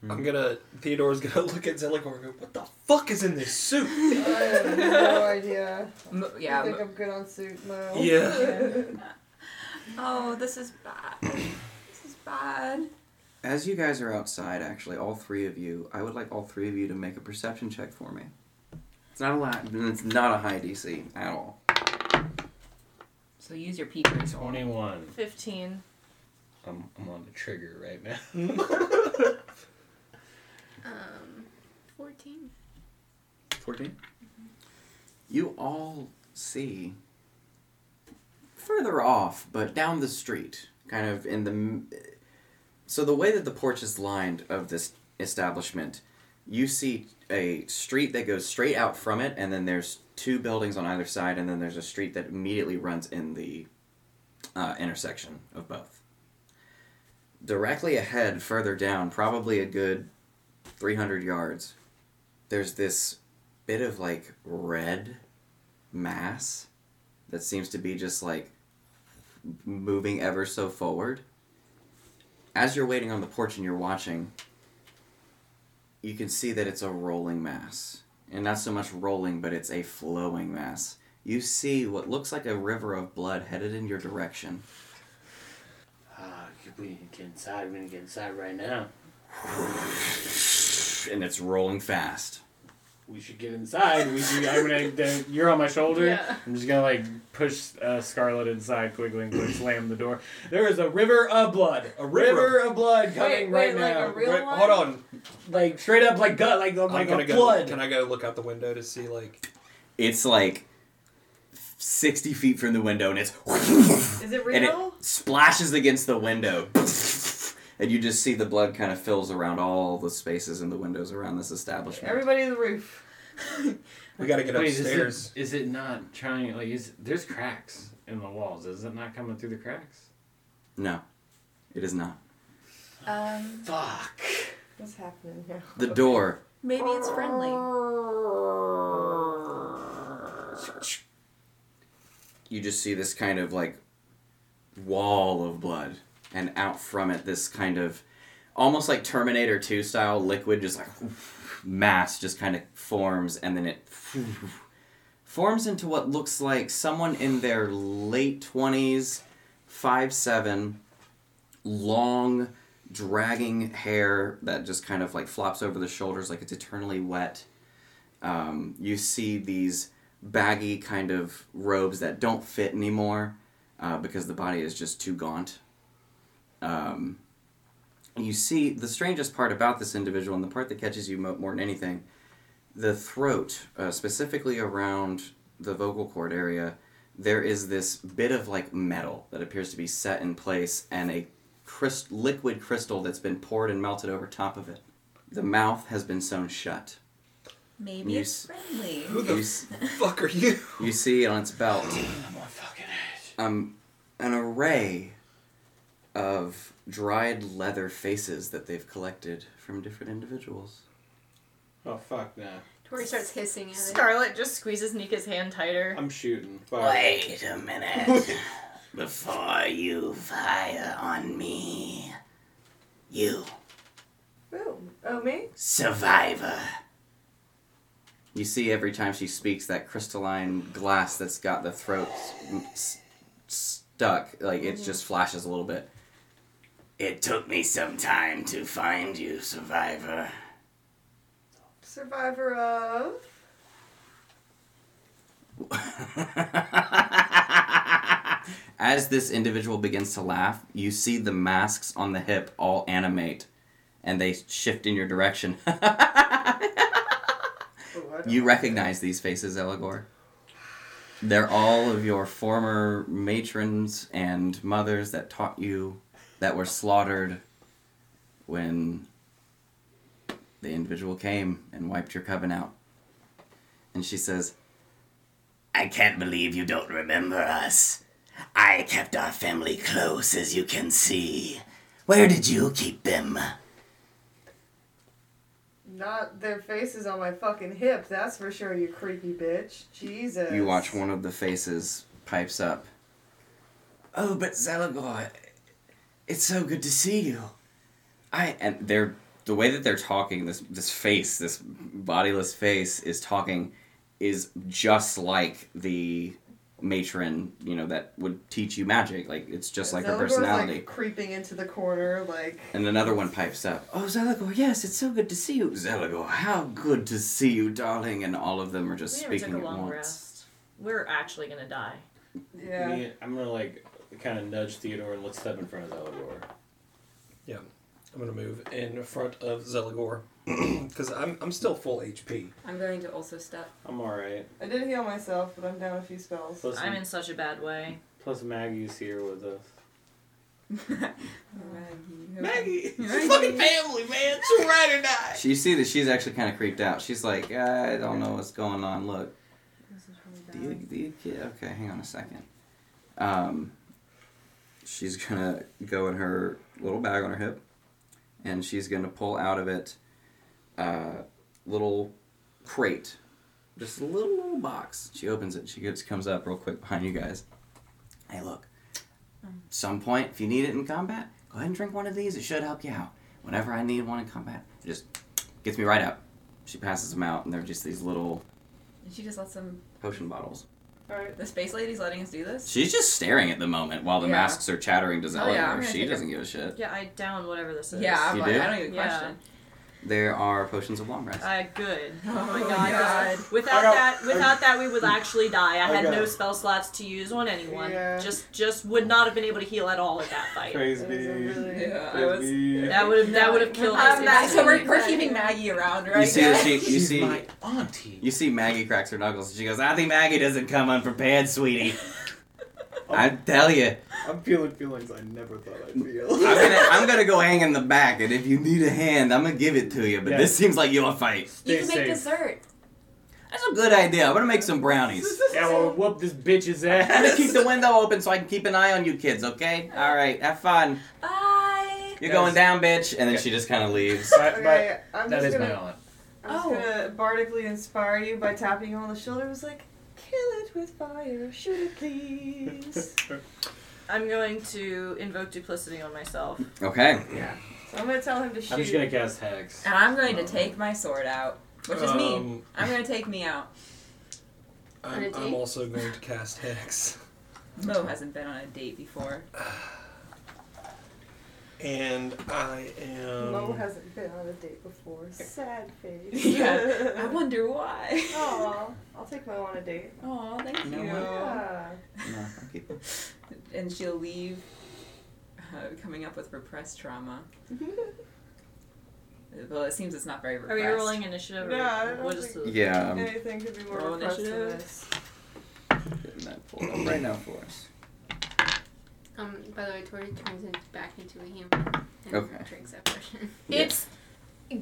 Hmm.
I'm gonna. Theodore's gonna look at Zelagor and go, "What the fuck is in this suit?"
I have no idea.
M- yeah.
I think
m-
I'm good on suit now.
Yeah.
oh, this is bad. This is bad.
As you guys are outside, actually, all three of you, I would like all three of you to make a perception check for me. It's not a lot. Mm, it's not a high DC at all.
So use your peepers.
Twenty-one.
Fifteen.
I'm, I'm on the trigger right now.
Um, fourteen.
14? You all see further off, but down the street, kind of in the. So, the way that the porch is lined of this establishment, you see a street that goes straight out from it, and then there's two buildings on either side, and then there's a street that immediately runs in the uh, intersection of both. Directly ahead, further down, probably a good 300 yards, there's this bit of like red mass that seems to be just like moving ever so forward. As you're waiting on the porch and you're watching, you can see that it's a rolling mass. And not so much rolling, but it's a flowing mass. You see what looks like a river of blood headed in your direction.
Ah, we need to get inside. We need to get inside right now.
And it's rolling fast.
we should get inside. We should, I'm gonna. You're on my shoulder.
Yeah.
I'm just gonna like push uh, Scarlet inside quickly and quick slam the door. There is a river of blood. A river of blood coming
wait,
right
like
now.
a real
Wait,
one?
hold on.
like straight up like gut, like like
I'm
a
gonna go.
blood.
Can I go look out the window to see like?
It's like 60 feet from the window and it's.
Is it
and it splashes against the window. And you just see the blood kind of fills around all the spaces in the windows around this establishment.
Everybody to the roof.
We gotta get
Wait, is it, is it not trying? Like, is there's cracks in the walls? Is it not coming through the cracks?
No, it is not.
Um,
Fuck.
What's happening here?
The door.
maybe it's friendly.
You just see this kind of like wall of blood and out from it, this kind of almost like Terminator 2 style liquid, just like mass, just kind of forms, and then it forms into what looks like someone in their late 20s, five seven, long, dragging hair that just kind of like flops over the shoulders like it's eternally wet. Um, you see these baggy kind of robes that don't fit anymore uh, because the body is just too gaunt. Um, you see the strangest part about this individual, and the part that catches you more than anything, the throat, uh, specifically around the vocal cord area, there is this bit of like metal that appears to be set in place, and a crys- liquid crystal that's been poured and melted over top of it. The mouth has been sewn shut.
Maybe
You
it's
s-
friendly.
Who the
s-
fuck are you?
you see on its belt
I'm on fucking edge.
um, an array of dried leather faces that they've collected from different individuals.
Oh fuck no.
Tori starts hissing at it.
Scarlet just squeezes Nika's hand tighter.
I'm shooting. Fuck.
Wait a minute. Before you fire on me, you,
Ooh. Oh, me?
survivor. You see every time she speaks that crystalline glass that's got the throat s- s- stuck, like it mm-hmm. just flashes a little bit. It took me some time to find you, survivor.
Survivor of.
As this individual begins to laugh, you see the masks on the hip all animate and they shift in your direction.
Oh,
you recognize these faces, Eligor. They're all of your former matrons and mothers that taught you that were slaughtered when the individual came and wiped your coven out. And she says, I can't believe you don't remember us. I kept our family close, as you can see. Where did you keep them?
Not their faces on my fucking hip, that's for sure, you creepy bitch. Jesus.
You watch one of the faces pipes up. Oh, but Zelagor, it's so good to see you. I and they're the way that they're talking. This this face, this bodiless face, is talking, is just like the matron. You know that would teach you magic. Like it's just like her personality.
Like, creeping into the corner, like.
And another one pipes up. Oh, Zelagor, yes, it's so good to see you. Zelagor, how good to see you, darling. And all of them are just
we never
speaking
took a
at
long
once.
rest. We're actually gonna die.
Yeah.
Me, I'm gonna like kind of nudge Theodore and let's step in front of Elagor.
I'm gonna move in front of Zelagor because I'm I'm still full HP.
I'm going to also step.
I'm alright.
I did heal myself, but I'm down a few spells.
Plus,
I'm in such a bad way.
plus Maggie's here with us.
Maggie,
Maggie.
fucking family, man. It's ride or die.
She, you see that she's actually kind of creeped out. She's like, I don't know what's going on. Look,
This is
do
really
you,
bad.
do you kid? Okay, hang on a second. Um, she's gonna go in her little bag on her hip, and she's gonna pull out of it a little crate, just a little little box. She opens it. She gets comes up real quick behind you guys. Hey, look. Some point, if you need it in combat, go ahead and drink one of these. It should help you out. Whenever I need one in combat, it just gets me right up. She passes them out, and they're just these little
And she just lets them.
potion bottles.
Alright.
The space lady's letting us do this.
She's just staring at the moment while the
Yeah.
masks are chattering to
Oh,
Zelda.
yeah,
she doesn't give a shit.
Yeah, I down whatever this is.
Yeah, I'm
You
like,
do?
I don't even
Yeah.
question.
There are potions of long rest.
Uh, good. Oh my
Oh,
god.
God.
Without
got-
that, without that, we would actually die. I
I
had
got-
no spell slots to use on anyone.
Yeah.
Just, just would not have been able to heal at all at that fight.
Praise
That is a
be.
really-
Yeah, I was.
Be.
That would have, that would have killed us.
Mag- so we're, we're keeping Maggie around, right?
you see that
guys?
she, you
She's
see,
my auntie.
you see Maggie cracks her knuckles. and She goes, "I think Maggie doesn't come unprepared, sweetie." I tell you,
I'm feeling feelings I never thought I'd feel.
I'm gonna, I'm gonna go hang in the back, and if you need a hand, I'm gonna give it to you. But
Yeah.
this seems like your fight.
You
Stay
can make
safe.
dessert.
That's a good idea. I'm gonna make some brownies.
Yeah, well, whoop this bitch's ass.
I'm gonna keep the window open so I can keep an eye on you kids. Okay? All right. Have fun.
Bye.
You're
Guys.
going down, bitch. And then she just kind of leaves.
But, but
I'm
That
just
is
gonna,
my aunt.
I'm just
Oh.
gonna bardically inspire you by tapping you on the shoulder. It was like, kill it with fire, shoot it please. I'm going to invoke duplicity on myself.
Okay.
Yeah. So I'm gonna tell him to shoot.
I'm just gonna cast hex.
And I'm going to take my sword out, which is me.
Um,
I'm going to take me out.
On a
I'm,
date?
I'm also going to cast Hex.
Mo hasn't been on a date before.
And I am.
Mo hasn't been on a date before. Sad face.
Yeah. I wonder why.
Aw, I'll take Mo on a date.
Oh, thank
You know
you.
Yeah.
No, I'll keep it.
And she'll leave uh, coming up with repressed trauma. Well, it seems it's not very
Are
repressed.
we rolling initiative? Or
Yeah, I don't
what is
think-
the
Yeah,
Anything could be more
Roll
repressed than this.
getting that pulled up right now for us.
Um, by the way, Tori turns it back into a human and
Okay.
drinks that potion.
It's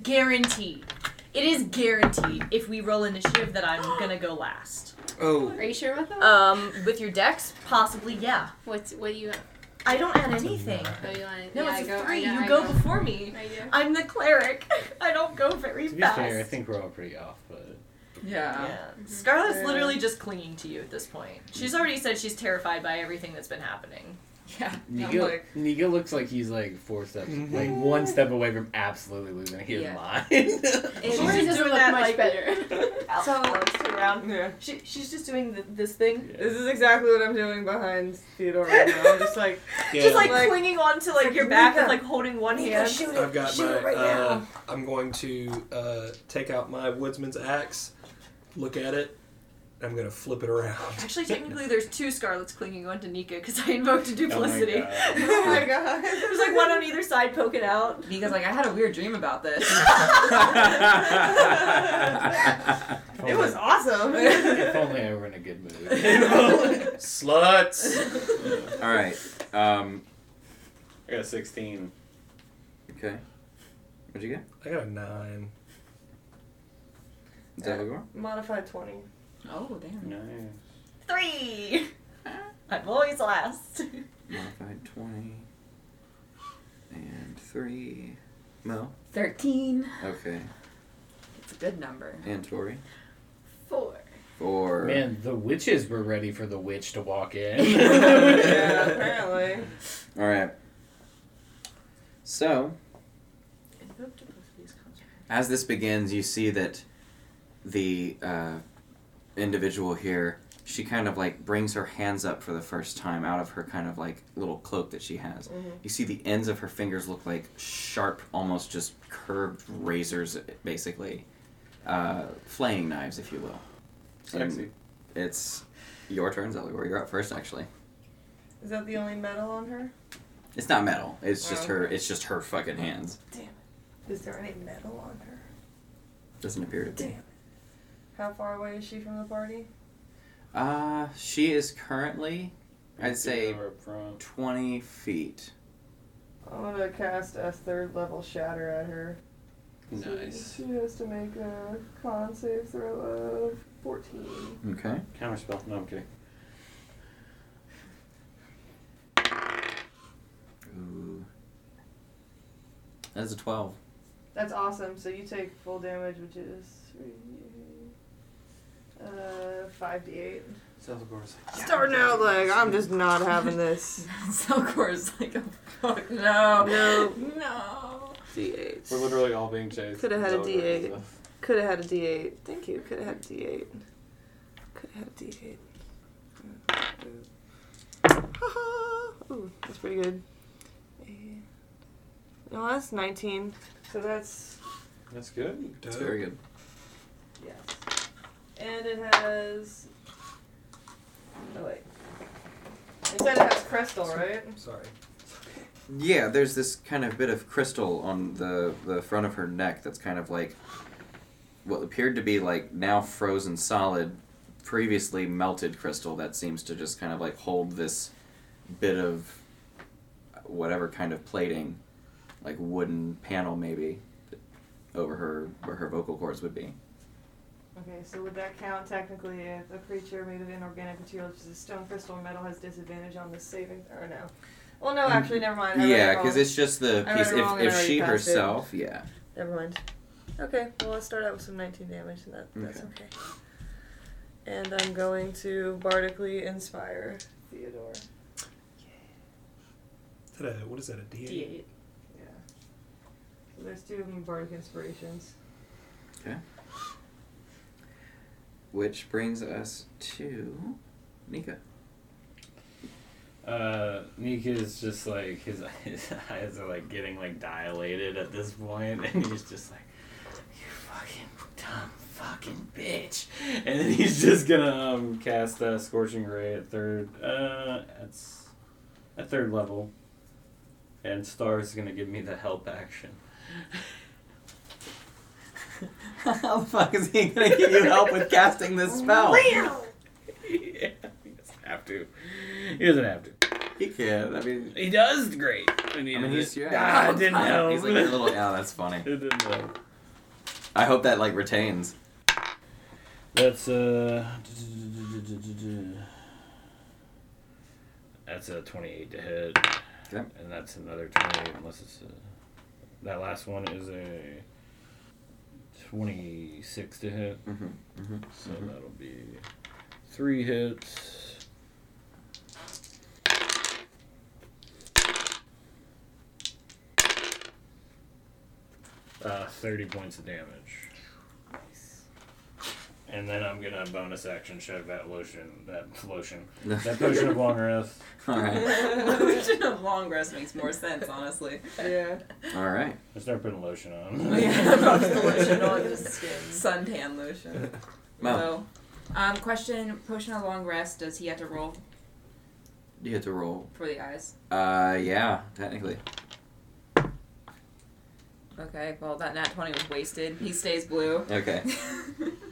guaranteed. It is guaranteed if we roll initiative that I'm gonna go last.
Oh,
Are you sure about that?
Um, with your decks, possibly, yeah.
What's what do you have?
I don't add anything.
Oh, you want
No,
yeah, I
it's a
go,
three.
I,
you
I
go before me.
I do.
I'm the cleric. I don't go very
To be
fast.
fair, I think we're all pretty off, but
Yeah.
Yeah. Scarlett's literally just clinging to you at this point. She's already said she's terrified by everything that's been happening.
Yeah.
Nika,
like-
Nika looks like he's like four steps,
Mhm.
like one step away from absolutely losing his
Yeah.
mind.
She's just
doesn't
doing
look
that,
much
like-
better.
So
around.
Yeah.
she, she's just doing th this thing.
This is exactly what I'm doing behind Theodore right now. I'm just like,
She's like,
Like-
clinging onto like
like,
your back and like holding one hand.
I've got
Shoot
my.
it right
uh,
now.
I'm going to uh, take out my woodsman's axe, look at it, and I'm going to flip it around.
Actually, technically, there's two Scarlets clinging onto Nika because I invoked a duplicity.
God.
oh my god.
There's like one on either side poking out.
Nika's like, I had a weird dream about this.
It was awesome.
if only I were in a good mood.
sluts. All right. Um.
I got 16.
Okay. What'd you get?
I got a nine.
Zelagor.
Modified 20.
Oh, damn.
Nice.
Three. I'm always last.
Modified twenty. And three. Mo.
13.
Okay.
It's a good number.
And Tori.
Four.
Four.
Man, the witches were ready for the witch to walk in.
yeah, apparently.
All right. So, as this begins, you see that the uh, individual here, she kind of like brings her hands up for the first time out of her kind of like little cloak that she has. You see the ends of her fingers look like sharp, almost just curved razors, basically. Uh, flaying knives, if you will.
Sexy.
And it's your turn, Zelagor. You're up first, actually.
Is that the only metal on her?
It's not metal. It's just
Oh.
her. It's just her fucking hands. Damn.
Is there any metal on her?
Doesn't appear to be.
Damn. How far away is she from the party?
Uh, she is currently, I'd say,
Over up front.
20 feet.
I'm gonna cast a third level shatter at her. So
Nice.
She has to make a con save throw of 14.
Okay.
Counter spell. No, I'm kidding.
Ooh. That is a 12.
That's awesome. So you take full damage, which is three, uh, five d eight.
Zelagor's like,
Starting out like I'm just not having this.
Zelgor's like, oh, fuck, no.
No.
No.
D eight.
We're literally all being chased.
Coulda had a
Zelagor is
D8. Could have had a D eight. Thank you. Could have had a D eight. Could have had a D eight. Ooh, that's pretty good. Eight. No, that's nineteen. So that's
That's good.
That's very good.
yes. And it has. Oh wait. It said it has crystal, right?
Sorry.
Yeah, there's this kind of bit of crystal on the, the front of her neck that's kind of like what appeared to be like now frozen solid, previously melted crystal that seems to just kind of like hold this bit of whatever kind of plating, like wooden panel maybe, over her where her vocal cords would be.
Okay, so would that count technically if a creature made of inorganic material, such as a stone, crystal, or metal, has disadvantage on the saving? Or no? Well, no, mm, actually, never mind. I read it
yeah,
wrong.
because it's just the
I read
piece.
it wrong
If,
and
if
I already
she
passed it.
herself, yeah.
Never mind. Okay, well, let's start out with some 19 damage, and that, that's okay. And I'm going to bardically inspire Theodore.
Is that a, what is that, a D8? D8.
Yeah. So there's two of me bardic inspirations.
Okay. Which brings us to Nika.
Uh, Nika's just like his his eyes are like getting like dilated at this point, and he's just like, "You fucking dumb fucking bitch," and then he's just gonna um cast uh, scorching ray at third uh at s- at third level, and Star's gonna give me the help action.
How the fuck is he gonna give you help with casting this spell?
yeah, he doesn't have to. He doesn't have to.
He can. I mean,
He does great. I mean,
I mean, he's yeah.
ah, it didn't help.
He's like a little. Yeah, that's funny.
It didn't help.
I hope that like retains.
That's uh That's a 28 to hit.
Okay.
And that's another 28 unless it's a, that last one is a 26 to hit.
Mm-hmm. Mm-hmm.
So that'll be 3 hits. Uh, 30 points of damage. And then I'm gonna bonus action shove that lotion, that lotion, that potion of long rest.
All right.
Lotion of long rest makes more sense, honestly.
Yeah.
All right.
I start putting lotion on.
Yeah.
Lotion on his skin.
Suntan lotion.
Mo,
So, um, question: Potion of long rest. Does he have to roll Do
you have to roll.
for the eyes?
Uh, yeah, technically.
Okay. Well, that nat twenty was wasted. He stays blue.
Okay.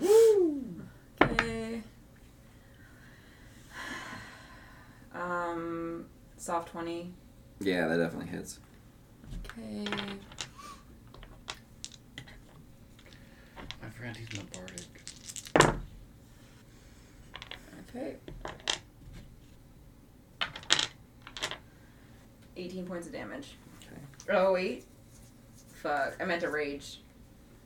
okay. Um, soft twenty.
Yeah, that definitely hits.
Okay.
I forgot he's not bardic.
Okay. Eighteen points of damage.
Okay.
Oh wait. Fuck. I meant to rage.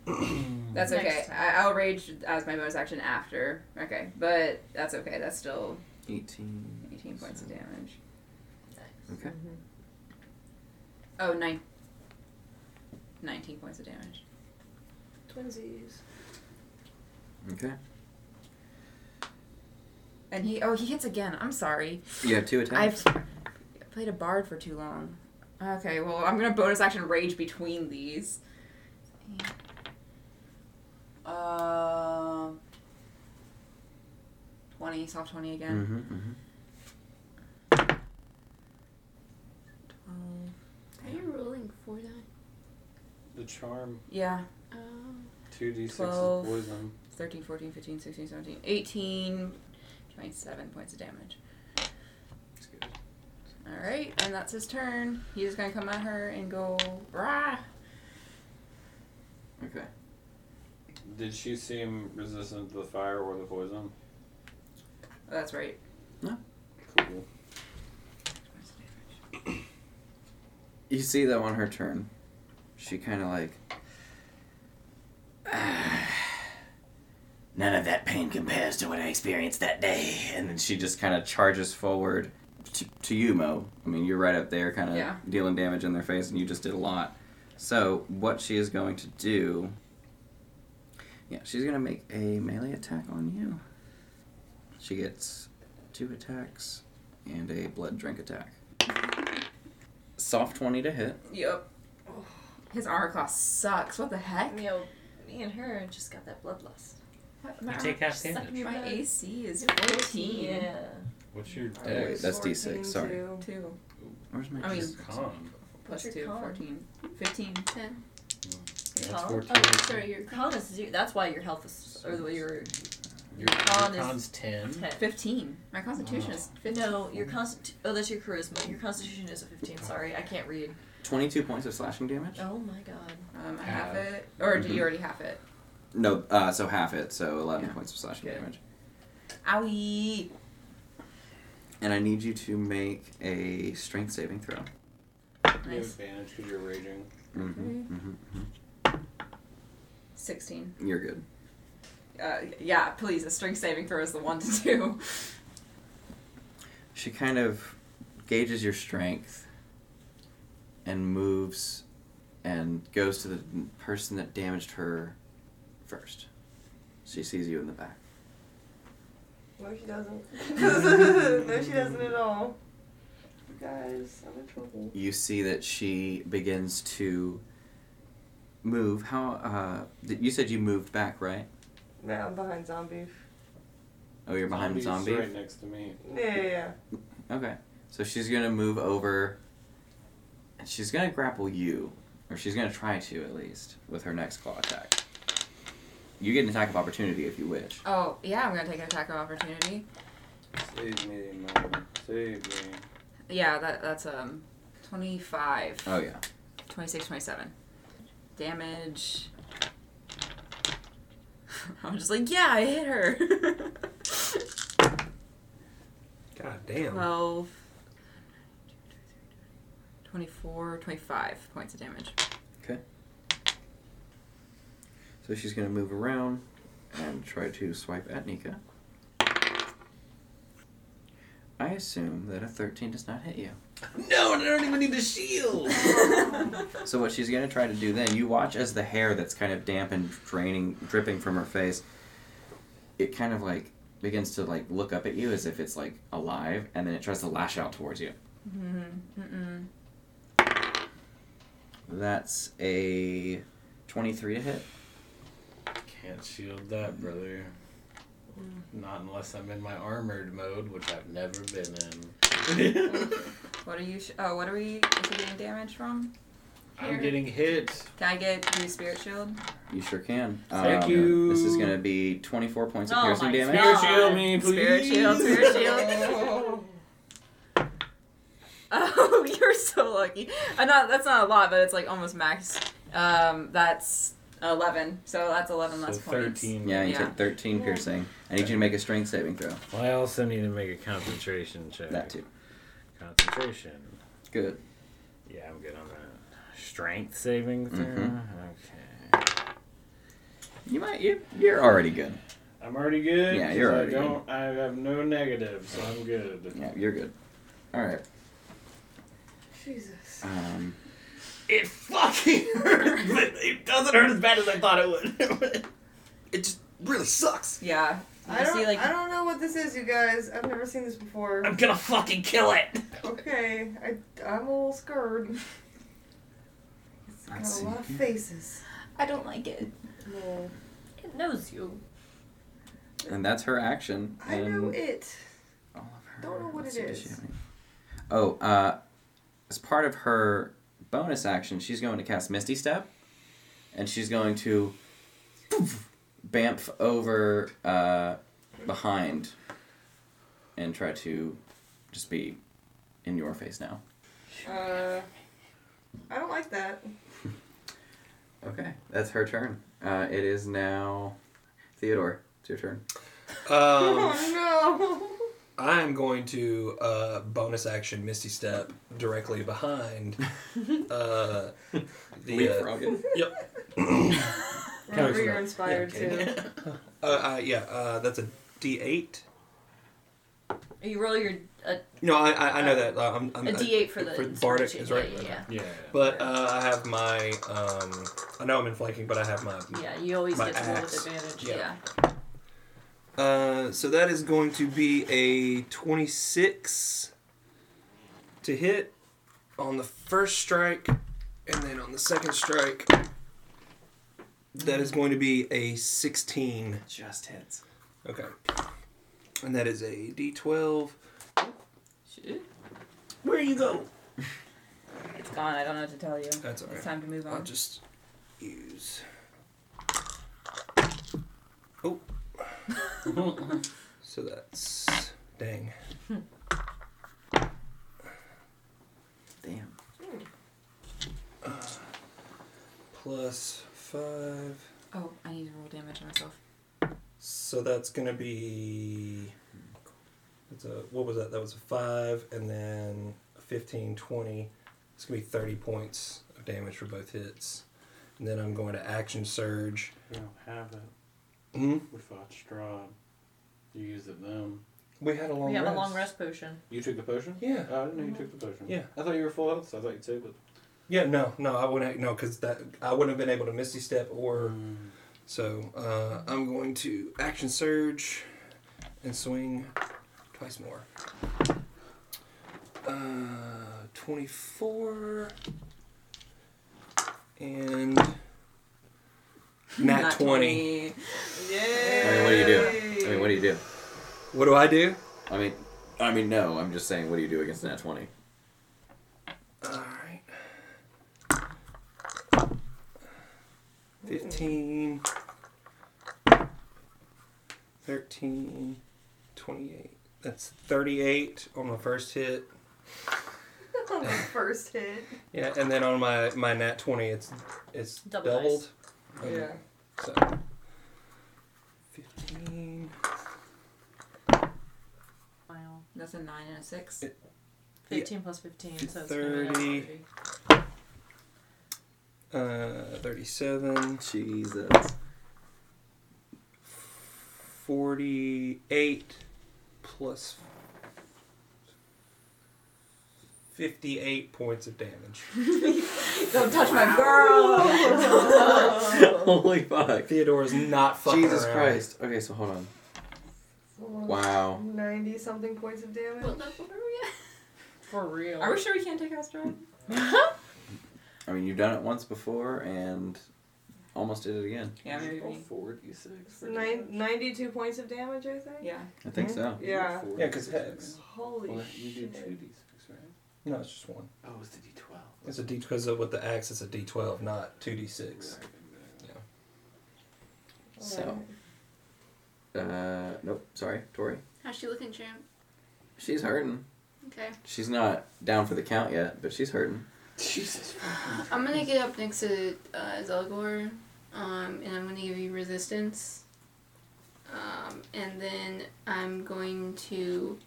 That's okay. I, I'll rage as my bonus action after. Okay, but that's okay. That's still
18.
18 points of damage.
Okay.
Oh, nine. 19 points of damage.
Twinsies.
Okay.
And he, oh, he hits again. I'm sorry.
You have two attacks.
I've played a bard for too long. Okay, well, I'm gonna bonus action rage between these. Uh, 20, soft 20 again.
Mm-hmm, mm-hmm.
12.
Are you rolling for that?
The charm,
Yeah,
Oh.
2d6
Twelve.
of poison.
13, 14, 15, 16, 17, 18, 27 points of damage.
That's good.
Alright, and that's his turn. He's gonna come at her and go, rah!
Okay.
Did she seem resistant to the fire or the poison?
Oh, that's right. No.
Cool.
You see that on her turn, she kind of like. None of that pain compares to what I experienced that day. And then she just kind of charges forward to, to you, Mo. I mean, you're right up there, kind of
Yeah.
dealing damage in their face, and you just did a lot. So, what she is going to do. Yeah, she's going to make a melee attack on you. She gets two attacks and a blood drink attack. Soft 20 to hit.
Yep. His armor class sucks. What the heck?
You know, me and her just got that bloodlust.
My,
take half damage.
my AC is 14.
Yeah.
What's your
Oh, wait, that's D6, sorry.
too.
Two.
Where's my
I mean-
D6?
con.
Plus
What's your
two,
con?
14. 15.
Ten.
That's 14.
Oh, sorry, your
Con is zero. That's why your health is, or your
Your,
your con
your
is
con's 10.
10.
15. My constitution is 15.
No, your constitu- Oh, that's your charisma. Your constitution is a 15. Sorry, I can't read.
22 points of slashing damage?
Oh my god.
Um, I half
Half.
it. Or do
Mhm.
you already half it?
No, uh, so half it, so 11
Yeah.
points of slashing
Good.
damage.
Owie!
And I need you to make a strength saving throw.
You have
Nice.
advantage because you're raging.
Mm-hmm, mm-hmm,
16.
You're good.
Uh, yeah, please, a strength saving throw is the one to do.
She kind of gauges your strength and moves and goes to the person that damaged her first. She sees you in the back.
No, she doesn't. no, she doesn't at all. You guys, I'm in trouble.
You see that she begins to move. How? Uh, you said you moved back, right?
Now I'm behind zombie.
Oh, you're behind
Zombie's
zombie.
right next to me.
Yeah, yeah, yeah.
Okay. So she's gonna move over and she's gonna grapple you. Or she's gonna try to at least with her next claw attack. You get an attack of opportunity if you wish.
Oh, yeah, I'm gonna take an attack of opportunity.
Save me, mama. Save me.
Yeah, that that's um 25.
Oh yeah.
26, 27. Damage. I'm just like, yeah, I hit her.
God damn.
12. 24, 25 points of damage.
So she's gonna move around and try to swipe at Nika. I assume that a 13 does not hit you.
No, and I don't even need the shield.
So what she's gonna try to do then, you watch as the hair that's kind of damp and draining, dripping from her face, it kind of like begins to like look up at you as if it's like alive, and then it tries to lash out towards you. Mm-hmm.
Mm-mm.
That's a 23 to hit.
Can't shield that, brother. Not unless I'm in my armored mode, which I've never been in.
What are you? Sh- oh, what are we? Is he getting damage from? Here.
I'm getting hit.
Can I get your spirit shield?
You sure can.
Thank
Um,
you.
This is gonna be 24 points of
Oh
piercing damage.
God.
Spirit shield me, please.
Spirit shield, spirit shield. Oh, you're so lucky. I'm not. That's not a lot, but it's like almost max. Um, that's eleven. So that's eleven
So
less points.
13.
Yeah, you
Yeah.
take 13 piercing. I need you to make a strength saving throw.
Well, I also need to make a concentration check.
That too.
Concentration.
Good.
Yeah, I'm good on that. Strength saving throw?
Mhm.
Okay.
You might. You, you're already good.
I'm already good?
Yeah, you're
I
already
don't, I have no negatives, so I'm good.
Yeah, you're good. All right.
Jesus.
Um,
it fucking hurts, but it doesn't hurt as bad as I thought it would.
It just really sucks.
Yeah. You
I don't,
see, like,
I don't know what this is, you guys. I've never seen this before.
I'm gonna fucking kill it.
Okay, I, I'm a little scared. It's got
Let's
a lot of faces.
I don't like it.
No.
It knows you.
and that's her action.
I
and
know it.
all of her.
Don't know what
let's
it
see, does
is.
she have any- Oh, uh, as part of her bonus action, she's going to cast Misty Step, and she's going to poof, bamf over uh, behind and try to just be in your face now.
Uh, I don't like that.
Okay, that's her turn. Uh, it is now Theodore. It's your turn.
Um,
oh
I'm going to uh, bonus action Misty Step directly behind uh, the. Uh,
Leapfrogging.
yep.
no!
Kinda
Whenever you're inspired
Yeah,
to.
Uh, uh, yeah, uh, that's a D8.
You roll your a,
No, I, I, I know that. Uh, I'm, I'm,
a D8 for the
for Bardic
inspiration.
is right.
Yeah, yeah,
Yeah.
But uh, I have my. Um, I know I'm in flanking, but I have my.
yeah. Yeah, you always
My
get to roll with advantage.
Yeah.
Yeah.
Uh, so that is going to be a 26 to hit on the first strike, and then on the second strike, that is going to be a 16.
Just hits.
Okay. And that is a d12.
Shit.
Where you go?
It's gone. I don't know what to tell you.
That's alright.
It's time to move on.
I'll just use. Oh. so that's. Dang.
Damn.
Uh, plus 5.
Oh, I need to roll damage on myself.
So that's gonna be. That's a what was that? That was a five, and then a 15, 20. It's gonna be thirty points of damage for both hits, and then I'm going to action surge.
We don't have it.
Hmm?
We fought Strahd. You used it then.
We had a long.
We have
rest.
a long rest potion.
You took the potion?
Yeah.
Oh, I didn't know you took the potion.
Yeah.
I thought you were full health, so I thought you took it.
Yeah, no, no, I wouldn't. No, because that I wouldn't have been able to misty step or. So uh, I'm going to action surge, and swing twice more. Uh, twenty-four and nat,
Nat
20.
I mean, what do you do? I mean, what do you do?
What do I do?
I mean, I mean, no. I'm just saying, what do you do against nat twenty?
All right. 15, 13, 28. That's 38 on my first hit.
On the first hit.
Yeah, and then on my, my nat 20, it's it's
Double
doubled.
Dice.
Yeah.
So 15.
Wow.
That's a nine and a six.
It-
15 plus 15, so it's gonna be
30.
30.
Uh, 37,
Jesus.
48 plus 58 points of damage.
Don't touch my girl.
Holy fuck.
Theodore is not fucking
Jesus
around.
Christ. Okay, so hold on. Wow.
90 something points of damage.
What level are we at?
For real.
Are we sure we can't take our Strahd?
I mean, you've done it once before and almost did it again.
Yeah, maybe. we-
Four d six.
It's nine, 92 points of damage, I think?
Yeah.
I think hmm? so.
Yeah.
Yeah, 'cause hex.
Holy
Well, you
shit.
do two d six, right?
No, it's just one.
Oh, it's the d twelve.
It's a D because with the axe, it's a D12, not 2D6.
So, uh, nope, sorry, Tori.
How's she looking, champ?
She's hurting.
Okay.
She's not down for the count yet, but she's hurting.
Jesus.
I'm gonna get up next to uh, Zelgor, um, and I'm gonna give you resistance. Um, and then I'm going to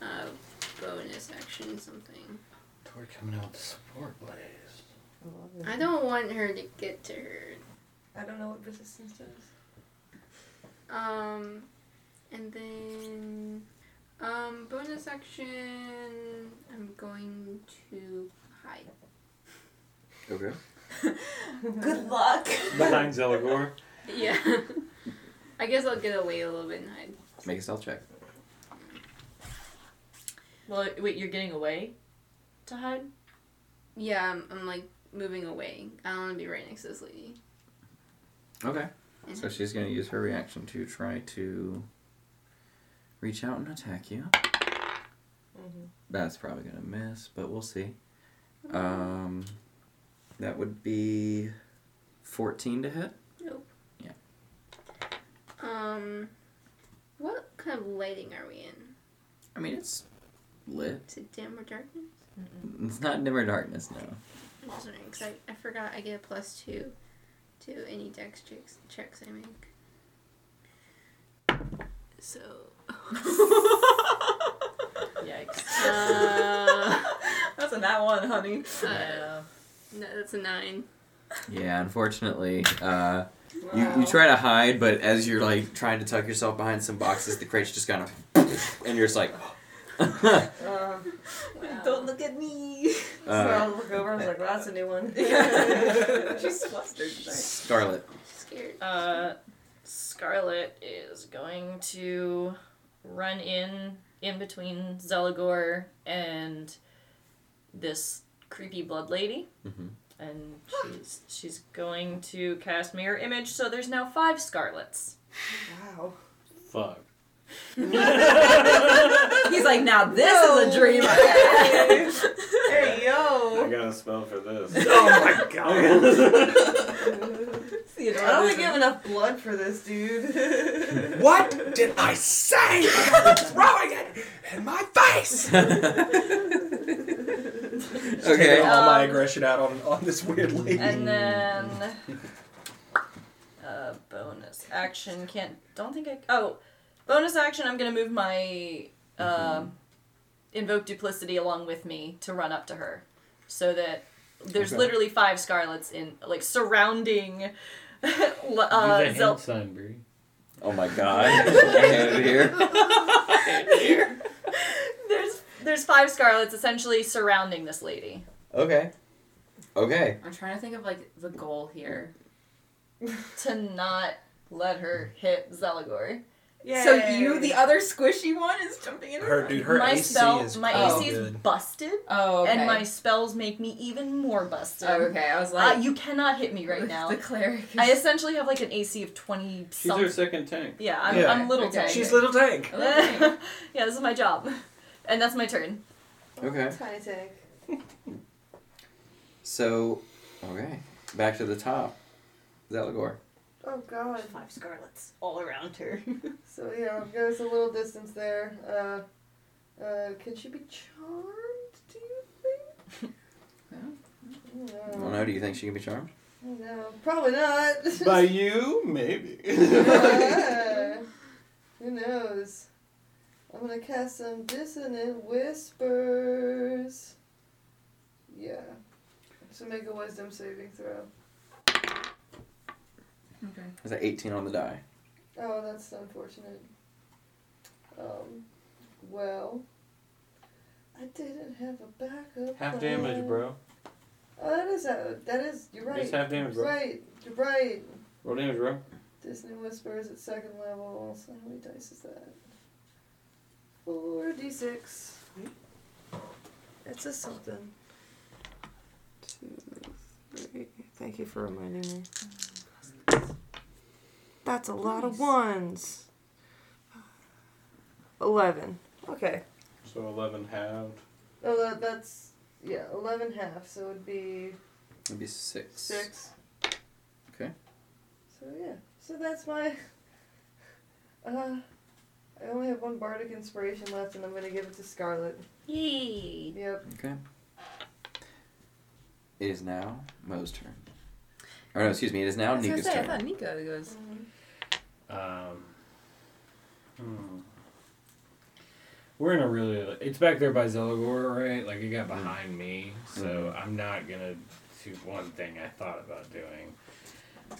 uh, bonus action something.
Tori coming out with the support blaze.
I don't want her to get to her.
I don't know what resistance does.
Um, and then um, bonus action. I'm going to hide.
Okay.
Good luck.
Behind Zelagor.
Yeah. I guess I'll get away a little bit and hide.
Make a stealth check.
Well, wait, you're getting away to hide?
Yeah, I'm, I'm like moving away. I don't want to be right next to this lady.
Okay. So she's going to use her reaction to try to reach out and attack you.
Mm-hmm.
That's probably going to miss, but we'll see. Um, that would be 14 to hit.
Nope.
Yeah.
Um, what kind of lighting are we in?
I mean, it's lit.
Is it dim or darkness?
It's not dimmer darkness, no.
I'm just wondering because I, I forgot I get a plus two to any dex checks checks I make. So.
Yikes.
Uh,
That's a nat one, honey.
Yeah.
no, that's a nine.
Yeah, unfortunately, uh, you,
Wow.
you try to hide, but as you're like trying to tuck yourself behind some boxes, the crates just kind of, and you're just like,
Uh,
Don't look at me.
so I
uh,
look over. I was like, well, "That's a new one."
She's flustered today.
Scarlet.
Scared.
Uh, Scarlet is going to run in in between Zelagor and this creepy blood lady,
hmm
and she's she's going to cast mirror image. So there's now five Scarlets.
wow.
Fuck.
He's like, now this is a dream. I.
Hey yo.
I got a spell for this.
Oh my god.
Theodore
I don't think you have enough blood for this, dude.
what did I say about throwing it in my face?
Okay.
Taking all my
Um,
aggression out on, on this weird lady.
And then uh, bonus action can't. Don't think I. Oh, bonus action. I'm gonna move my um, invoke duplicity along with me to run up to her, so that there's
Okay.
literally five Scarlets in like surrounding. uh,
Do the
Zel-
hand sign, Bree.
Oh my god. Hand it here.
there's there's five Scarlets essentially surrounding this lady.
Okay. Okay.
I'm trying to think of like the goal here.
to not let her hit Zelagor.
So you, the other squishy one, is jumping in.
Her dude, her
my
AC
spell,
is
my
Oh.
AC is
good.
busted,
Oh, okay.
and my spells make me even more busted.
Oh, okay. I was
Uh,
like,
you cannot hit me right now.
The cleric. Is...
I essentially have like an AC of twenty
She's
something.
our second tank.
Yeah, I'm,
Yeah.
I'm little
Okay.
tank.
She's little tank.
Yeah, this is my job, and that's my turn.
Okay.
Tiny tank.
So, okay. Back to the top. Zelagor.
Oh god.
Five scarlets all around her.
So yeah, goes a little distance there. Uh, uh, can she be charmed? Do you think?
Yeah.
Oh no, do you think she can be charmed?
No, probably not.
By you, maybe.
Yeah. Who knows? I'm gonna cast some dissonant whispers. Yeah. So make a wisdom saving throw.
Okay.
Is that 18 on the die?
Oh, that's unfortunate. Um, well, I didn't have a backup.
Half
plan.
damage, bro.
Oh, that is a, that is. You're right.
Just half damage, bro.
Right. You're right.
Roll damage, bro.
Dissonant whispers at second level. So how many dice is that? Four d six. It's a something. Two, three. Thank you for reminding me. That's a lot of ones. Eleven. Okay.
So 11 halved.
Oh, that, that's yeah, eleven half. So it'd be
It'd be 6.
six.
Okay.
So yeah. So that's my. Uh, I only have one bardic inspiration left, and I'm gonna give it to Scarlet.
Yay!
Yep.
Okay. It is now Mo's turn. Or no, excuse me, it is now
I
Nika's
say, I
turn.
thought Nika goes.
Um, hmm. We're in a really. It's back there by Zelagor, right? Like it got behind me, so I'm not gonna do one thing I thought about doing.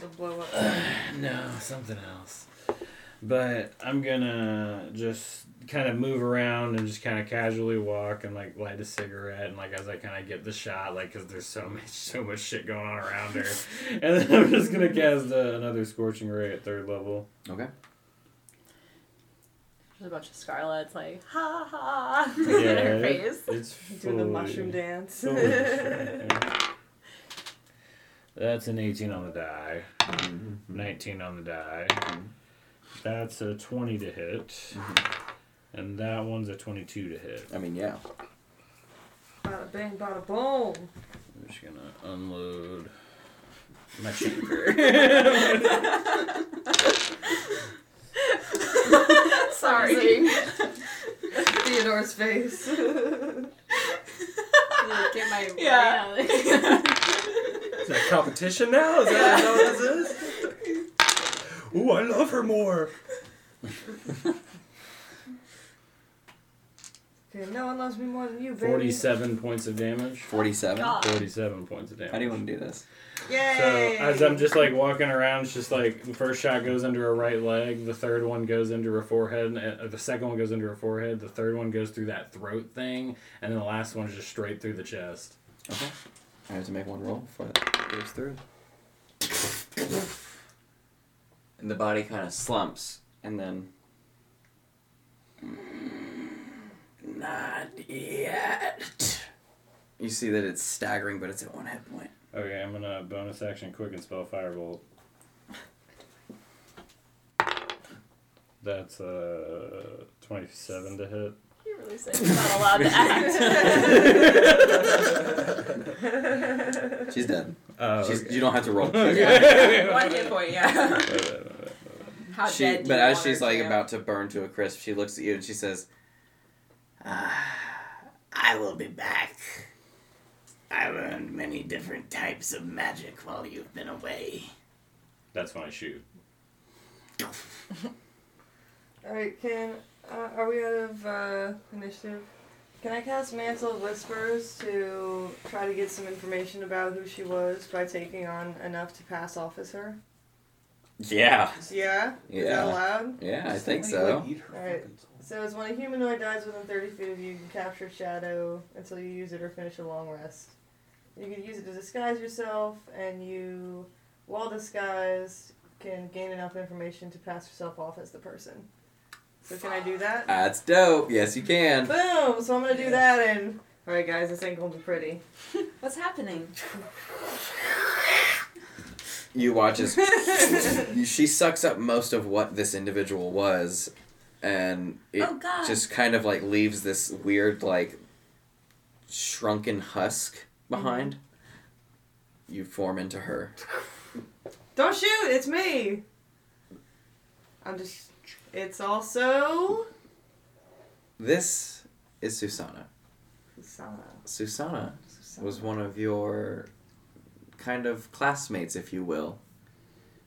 The blow up.
no, something else. But I'm gonna just kind of move around and just kind of casually walk and like light a cigarette and like as I kind of get the shot, like because there's so much so much shit going on around her, and then I'm just gonna cast uh, another scorching ray at third level.
Okay.
There's a bunch of scarlets like ha ha
Yeah,
in her
it-
face.
It's
Do the mushroom dance.
That's an 18 on the die. Mm-hmm. 19 on the die. Mm-hmm. That's a 20 to hit. Mm-hmm. And that one's a 22 to hit.
I mean, yeah.
bada bang, bada boom.
I'm just gonna unload my chamber.
Sorry.
Theodore's face.
Get my
Yeah.
out.
Is that competition now? Is that, is that what this is? Ooh, I love her more.
okay, no one loves me more than you, baby.
47 points of damage.
47.
God.
47 points of damage.
How do you want to do this?
Yay!
So as I'm just like walking around, it's just like the first shot goes into her right leg, the third one goes into her forehead, and uh, the second one goes into her forehead, the third one goes through that throat thing, and then the last one is just straight through the chest.
Okay. I have to make one roll before that goes through. And the body kind of slumps, and then. Not yet. You see that it's staggering, but it's at one hit point.
Okay, I'm gonna bonus action quick and spell firebolt. That's uh 27 to hit.
You really say you're not allowed to act.
She's dead.
Oh,
She's,
okay.
You don't have to roll.
Okay.
One hit point, yeah. How
She,
dead do
but
you
as
want
she's like
to?
about to burn to a crisp, she looks at you and she says, "Ah, "I will be back. I learned many different types of magic while you've been away."
That's my shoe.
Alright, can. Uh, are we out of uh, initiative? Can I cast Mantle of Whispers to try to get some information about who she was by taking on enough to pass off as her?
Yeah,
Yeah? Is that
Yeah.
allowed?
yeah, I think so.
eat her
Alright.
Fucking soul.
So it's when a humanoid dies within 30 feet of you, you can capture shadow until you use it or finish a long rest. You can use it to disguise yourself, and you, while disguised, can gain enough information to pass yourself off as the person. So can I do that?
That's dope. Yes, you can.
Boom! So I'm gonna do that, and all right, guys, this ain't gonna be pretty.
What's happening?
You watch as she sucks up most of what this individual was, and it
Oh,
just kind of like leaves this weird like shrunken husk behind. Mm-hmm. You form into her.
Don't shoot! It's me. I'm just. It's also.
This is Susana.
Susana.
Susana
Susana.
was one of your kind of classmates, if you will.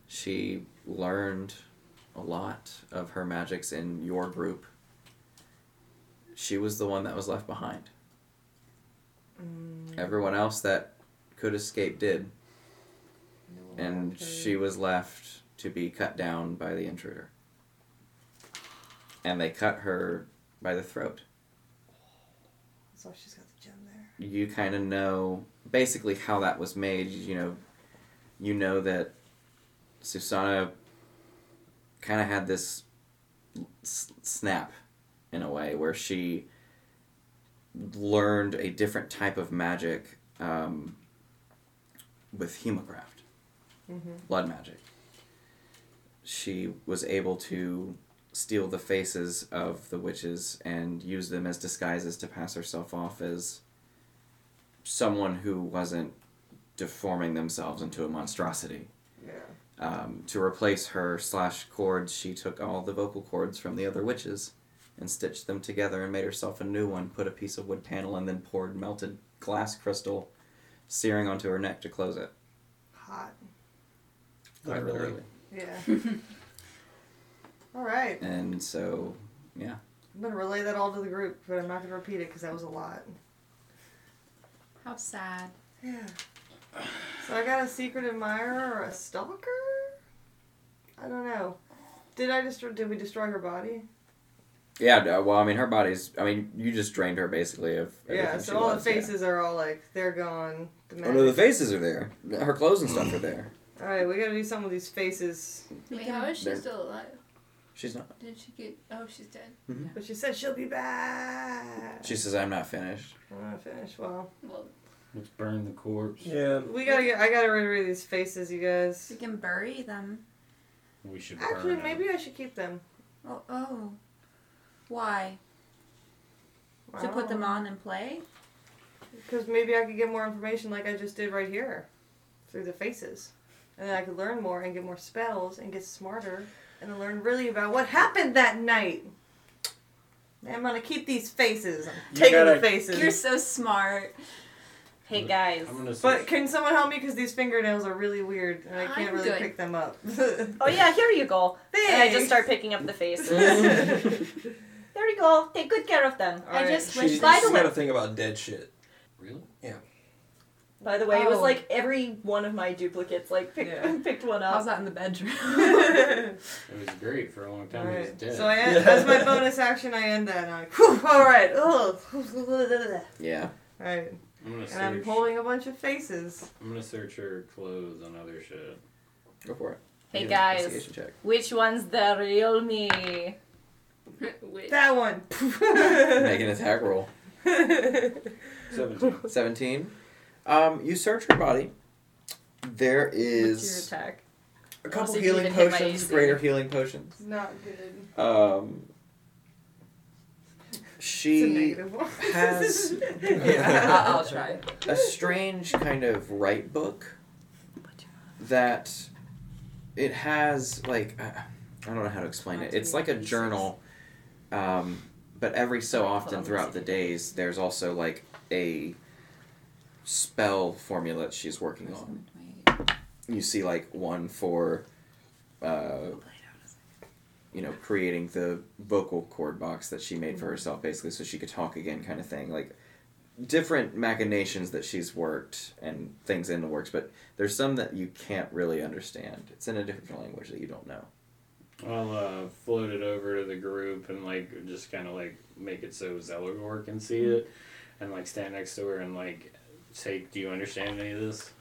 She learned a lot of her magics in your group. She was the one that was left behind.
Mm,
Everyone else that could escape did,
no,
and she was left to be cut down by the intruder. And they cut her by the throat.
So she's got the gem there.
you kind of know basically how that was made. You know, you know that Susana kind of had this s- snap in a way where she learned a different type of magic um, with hemocraft,
Mm-hmm.
blood magic. She was able to steal the faces of the witches and use them as disguises to pass herself off as someone who wasn't deforming themselves into a monstrosity.
Yeah.
Um, to replace her slash cords, she took all the vocal cords from the other witches and stitched them together and made herself a new one, put a piece of wood panel, and then poured melted glass crystal searing onto her neck to close it.
Hot.
Quite
Literally.
literally.
Yeah. all right.
And so, yeah.
I'm gonna relay that all to the group, but I'm not gonna repeat it because that was a lot.
How sad.
Yeah. So I got a secret admirer or a stalker? I don't know. Did I destroy? Did we destroy her body?
Yeah, no, well, I mean, her body's. I mean, you just drained her basically of.
Yeah. So all
was,
the
yeah.
faces are all like they're gone. The
Oh no, the faces are there. Her clothes and stuff are there.
All right, we gotta do something with these faces.
Wait, how is she
They're-
still alive?
She's not.
Did she get? Oh, she's dead. Mm-hmm.
But she said she'll be back.
She says, "I'm not finished."
I'm not finished. Well,
Well,
Let's burn the corpse.
Yeah.
we gotta get. I gotta rid of these faces, you guys.
We can bury them.
We should
Actually,
burn 'em.
maybe I should keep them.
Oh, oh. Why? To put them on and play?
Because maybe I could get more information, like I just did right here, through the faces, and then I could learn more and get more spells and get smarter, and then learn really about what happened that night. I'm gonna keep these faces. I'm
You
taking
gotta-
the faces.
You're so smart.
Hey guys.
I'm gonna
But can someone help me? Because these fingernails are really weird, and I can't
I'm
really
good.
pick them up.
Oh yeah, here you go. And I just start picking up the faces. there you go. Take good care of them.
I just
She,
wish
she's
By the way-
got a thing about dead shit.
really? Yeah.
By the way, it was
Oh.
like every one of my duplicates like picked
Yeah.
picked one up.
How's
up.
that in the bedroom?
It was great for a long time. He was
Alright,
dead.
So I end, as my bonus action, I end that. And I'm like, Whew, all right. Ugh.
Yeah.
All right.
I'm gonna
And I'm pulling a bunch of faces.
I'm gonna search her clothes and other shit.
Go for it.
Hey
Make
guys,
check.
which one's the real me?
That one.
Make an attack roll.
Seventeen.
17. Um, you search her body. There is
What's your attack?
a couple
see if you
healing
even hit my
potions, greater healing potions.
Not good.
Um,
It's a
she
negative one.
has
yeah, I'll, I'll try.
a strange kind of right book that it has like uh, I don't know how to explain it. It's like a journal, um, but every so often throughout the days, there's also like a spell formula that she's working on. You see like one for, uh, you know, creating the vocal cord box that she made for herself, basically, so she could talk again, kind of thing. Like different machinations that she's worked and things in the works, but there's some that you can't really understand. It's in a different language that you don't know.
I'll uh, float it over to the group and like just kind of like make it so Zelagor can see it, and like stand next to her and like say, do you understand any of this?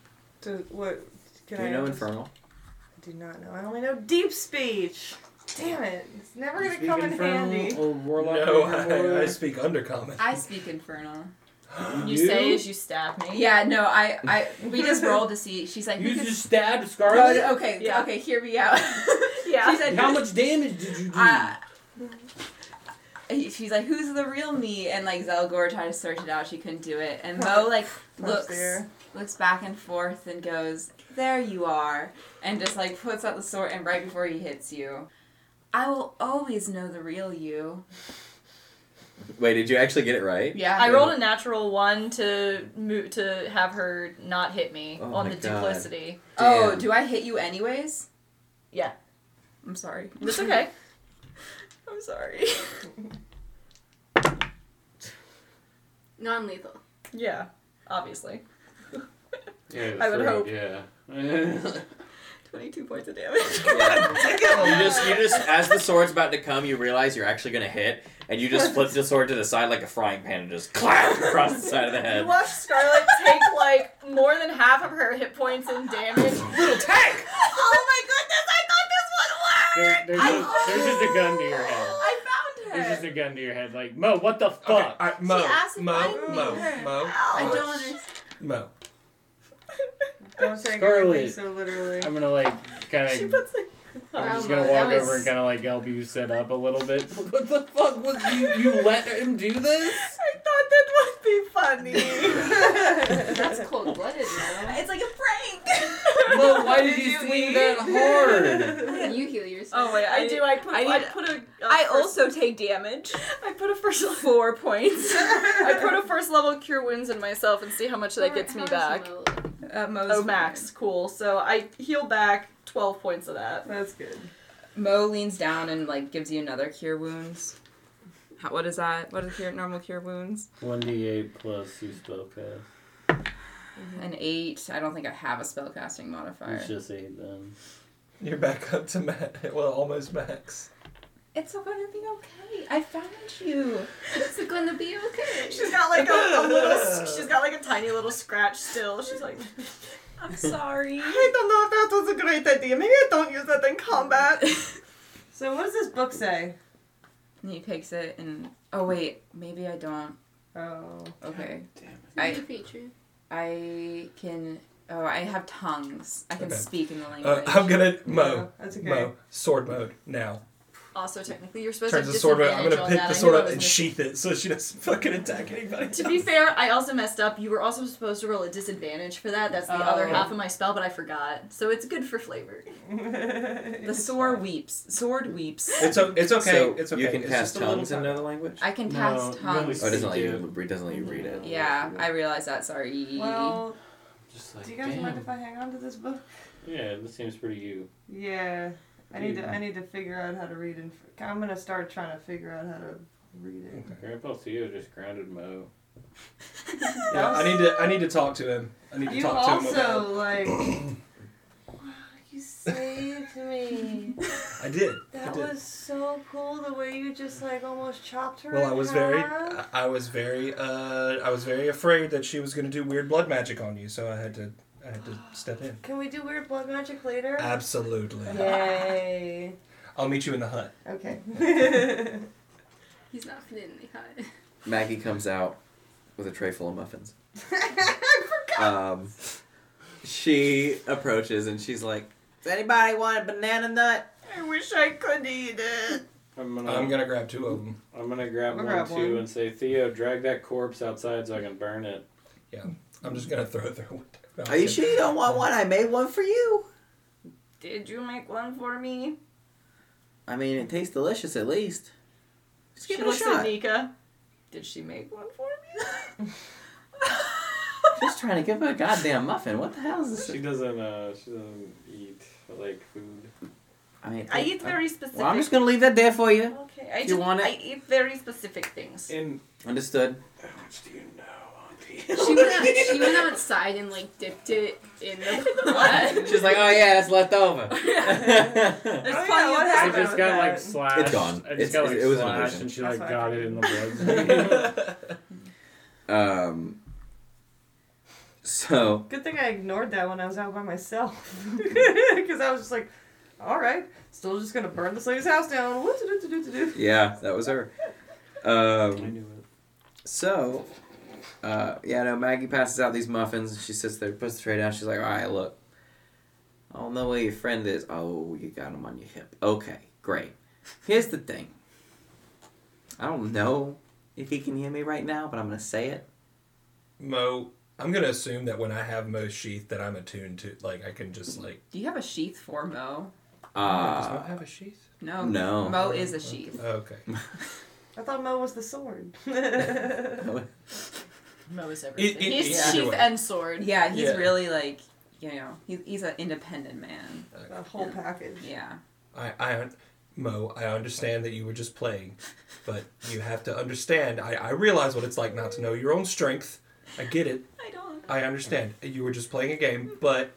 Do, what? Can
Do you
I
know
just-
Infernal?
I do not know. I only know deep speech. Damn it! It's never gonna
Speak
come in handy.
Or warlock
No,
or
I, I
warlock?
speak undercommon.
I speak infernal.
You, say as you stab me.
Yeah, no, I, I, we just rolled to see. She's like,
You just stabbed
Oh,
Scarlet.
okay,
Yeah.
okay, hear me out.
Yeah.
She said,
How much damage did you do?
Uh, she's like, "Who's the real me?" And like Zelgor tried to search it out, she couldn't do it. And Mo like looks
there.
looks back and forth and goes, "There you are," and just like puts out the sword. And right before he hits you, I will always know the real you.
Wait, did you actually get it right?
Yeah,
I rolled a natural one to move to have her not hit me
Oh
on the
God.
duplicity.
Oh, do I hit you anyways?
Yeah.
I'm sorry.
It's okay.
I'm sorry.
Non lethal.
yeah, obviously.
Yeah,
I would
throat,
hope.
Yeah.
Twenty-two points of damage.
You just, you just, as the sword's about to come, you realize you're actually gonna hit, and you just flip the sword to the side like a frying pan and just clap across the side of the head.
You
head.
watch Scarlet take like more than half of her hit points in damage.
Little tank!
Oh my goodness! I thought this would
There,
work.
there's,
I-
just, there's just a gun to your head.
I found
There's just a gun to your head. Like, Mo, what the fuck?
Okay, all right, Mo,
She asked if
Mo, Mo. Mo,
I don't understand.
Mo.
Don't take
Scarlet.
so literally.
I'm gonna, like, kind
She
of.
puts like.
I'm just gonna walk
was-
over and kind of like help you set up a little bit. What the fuck was you? You let him do this?
I thought that would be funny.
That's cold blooded, man.
It's like a prank.
Mo, why did
Did
you
you
swing
eat?
that hard?
You heal yourself.
Oh wait, I do. I put. I,
I
put a. a
I
first-
also take damage.
I put a first. level
Four points.
I put a first level cure wounds in myself and see how much that gets me
How
back.
Does Mo?
Mo's
Oh, max. Cool. So I heal back 12 points of that.
That's good.
Mo leans down and like gives you another cure wounds. How, what is that? What is cure normal cure wounds?
One d eight plus you spell cast. Mm-hmm.
An eight. I don't think I have a spellcasting modifier.
It's just eight then.
You're back up to max. Well, almost max.
It's gonna be okay. I found you.
It's gonna be okay.
She's got like a, a little. She's got like a tiny little scratch still. She's like,
I'm sorry.
I don't know if that was a great idea. Maybe I don't use that in combat. so what does this book say?
And he takes it and oh wait, maybe I don't.
Oh.
Okay.
Damn it.
I-
It's a feature.
I can. Oh, I have tongues. I can
Okay.
speak in the language.
Uh, I'm gonna Mo.
No, that's okay.
Mo. Sword mode now.
Also technically you're supposed
Turns
to
the
have
sword. I'm gonna pick the sword up and sheath it so she doesn't fucking attack anybody.
To be fair, I also messed up. You were also supposed to roll a disadvantage for that. That's the other
Oh.
half of my spell, but I forgot. So it's good for flavor.
the sword weeps. Sword weeps.
It's o- it's okay.
So
it's okay.
you can
It's
cast
just a little
tongues in another language?
I can
No,
cast
really
tongues.
Oh, it doesn't let
Yeah.
you. It doesn't let you read it.
Yeah, I realize that. Sorry.
well,
Just like,
do you guys
damn.
mind if I hang on to this book?
Yeah, this seems pretty you.
Yeah. I need to. I need to figure out how to read. And I'm gonna start trying to figure out how to read it.
Grandpa Theo just grounded Mo.
Yeah, I need to. I need to talk to him. I need to
You
talk to him
You
also
like. wow, you saved me.
I did. I
That
did.
was so cool. The way you just like almost chopped her.
Well,
in
I was very,
half.
I I was very, uh, I was very afraid that she was going to do weird blood magic on you, so I had to, I had to step in.
Can we do weird blood magic later?
Absolutely.
Yay.
I'll meet you in the hut.
Okay.
He's not fitting in the hut.
Maggie comes out with a tray full of muffins.
I forgot.
Um, she approaches and she's like, "Does anybody want a banana nut?"
I wish I could eat it.
I'm gonna,
I'm gonna grab two of them.
I'm gonna grab
I'll
one
grab
too
one.
and say, Theo, drag that corpse outside so I can burn it.
Yeah, I'm just gonna throw it through. a window.
Are you sure you don't want one? I made one for you.
Did you make one for me?
I mean, it tastes delicious at least. Just
She
give it a
looks at
shot.
Nika. Did she make one for me?
Just trying to give her a goddamn muffin. What the hell is this?
She
this?
doesn't. Uh, she doesn't eat like food.
I mean,
I eat very specific.
Well, I'm just gonna leave that there for you.
Okay, I
You
just
want it?
I eat very specific things.
In
Understood.
How much do you know, Auntie?
She went, out, she went outside and like dipped it in the blood.
She's like, oh yeah, it's left over.
There's
Oh, yeah, what
I
that.
happened?
just got like slashed.
It's gone.
I just
It's-
got like
it was an
slashed
illusion.
and she like
what I
got it in the blood.
um, So
Good thing I ignored that when I was out by myself. Because I was just like, all right, still just gonna burn this lady's house down.
Yeah, that was her.
I
Um,
knew it.
so, uh, yeah, no. Maggie passes out these muffins. and She sits there, puts the tray down. She's like, "All right, look. I don't know where your friend is. Oh, you got him on your hip. Okay, great. Here's the thing. I don't know if he can hear me right now, but I'm gonna say it.
Mo, I'm gonna assume that when I have Mo's sheath, that I'm attuned to. Like I can just like.
Do you have a sheath for Mo?
does Mo
Uh,
have a sheath?
No.
No.
Mo is a sheath.
Okay.
I thought Mo was the sword.
Mo is
It-
everything.
it-
He's
either
Sheath and sword.
Yeah, he's
Yeah.
really like, you know, he's, he's an independent man.
the whole package.
Yeah.
I, I, Mo, I understand that you were just playing, but you have to understand. I, I realize what it's like not to know your own strength. I get it.
I don't.
I understand. You were just playing a game, but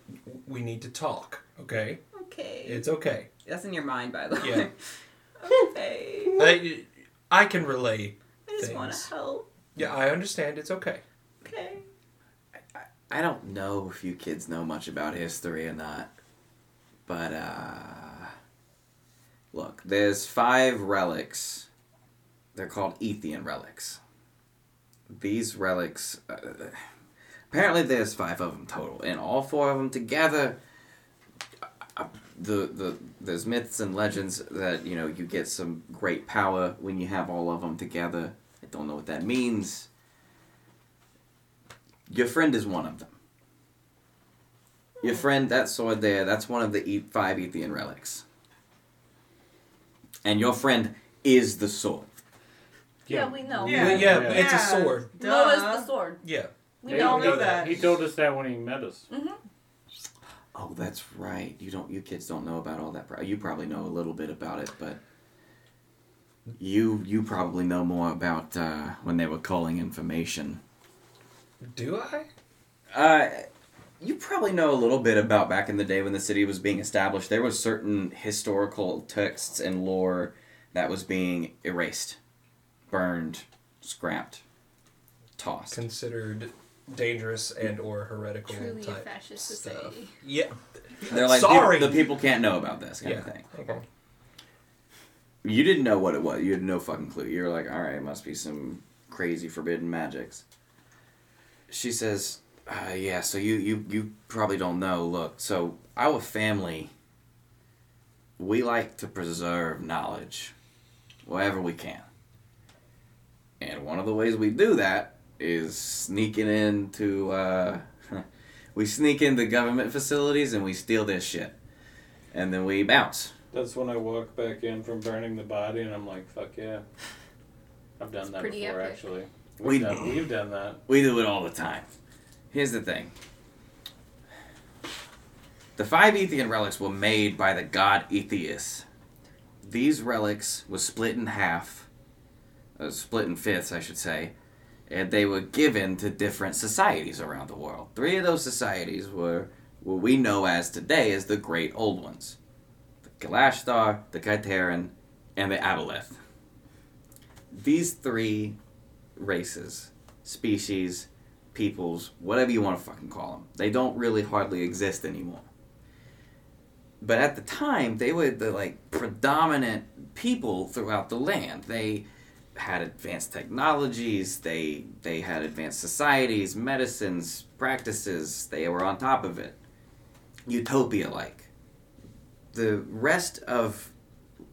we need to talk. Okay,
Okay.
it's okay.
That's in your mind, by the way.
Yeah.
way. okay.
I, I can relate.
I just want to help.
Yeah, I understand. It's okay.
Okay.
I don't know if you kids know much about history or not, but uh, look, there's five relics. They're called Ethian relics. These relics, uh, apparently, there's five of them total, and all four of them together. uh, The, the there's myths and legends that you know you get some great power when you have all of them together. I don't know what that means. Your friend is one of them. Your hmm. friend, that sword there, that's one of the e- five Ethian relics. And your friend is the sword.
Yeah, we know.
Yeah.
Yeah,
Yeah.
it's a
Yeah.
sword.
Mo is the sword.
Yeah.
We
We all
know.
know that.
He told us that when he met us. Mm-hmm.
Oh, that's right. You don't. You kids don't know about all that. You probably know a little bit about it, but you you probably know more about uh, when they were calling information.
Do I?
Uh, you probably know a little bit about back in the day when the city was being established. There was certain historical texts and lore that was being erased, burned, scrapped, tossed.
Considered dangerous and or heretical
Truly a
type
fascist
stuff.
society.
Yeah.
They're like
Sorry.
"People- the people can't know about this kind
Yeah.
of thing.
Okay.
You didn't know what it was. You had no fucking clue. You were like, all right, it must be some crazy forbidden magics. She says, uh, yeah, so you, you, you probably don't know. Look, so our family, we like to preserve knowledge wherever we can. And one of the ways we do that is sneaking into, uh, we sneak into government facilities and we steal their shit. And then we bounce.
That's when I walk back in from burning the body, and I'm like, "Fuck yeah!" I've done that
pretty
before,
epic.
actually.
We-
We've done, we've done that.
We do it all the time. Here's the thing. The five Ethian relics were made by the god Ethius. These relics were split in half, uh, split in fifths, I should say, and they were given to different societies around the world. Three of those societies were what we know as today as the Great Old Ones: the Galashtar, the Kaiteran, and the Aboleth. These three races, species, peoples, whatever you want to fucking call them. They don't really hardly exist anymore. But at the time, they were the like predominant people throughout the land. They had advanced technologies, they they had advanced societies, medicines, practices. They were on top of it. Utopia like. The rest of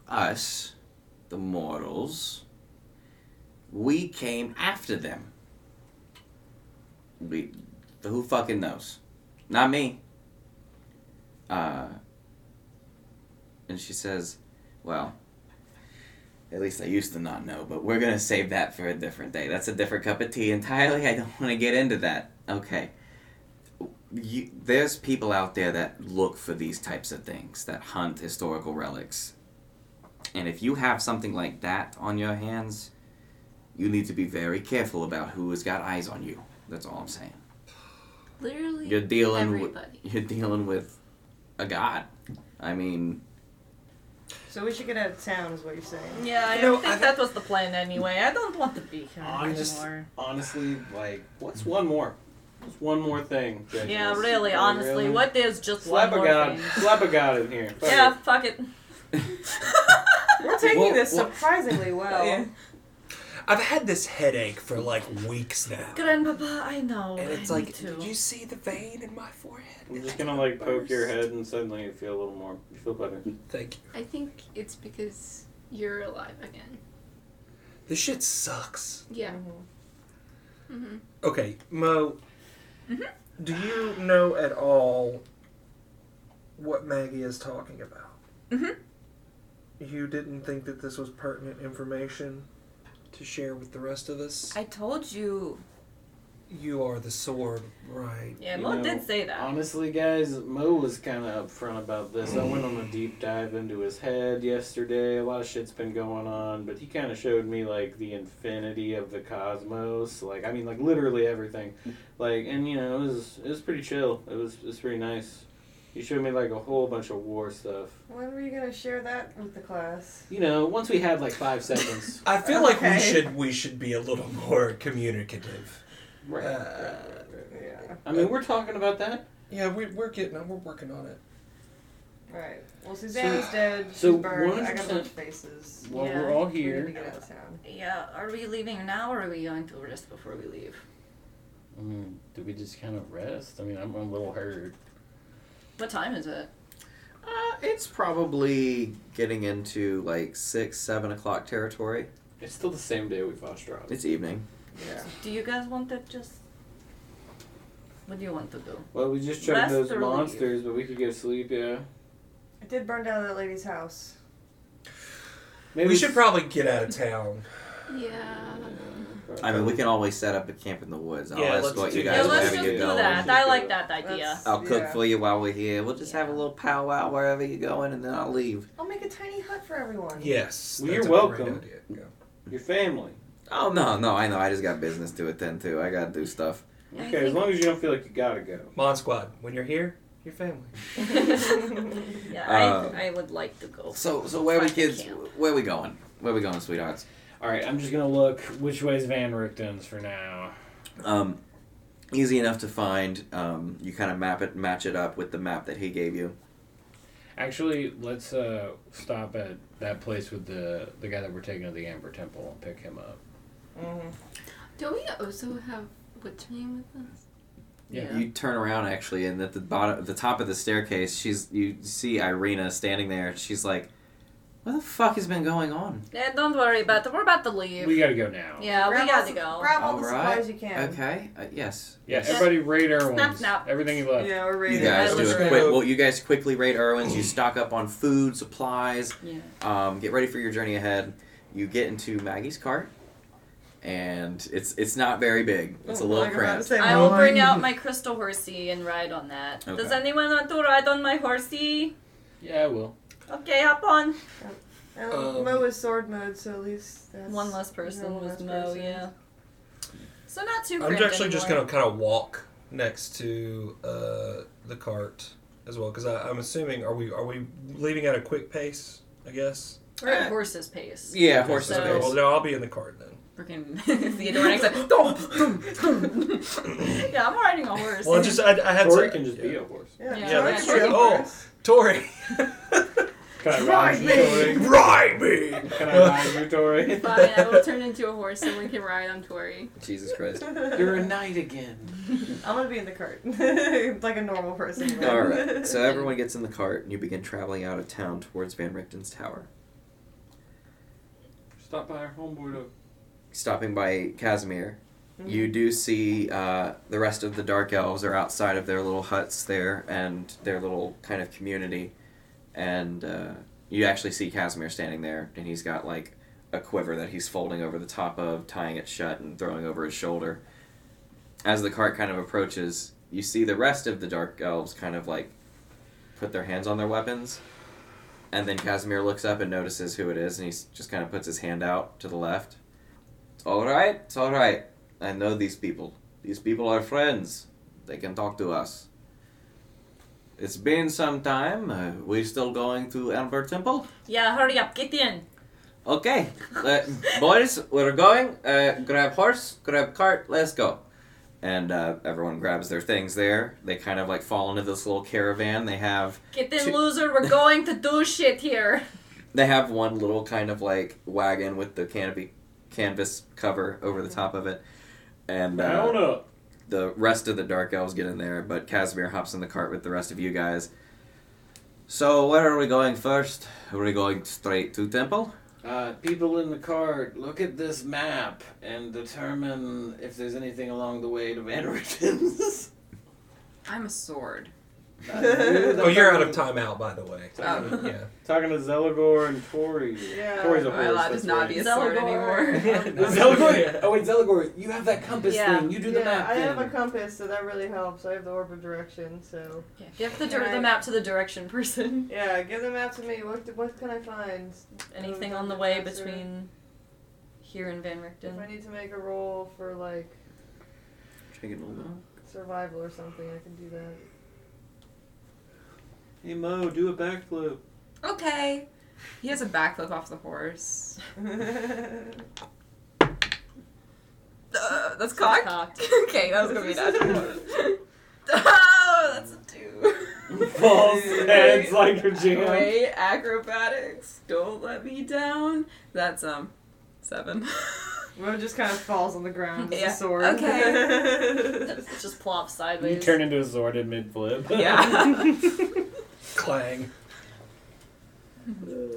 us, the mortals, we came after them. We, who fucking knows? Not me. Uh, and she says, well, at least I used to not know, but we're gonna save that for a different day. That's a different cup of tea entirely. I don't want to get into that. Okay. You, there's people out there that look for these types of things, that hunt historical relics. And if you have something like that on your hands, you need to be very careful about who has got eyes on you. That's all I'm saying.
Literally
You're dealing with you're dealing with a god. I mean,
So we should get out of town, is what you're saying.
Yeah, I
You know,
don't think
I
that was the plan anyway. I don't want to be here
I'm
anymore.
honestly like, what's one more? Just one more thing. Judges.
Yeah, really,
Like,
honestly,
really?
what is just
Slap
one
a
more thing?
Slap a god in here. Fuck
Yeah,
it.
fuck it.
We're taking
Well,
this surprisingly well.
Yeah.
I've had this headache for like weeks now.
Grandpapa, I know.
And it's
I
like,
need
did you see the vein in my forehead?
I'm just gonna like poke your head and suddenly you feel a little more. You feel better.
Thank you.
I think it's because you're alive again.
This shit sucks.
Yeah.
Mhm.
Mm-hmm.
Okay, Mo.
Mhm.
Do you know at all what Maggie is talking about?
Mhm.
You didn't think that this was pertinent information to share with the rest of us?
I told you.
You are the sword, right?
Yeah,
You
Mo
know,
did say that.
Honestly, guys, Mo was kind of upfront about this. I went on a deep dive into his head yesterday. A lot of shit's been going on, but he kind of showed me like the infinity of the cosmos. Like, I mean, like literally everything. Like, and you know, it was it was pretty chill. It was it was pretty nice. He showed me like a whole bunch of war stuff.
When were you gonna share that with the class?
You know, once we had like five seconds.
I feel like we should we should be a little more communicative.
Right.
Uh,
right, right, right.
Yeah.
I mean, we're talking about that.
Yeah, we, we're getting on. we're working on it.
Right. Well, Suzanne's dead. She's
so
burned. I got a
100%
bunch of faces.
Well,
Yeah.
we're all
We need
here.
to get out of town.
Yeah, are we leaving now or are we going to rest before we leave?
I mean, do we just kind of rest? I mean, I'm a little hurt.
What time is it?
Uh, it's probably getting into like six, seven o'clock territory.
It's still the same day we fought Strahd.
It's evening.
Yeah.
Do you guys want to just. What do you want to do?
Well, we just tried
Rest
those
or leave?
monsters, but we could go sleep. Yeah.
I did burn down that lady's house.
Maybe
we should probably get out of town.
Yeah.
I mean, we can always set up a camp in the woods. I'll
Yeah, let's
escort
do
you
that.
guys
Yeah, let's
wherever
just
you
do
go.
that. I like that idea.
That's-
I'll cook
Yeah.
for you while we're here. We'll just have a little powwow wherever you're going, and then I'll leave.
I'll make a tiny hut for everyone.
Yes.
Well, you're
a great
welcome.
idea. Yeah.
your family.
Oh no, no, I know. I just got business to attend to. I gotta do stuff.
Okay, as long as you don't feel like you gotta go.
Mon Squad, when you're here, your family.
yeah,
Uh,
I, I would like to go.
So, so where we kids?
camp.
Where we going? Where we going, sweethearts?
All right, I'm just gonna look which way's Van Richten's for now.
Um, easy enough to find. Um, you kind of map it, match it up with the map that he gave you.
Actually, let's uh, stop at that place with the the guy that we're taking to the Amber Temple and pick him up.
Hmm
Don't we also have what's her name with us?
Yeah.
You turn around actually, and at the bottom, the top of the staircase, she's you see Ireena standing there. She's like, "What the fuck has been going on?"
Yeah, don't worry about it. We're about to leave.
We gotta go now.
yeah, we gotta
the-
go.
Grab all the
Alright.
supplies you can.
Okay. Uh, yes.
Yeah,
Yes.
everybody raid Irwin's.
Snap, snap.
Everything you left.
Yeah, we're
raiding.
You
guys do
was
quick. Well, you guys quickly raid Irwin's. You stock up on food, supplies.
Yeah.
Um, get ready for your journey ahead. You get into Maggie's cart, and it's it's not very big. It's a
Oh,
little
like I'm about to
cramped.
I will bring out my crystal horsey and ride on that. Does anyone want to ride on my horsey?
Yeah, I will.
Okay, hop on.
And
Um,
Mo is sword mode, so at least that's
One less person
one
was
less
Mo,
person.
yeah. So not too
I'm
cramped
actually just gonna kind of walk next to uh, the cart as well, because I'm assuming are we are we leaving at a quick pace? I guess.
We're at horse's pace.
Yeah, horse's
So-
pace.
well, no, I'll be in the cart then.
Freaking Theodore next. Yeah, I'm riding a horse.
Well, just I, I had
Or
to.
can just be a horse.
Yeah,
Yeah,
so
that's
it's
true.
your
Oh.
horse.
Tori,
Can I
Ride
ride you,
me.
Tori?
ride me.
Can I ride you, Tori?
Fine, I will turn into a horse so we can ride on Tori.
Jesus Christ.
You're a knight again.
I'm gonna be in the cart, like a normal person.
All right. So everyone gets in the cart, and you begin traveling out of town towards Van Richten's tower.
Stop by our homeboy though.
Stopping by Kasimir,
Mm-hmm.
you do see uh, the rest of the Dark Elves are outside of their little huts there and their little kind of community, and uh, you actually see Kasimir standing there, and he's got like a quiver that he's folding over the top of, tying it shut, and throwing over his shoulder. As the cart kind of approaches, you see the rest of the Dark Elves kind of like put their hands on their weapons, and then Kasimir looks up and notices who it is, and he just kind of puts his hand out to the left. It's all right. It's all right. I know these people. These people are friends. They can talk to us. It's been some time. Uh, we still going to Amber Temple?
Yeah, hurry up, get in.
Okay, uh, boys, we're going. Uh, grab horse, grab cart. Let's go. And uh, everyone grabs their things there. They kind of like fall into this little caravan. They have
Get in,
Two-
loser. We're going to do shit here.
they have one little kind of like wagon with the canopy canvas cover over the top of it. And uh, the rest of the dark elves get in there, but Kasimir hops in the cart with the rest of you guys. So where are we going first? Are we going straight to temple?
Uh, people in the cart, look at this map and determine if there's anything along the way to Van
I'm a sword.
Oh, you're out of timeout, by the way.
Oh.
Yeah.
Talking to Zelagor and Tori.
Yeah.
Tori's a
Am I
horse.
allowed to
that's
not
right.
be a sword anymore?
Zelagor. Oh wait, Zelagor, you have that compass
Yeah.
thing. You do the
yeah,
map
I
thing.
have a compass, so that really helps. I have the orb of direction, so
Yeah, give the, dir-
I-
the map to the direction person.
yeah. Give the map to me. What what can I find?
Anything on the way
faster.
between here and Van Richten.
If I need to make a roll for like survival or something, I can do that.
Hey Mo, do a backflip.
Okay. He has a backflip off the horse. Uh, that's cocked.
Cocked.
okay, that was gonna be natural. oh, that's a two.
False heads like her jam.
Wait, acrobatics. Don't let me down. That's um seven.
Mo just kind of falls on the ground as
Yeah,
a sword.
okay.
Just plop
You turn into a sword in mid flip.
yeah.
Clang.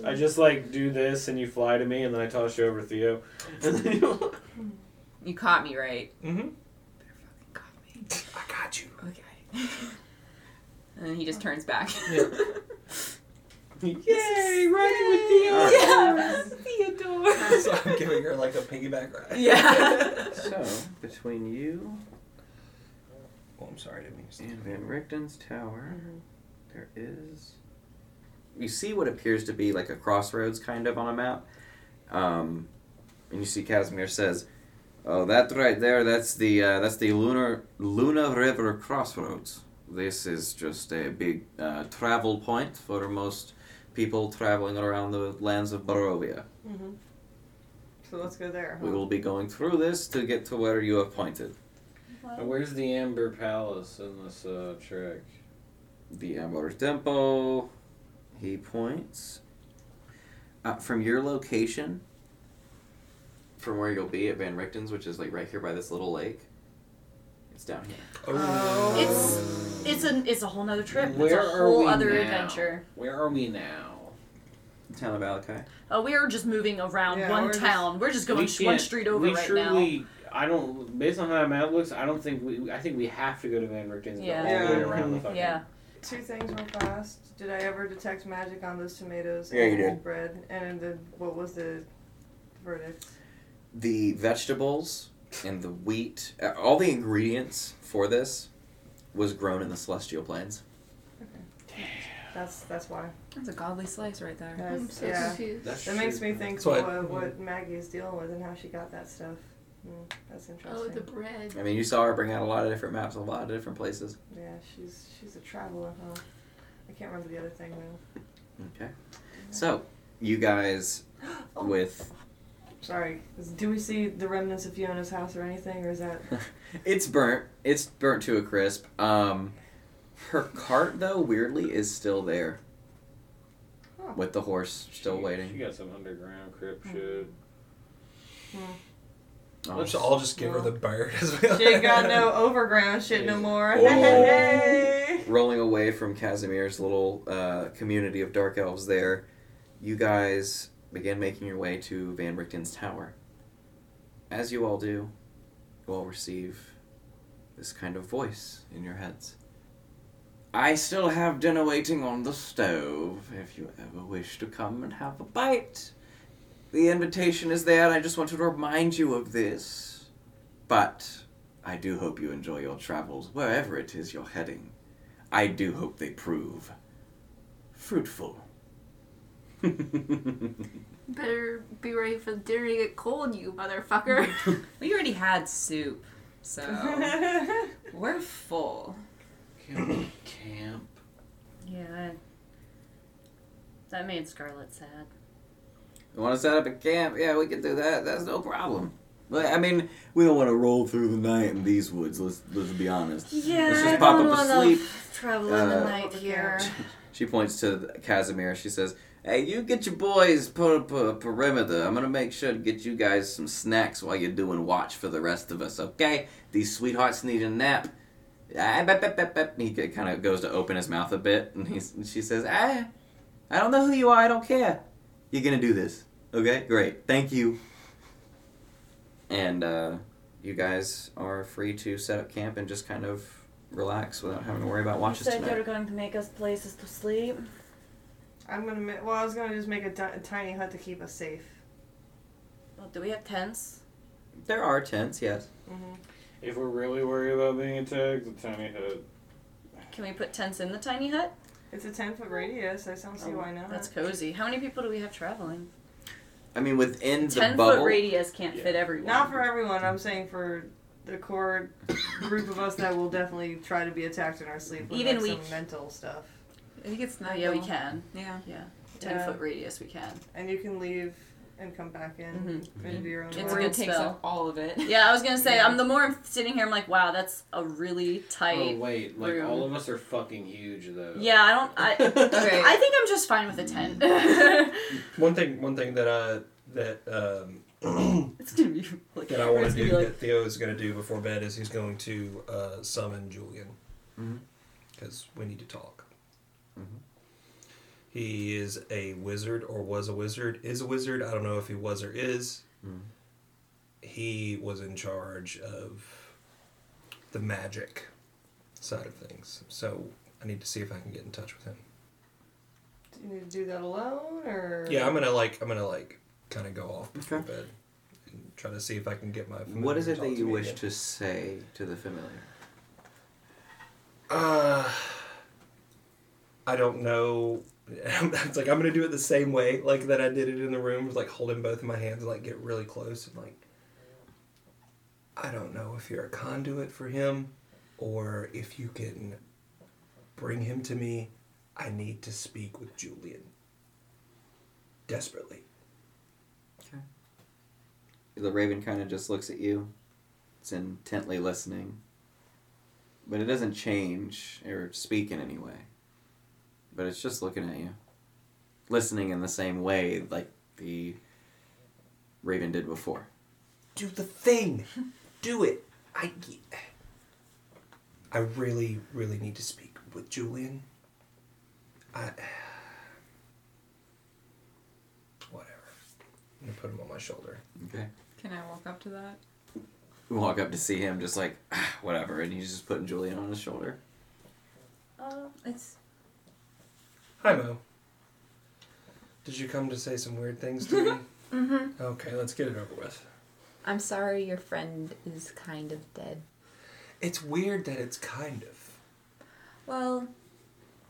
I just like do this and you fly to me and then I toss you over to Theo. And then you
You caught me right.
Mm-hmm.
Caught me.
I got you.
Okay. And then he just turns back.
Yeah.
Yay, riding with Theo.
yeah. Theodore.
so I'm giving her like a piggyback ride.
Yeah.
So between you
Oh, I'm sorry, I didn't mean to.
and Van Richten's tower, there is. You see what appears to be like a crossroads, kind of on a map, um, and you see Kasimir says, "Oh, that right there. That's the uh, that's the lunar Luna River crossroads. This is just a big uh, travel point for most people traveling around the lands of Barovia.
hmm So let's go there.
We will be going through this to get to where you have pointed.
And Where's the Amber Palace in this uh, trick?
The Amber Temple. He points. Uh, from your location, from where you'll be at Van Richten's, which is like right here by this little lake, it's down here.
Oh.
It's it's a it's a whole nother trip.
Where
it's a
are
whole
we
other
now?
adventure.
Where are we now?
The town of Vallaki.
Uh, we are just moving around
Yeah,
one
we're just-
town. we're just going
We
sh- one
can't-
street over
we
right
truly, I don't. Based on how that map looks, I don't think we. I think we have to go to Van Richten's
Yeah.
all the way around the
now.
fucking.
Yeah.
Two things real fast. Did I ever detect magic on those tomatoes
Yeah, you
and
did.
bread? And the what was the verdict?
The vegetables and the wheat, uh, all the ingredients for this was grown in the celestial plains.
That's that's why.
That's a godly slice right there.
That's,
I'm so
yeah.
confused.
That's
That makes me think
So I-
what, what Maggie is dealing with and how she got that stuff. Mm, that's interesting.
Oh, the bread.
I mean, you saw her bring out a lot of different maps, a lot of different places.
Yeah, she's she's a traveler, huh? I can't remember the other thing though.
Okay. So, you guys
Oh.
with
Sorry. Do we see the remnants of Fiona's house or anything, or is that?
it's burnt. It's burnt to a crisp. Um, her cart though, weirdly, is still there
Huh.
with the horse still
She-
waiting.
She got some underground crypt shit.
Oh.
Let's all just give her the bird as well.
She ain't got no overground shit no more.
Oh.
Hey.
Rolling away from Kasimir's little uh, community of dark elves there, you guys begin making your way to Van Richten's tower. As you all do, you all receive this kind of voice in your heads. I still have dinner waiting on the stove if you ever wish to come and have a bite. The invitation is there, and I just wanted to remind you of this. But I do hope you enjoy your travels wherever it is you're heading. I do hope they prove fruitful.
Better be ready for the dinner to get cold, you motherfucker.
We already had soup, so we're full.
Can we camp?
Yeah. That made Scarlet sad.
You want to set up a camp? Yeah, we can do that. That's no problem. Well, I mean, we don't want to roll through the night in these woods. Let's let's be honest.
Yeah,
Let's just
I
pop
don't
up to
wanna
sleep.
travel in
Uh,
the night here.
She points to Kasimir. She says, "Hey, you get your boys put up a perimeter. I'm gonna make sure to get you guys some snacks while you're doing watch for the rest of us. Okay? These sweethearts need a nap." Ah, bep, bep, bep, bep. He kind of goes to open his mouth a bit, and he's, she says, "Ah, I don't know who you are. I don't care. You're gonna do this. Okay? Great. Thank you." And uh, you guys are free to set up camp and just kind of relax without having to worry about
You
watches
said you
tonight.
were going to make us places to sleep.
I'm gonna. Ma- well, I was gonna just make a ti- tiny hut to keep us safe.
Well, do we have tents?
There are tents, yes.
Mm-hmm.
If we're really worried about being attacked, the tiny hut.
Can we put tents in the tiny hut?
It's a ten foot radius. I don't see
Oh,
why not.
That's cozy. How many people do we have traveling?
I mean, within the
Ten
bubble.
foot radius can't
Yeah.
fit everyone.
Not for everyone. I'm saying for the core group of us that will definitely try to be attacked in our sleep. With
Even
like,
we-
some mental stuff.
I think it's
Oh
not.
yeah, we can.
Yeah.
Yeah, ten
Yeah.
foot radius we can.
And you can leave and come back in
Mhm.
into your own.
It's a
world.
Or
good
it takes
spell.
up all of it.
Yeah, I was gonna say.
Yeah.
I'm the more I'm sitting here, I'm like, wow, that's a really tight.
Oh
tight.
wait, like
room.
all of us are fucking huge though.
yeah, I don't. I.
Okay.
I think I'm just fine with a tent.
One thing, one thing that I that um
it's gonna be like
that I want to do
be
that Theo is going to do before bed is he's going to uh, summon Julian
Mhm.
because we need to talk. He is a wizard or was a wizard. Is a wizard. I don't know if he was or is.
Mhm.
He was in charge of the magic side of things. So I need to see if I can get in touch with him.
Do you need to do that alone, or?
Yeah, I'm gonna like I'm gonna like kind of go off before
Okay.
bed and try to see if I can get my.
What is it that you
me
wish
again.
to say to the familiar?
Uh, I don't know. it's like I'm gonna do it the same way, like that I did it in the room, was like holding both of my hands and like get really close and like. I don't know if you're a conduit for him, or if you can bring him to me. I need to speak with Julian. Desperately. Okay.
The raven kind of just looks at you. It's intently listening. But it doesn't change or speak in any way. But it's just looking at you. Listening in the same way like the raven did before.
do the thing. do it. I. I really, really need to speak with Julian. I. Whatever. I'm gonna put him on my shoulder.
Okay.
Can I walk up to that?
Walk up to see him just like, "Ah, whatever, and he's just putting Julian on his shoulder.
Uh, it's
Hi, Mo. Did you come to say some weird things to me?
Mm-hmm.
okay, let's get it over with.
I'm sorry your friend is kind of dead.
It's weird that it's kind of.
Well,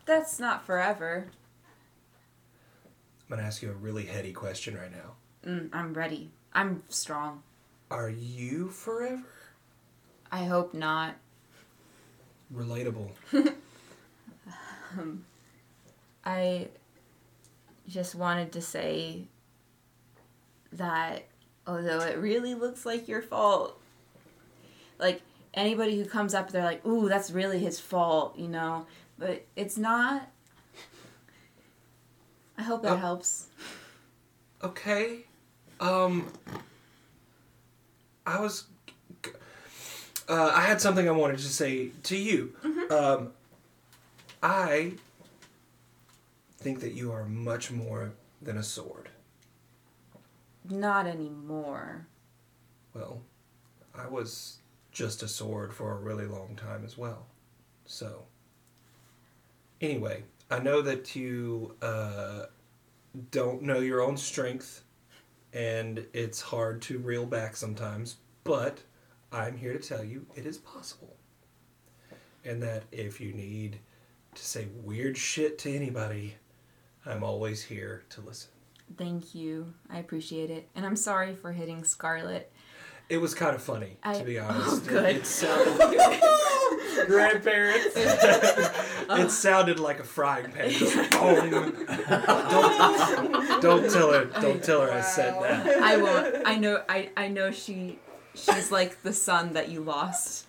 that's not forever.
I'm gonna ask you a really heady question right now.
Mm, I'm ready. I'm strong.
Are you forever?
I hope not.
Relatable.
Um, I just wanted to say that although it really looks like your fault, like anybody who comes up, they're like, "Ooh, that's really his fault," you know, but it's not. I hope that
Oh.
helps.
Okay. Um. I was. Uh, I had something I wanted to say to you. Um, I think that you are much more than a sword.
Not anymore.
Well, I was just a sword for a really long time as well. So, anyway, I know that you uh, don't know your own strength, and it's hard to reel back sometimes, but I'm here to tell you it is possible. And that if you need to say weird shit to anybody, I'm always here to listen.
Thank you. I appreciate it. And I'm sorry for hitting Scarlet.
It was kind of funny,
I-
to be oh, honest.
Oh, good.
It, it sounded,
Grandparents.
it sounded like a frying pan. Don't, don't tell her. Don't tell her I said that.
I won't. I know. I I know she. She's like the son that you lost.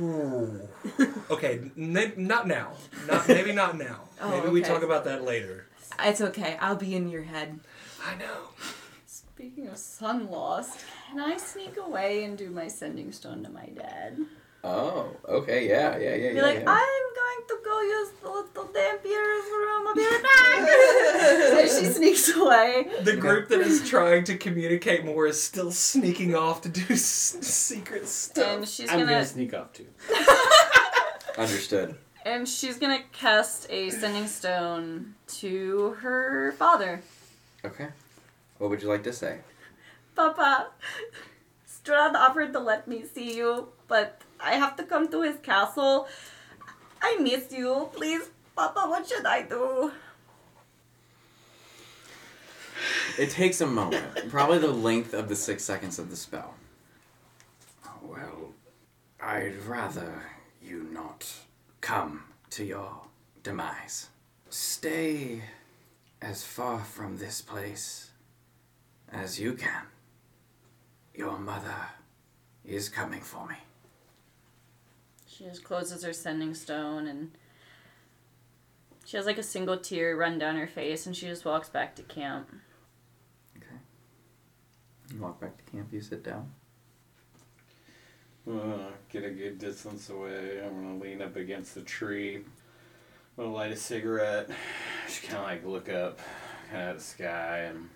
Ooh. Okay, n- not now. Not maybe not now.
Oh,
maybe we
okay.
talk about that later.
It's okay. I'll be in your head.
I know.
Speaking of son lost, can I sneak away and do my sending stone to my dad?
Oh, okay, yeah, yeah, yeah,
Be
yeah.
like,
yeah.
I'm going to go use the little Dampier's room. I'll be right back. and she sneaks away.
The group that is trying to communicate more is still sneaking off to do s- secret stuff.
And she's
I'm
gonna,
gonna sneak off too.
Understood.
and she's gonna cast a sending stone to her father.
Okay. What would you like to say?
Papa, Strahd offered to let me see you, but I have to come to his castle. I miss you. Please, Papa, what should I do?
It takes a moment, probably the length of the six seconds of the spell. Well, I'd rather you not come to your demise. Stay as far from this place as you can. Your mother is coming for me.
She just closes her sending stone and she has like a single tear run down her face and she just walks back to camp.
Okay. You walk back to camp, you sit down.
I'm get a good distance away. I'm gonna lean up against the tree. I'm gonna light a cigarette. Just kind of like look up kind of at the sky, and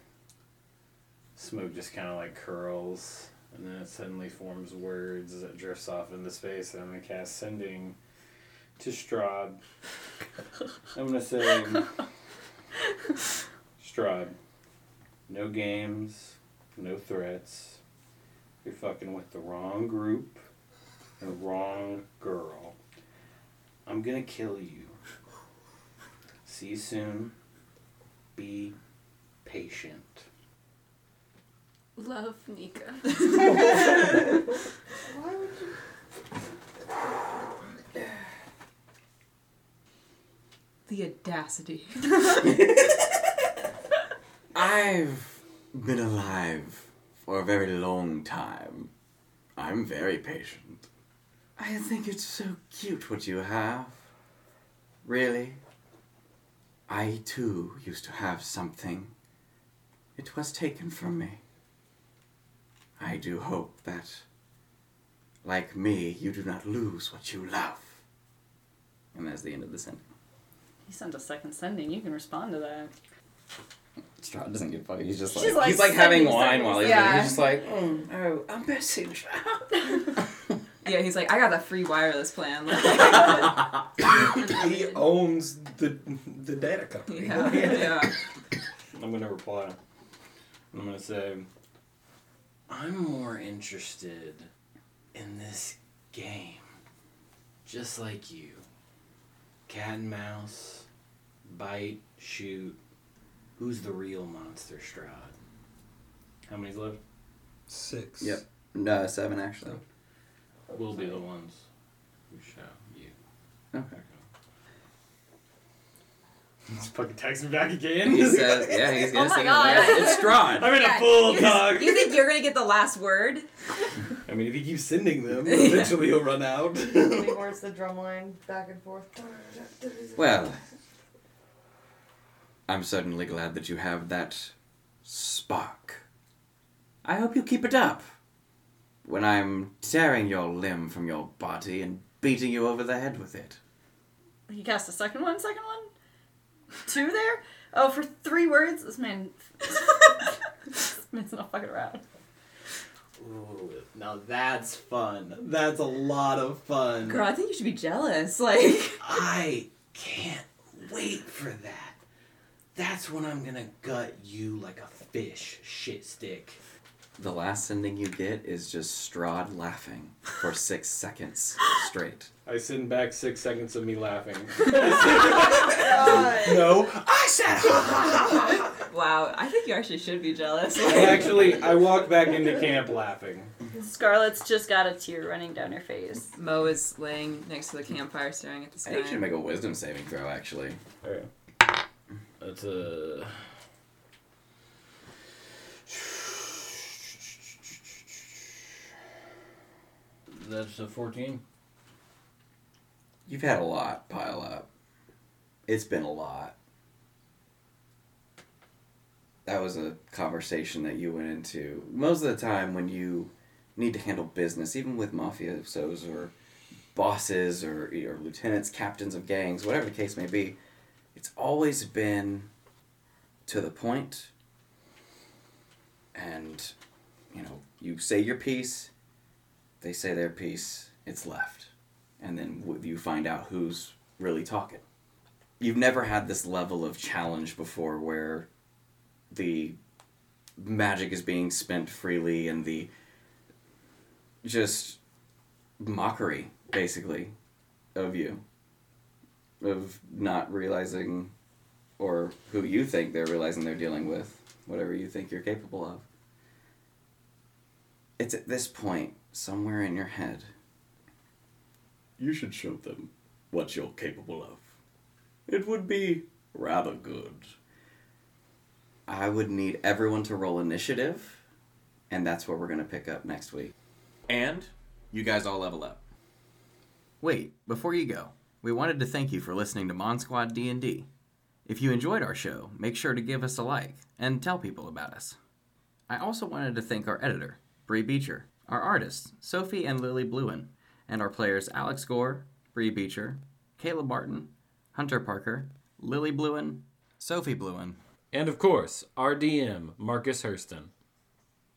smoke just kind of like curls, and then it suddenly forms words as it drifts off into space. And I'm gonna cast sending to Strahd. I'm gonna say, Strahd, no games, no threats. You're fucking with the wrong group, the wrong girl. I'm gonna kill you. See you soon. Be patient.
Love Nika.
Why would you?
The audacity.
I've been alive for a very long time. I'm very patient. I think it's so cute what you have. Really? I too used to have something. It was taken from me. I do hope that, like me, you do not lose what you love. And that's the end of the sentence.
He sent a second sending. You can respond to that.
Strahd doesn't give a fuck. He's just like,
like
he's like having wine while he's
Yeah.
he's just like, mm, oh, a message.
Yeah, he's like, I got the free wireless plan.
he owns the the data company.
yeah, yeah.
I'm gonna reply. I'm gonna say, I'm more interested in this game. Just like you. Cat and mouse, bite, shoot. Who's the real monster, Strahd? How many's left?
Six.
Yep. No, seven actually.
We'll be the ones who show you.
Okay.
He's fucking text me back again.
He says, yeah, he's gonna
Oh my
say,
God.
yeah, it's Strahd.
I'm in
Yeah,
a full
you,
dog.
you think you're gonna get the last word?
I mean, if he keeps sending them,
Yeah.
eventually he'll run out.
Anymore, it's the drum line back and forth.
Well, I'm certainly glad that you have that spark. I hope you keep it up. When I'm tearing your limb from your body and beating you over the head with it.
He cast the second one, second one? Two there? Oh, for three words? This man. this man's not fucking around.
Ooh, now that's fun.
That's a lot of fun.
Girl, I think you should be jealous. Like,
I can't wait for that. That's when I'm gonna gut you like a fish shit stick.
The last sending you get is just Strahd laughing for six seconds straight.
I send back six seconds of me laughing.
Oh
no, I said ha ha ha.
Wow, I think you actually should be jealous.
Actually, I walk back into camp laughing.
Scarlett's just got a tear running down her face.
Mo is laying next to the campfire staring at the sky.
I think you should make a wisdom saving throw, actually.
Alright. That's a. That's a 14.
You've had a lot pile up. It's been a lot. That was a conversation that you went into. Most of the time, when you need to handle business, even with mafiosos or bosses or, or lieutenants, captains of gangs, whatever the case may be, it's always been to the point and you know you say your piece they say their piece it's left. And then you find out who's really talking. You've never had this level of challenge before where the magic is being spent freely and the just mockery basically of you. Of not realizing or who you think they're realizing they're dealing with whatever you think you're capable of. It's at this point somewhere in your head. You should show them what you're capable of. It would be rather good. I would need everyone to roll initiative and that's where we're going to pick up next week. And you guys all level up. Wait before you go we wanted to thank you for listening to mon squad d&d if you enjoyed our show make sure to give us a like and tell people about us. I also wanted to thank our editor, Bree Beecher, our artists, Sophie and Lily Bluen, and our players Alex Gore, Bree Beecher, Caleb Martin, Hunter Parker, Lily Bluen, Sophie Bluen,
And of course, our DM, Marcus Hurston.